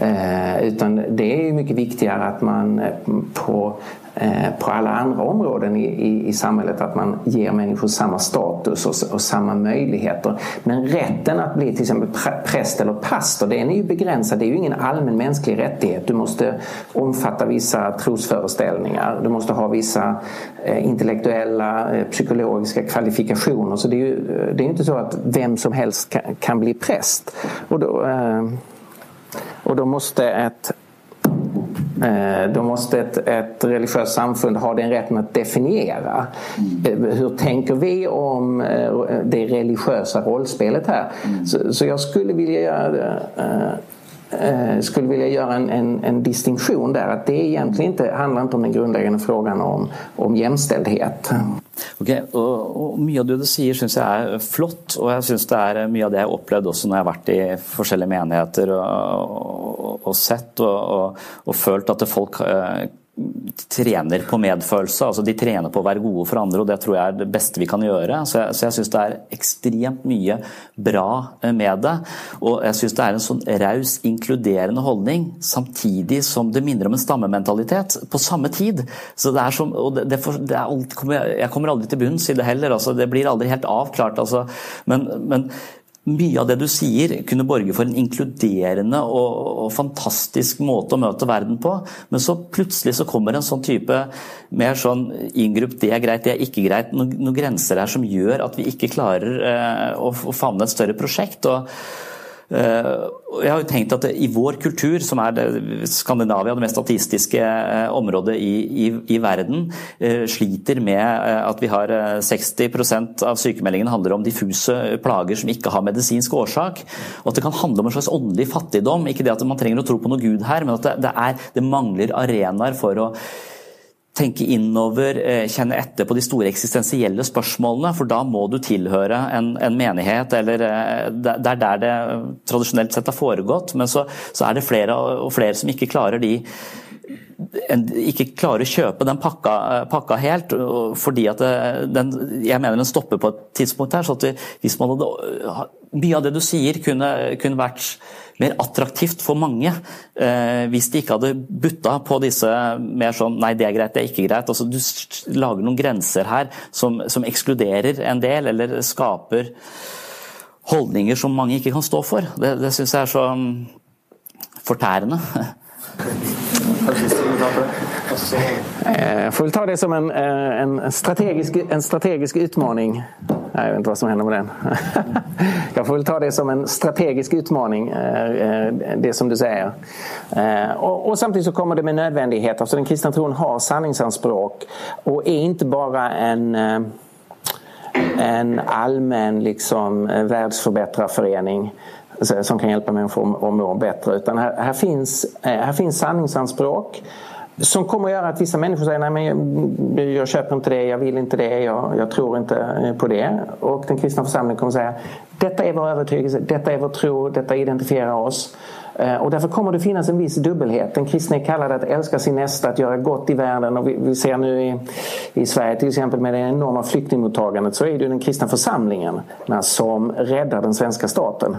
Eh, utan det är mycket viktigare att man eh, på eh, på alla andra områden i, i, i, samhället att man ger människor samma status och, och, samma möjligheter. Men rätten att bli till exempel präst eller pastor den är ju begränsad. Det är ju ingen allmän mänsklig rättighet. Du måste omfatta vissa trosföreställningar. Du måste ha vissa eh, intellektuella, eh, psykologiska kvalifikationer. Så det är ju det är inte så att vem som helst kan, kan bli präst. Och då, eh, och då måste ett Eh, då måste ett, ett religiöst samfund ha den rätten att definiera. Mm. Hur tänker vi om eh, det religiösa rollspelet här? Mm. Så, så, jag skulle vilja göra skulle vilja göra en, en, en, distinktion där. Att det egentligen inte handlar inte om den grundläggande frågan om, om jämställdhet. Ok, og, og Mye av det du sier syns jeg er flott, og jeg syns det er mye av det jeg har opplevd også når jeg har vært i forskjellige menigheter og, og, og sett og, følt at folk eh, trener på medfølelse. altså De trener på å være gode for andre, og det tror jeg er det beste vi kan gjøre. Så jeg, så jeg syns det er ekstremt mye bra eh, med det. Og jeg syns det er en sånn raus, inkluderende holdning, samtidig som det minner om en stammementalitet på samme tid. Så det er som, og det, det, det er, Jeg kommer aldri til bunns i det heller, altså, det blir aldri helt avklart. Altså. Men, men mye av det du sier kunne borge for en inkluderende og, og, fantastisk måte å møte verden på, men så plutselig så kommer en sånn type mer sånn inngrupp det er greit, det er ikke greit, noen, noen grenser her som gjør at vi ikke klarer eh, å, å favne et større prosjekt. og jeg har jo tenkt at i vår kultur, som er Skandinavia, det mest ateistiske eh, området i, i, i, verden, eh, sliter med at vi har 60% av sykemeldingene handler om diffuse plager som ikke har medisinsk årsak. Og at det kan handle om en slags åndelig fattigdom. Ikke det at man trenger å tro på noe Gud her, men at det, det, er, det mangler arenaer for å tenke innover, eh, kjenne etter på de store eksistensielle spørsmålene. For da må du tilhøre en, en menighet, eller eh, det er der det tradisjonelt sett har foregått. Men så, så er det flere og flere som ikke klarer de ikke klarer å kjøpe den pakka, pakka helt. fordi at den, Jeg mener den stopper på et tidspunkt her. så at hvis man hadde, Mye av det du sier kunne, kunne vært mer attraktivt for mange eh, hvis de ikke hadde butta på disse mer sånn nei, det er greit, det er ikke greit. Altså, du lager noen grenser her som, som ekskluderer en del, eller skaper holdninger som mange ikke kan stå for. Det, det syns jeg er så mm, fortærende. Jeg får väl ta det som en, eh, en, strategisk, en strategisk utmaning. Jag vet inte vad som händer med den. Jag får väl ta det som en strategisk utmaning, eh, det som du säger. Og och samtidigt så kommer det med nödvändighet. Alltså den kristna tron har sanningsanspråk och är inte bara en en allmän liksom, världsförbättrarförening som kan hjälpa människor att må bättre. Utan här, här, finns, här finns sanningsanspråk som kommer att göra att vissa människor säger nej men jag köper inte det, jag vill inte det, jag, jag tror inte på det. Och den kristna församlingen kommer å säga detta är vår övertygelse, detta är vår tro, detta identifierar oss. og och därför kommer det finnas en viss dubbelhet. Den kristne är kallad att älska sin nästa, att göra gott i världen. Och vi, vi ser nu i, i, Sverige till exempel med det enorma flyktingmottagandet så är det den kristna församlingen som räddar den svenska staten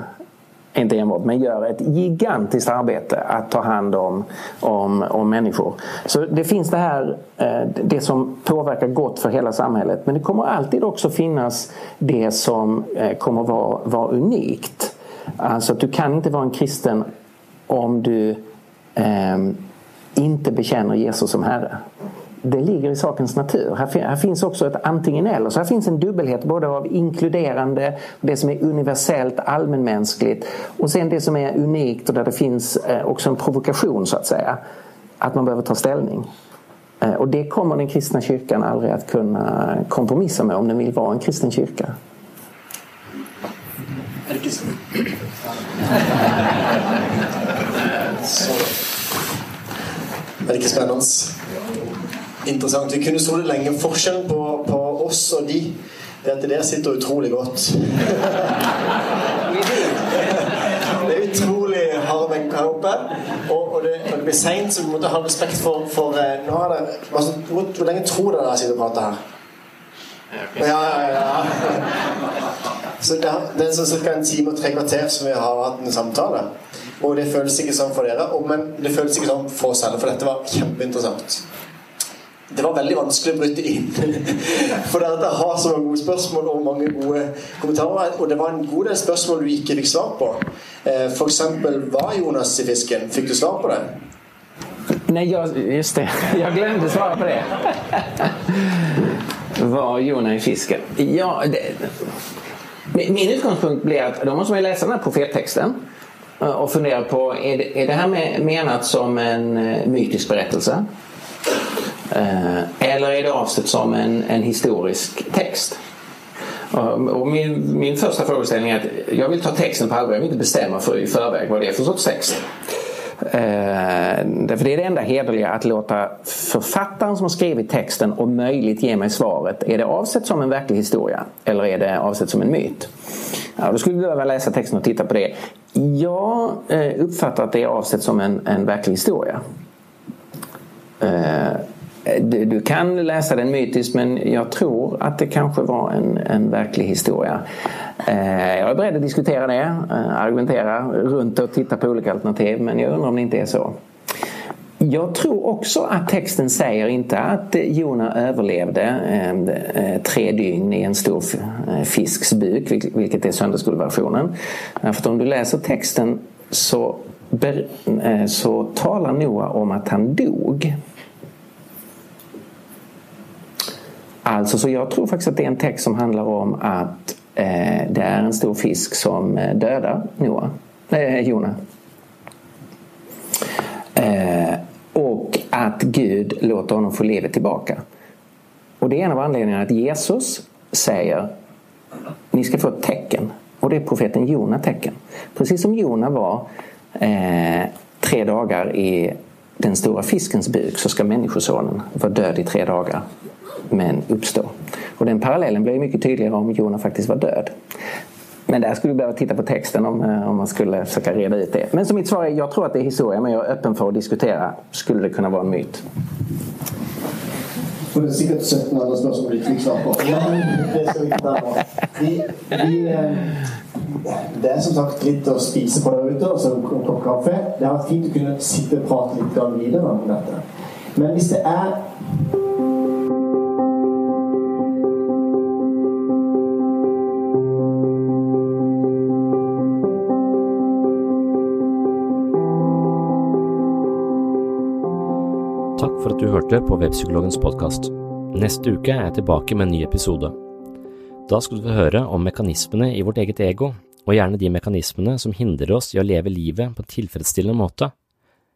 inte enbart, men gör ett gigantiskt arbete att ta hand om, om, om människor. Så det finns det här, eh, det som påverkar gott för hela samhället. Men det kommer alltid också finnas det som eh, kommer vara, vara unikt. Alltså att du kan inte vara en kristen om du eh, inte bekänner Jesus som Herre det ligger i sakens natur. Här, här, finns också ett antingen eller. Så här finns en dubbelhet både av inkluderande, det som är universellt allmänmänskligt och sen det som är unikt och där det finns eh, också en provokation så att säga. Att man behöver ta ställning. Eh, och det kommer den kristna kyrkan aldrig att kunna kompromissa med om den vill vara en kristen kyrka. Er det ikke spennende? Interessant. Vi kunne stå det lenge. Forskjellen på, på, oss og de det er at det sitter utrolig godt. det er utrolig harde vekk her oppe. Og, og, det, og det blir seint, så vi måtte ha respekt for, for eh, nå har det, altså, hvor, hvor, lenge tror dere dere sitter og prater her? Ja, ja, ja. Så det, det er sånn ca. en time og tre kvarter som vi har hatt en samtale. Og det føles ikke sånn for dere, men det føles ikke sånn for oss heller, for dette var kjempeinteressant. Det var veldig vanskelig å bryte inn. For det har så mange gode spørsmål og mange gode kommentarer. Og det var en god del spørsmål du ikke fikk svar på. Eh, F.eks. Var Jonas i fisken? Fikk du svar på det? Nei, just det. jeg glemte svaret på det. Var Jonas i fisken? Ja, det, min utgangspunkt blir at da må man lese denne profetteksten profettexten fundere och på er det, er det her menat som en eh, mytisk berättelse? Eh, eller är det avsett som en, en historisk text? Och min, min första frågeställning är att jag vill ta texten på allvar. Jag vill inte bestämma för i förväg vad det är för sorts text. Eh, därför det är det enda hederliga att låta författaren som har skrivit texten om möjligt ge mig svaret. Är det avsett som en verklig historia eller är det avsett som en myt? Ja, då skulle vi behöva läsa texten och titta på det. Jag eh, uppfattar att det är avsett som en, en verklig historia. Eh, du, du, kan läsa den mytiskt men jag tror att det kanske var en, en verklig historia. Eh, jag är beredd att diskutera det, eh, argumentera runt och titta på olika alternativ men jag undrar om det inte är så. Jag tror också att texten säger inte att Jona överlevde eh, tre dygn i en stor fisks buk, vilket är söndagsskolversionen. För om du läser texten så, så talar Noa om att han dog. Alltså, så jag tror faktiskt att det är en text som handlar om att eh, det är en stor fisk som eh, dödar eh, Jona. Eh, och att Gud låter honom få livet tillbaka. Och det är en av anledningarna att Jesus säger ni ska få ett tecken. Och det är profeten Jona tecken. Precis som Jona var eh, tre dagar i den stora fiskens buk så ska Människosonen vara död i tre dagar men uppstå. Och den parallellen blir mycket tydligare om Jona faktiskt var död. Men där skulle vi behöva titta på texten om, eh, om man skulle försöka reda ut det. Men som mitt svar är, jag tror att det är historia men jag är öppen för att diskutera. Skulle det kunna vara en myt? For det er sikkert 17 andre spørsmål vi ikke fikk svar på. Vi, vi, eh, det er som sagt litt å spise på der ute, og så en kopp kaffe. Det har vært fint å kunne sitte og prate litt videre om dette. Men hvis det er at du hørte på Webpsykologens podkast. Neste uke er jeg tilbake med en ny episode. Da skal du få høre om mekanismene i vårt eget ego, og gjerne de mekanismene som hindrer oss i å leve livet på en tilfredsstillende måte.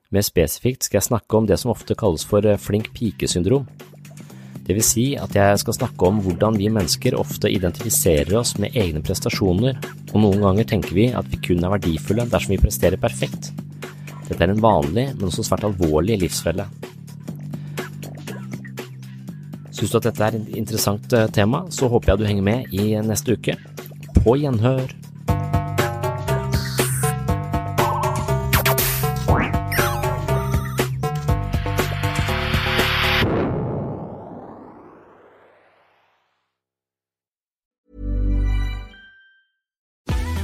Mer spesifikt skal jeg snakke om det som ofte kalles for eh, flink pike-syndrom. Det vil si at jeg skal snakke om hvordan vi mennesker ofte identifiserer oss med egne prestasjoner, og noen ganger tenker vi at vi kun er verdifulle dersom vi presterer perfekt. Dette er en vanlig, men også svært alvorlig livsfelle. Syns du at dette er et interessant eh, tema, så håper jeg du henger med i neste uke. På gjenhør!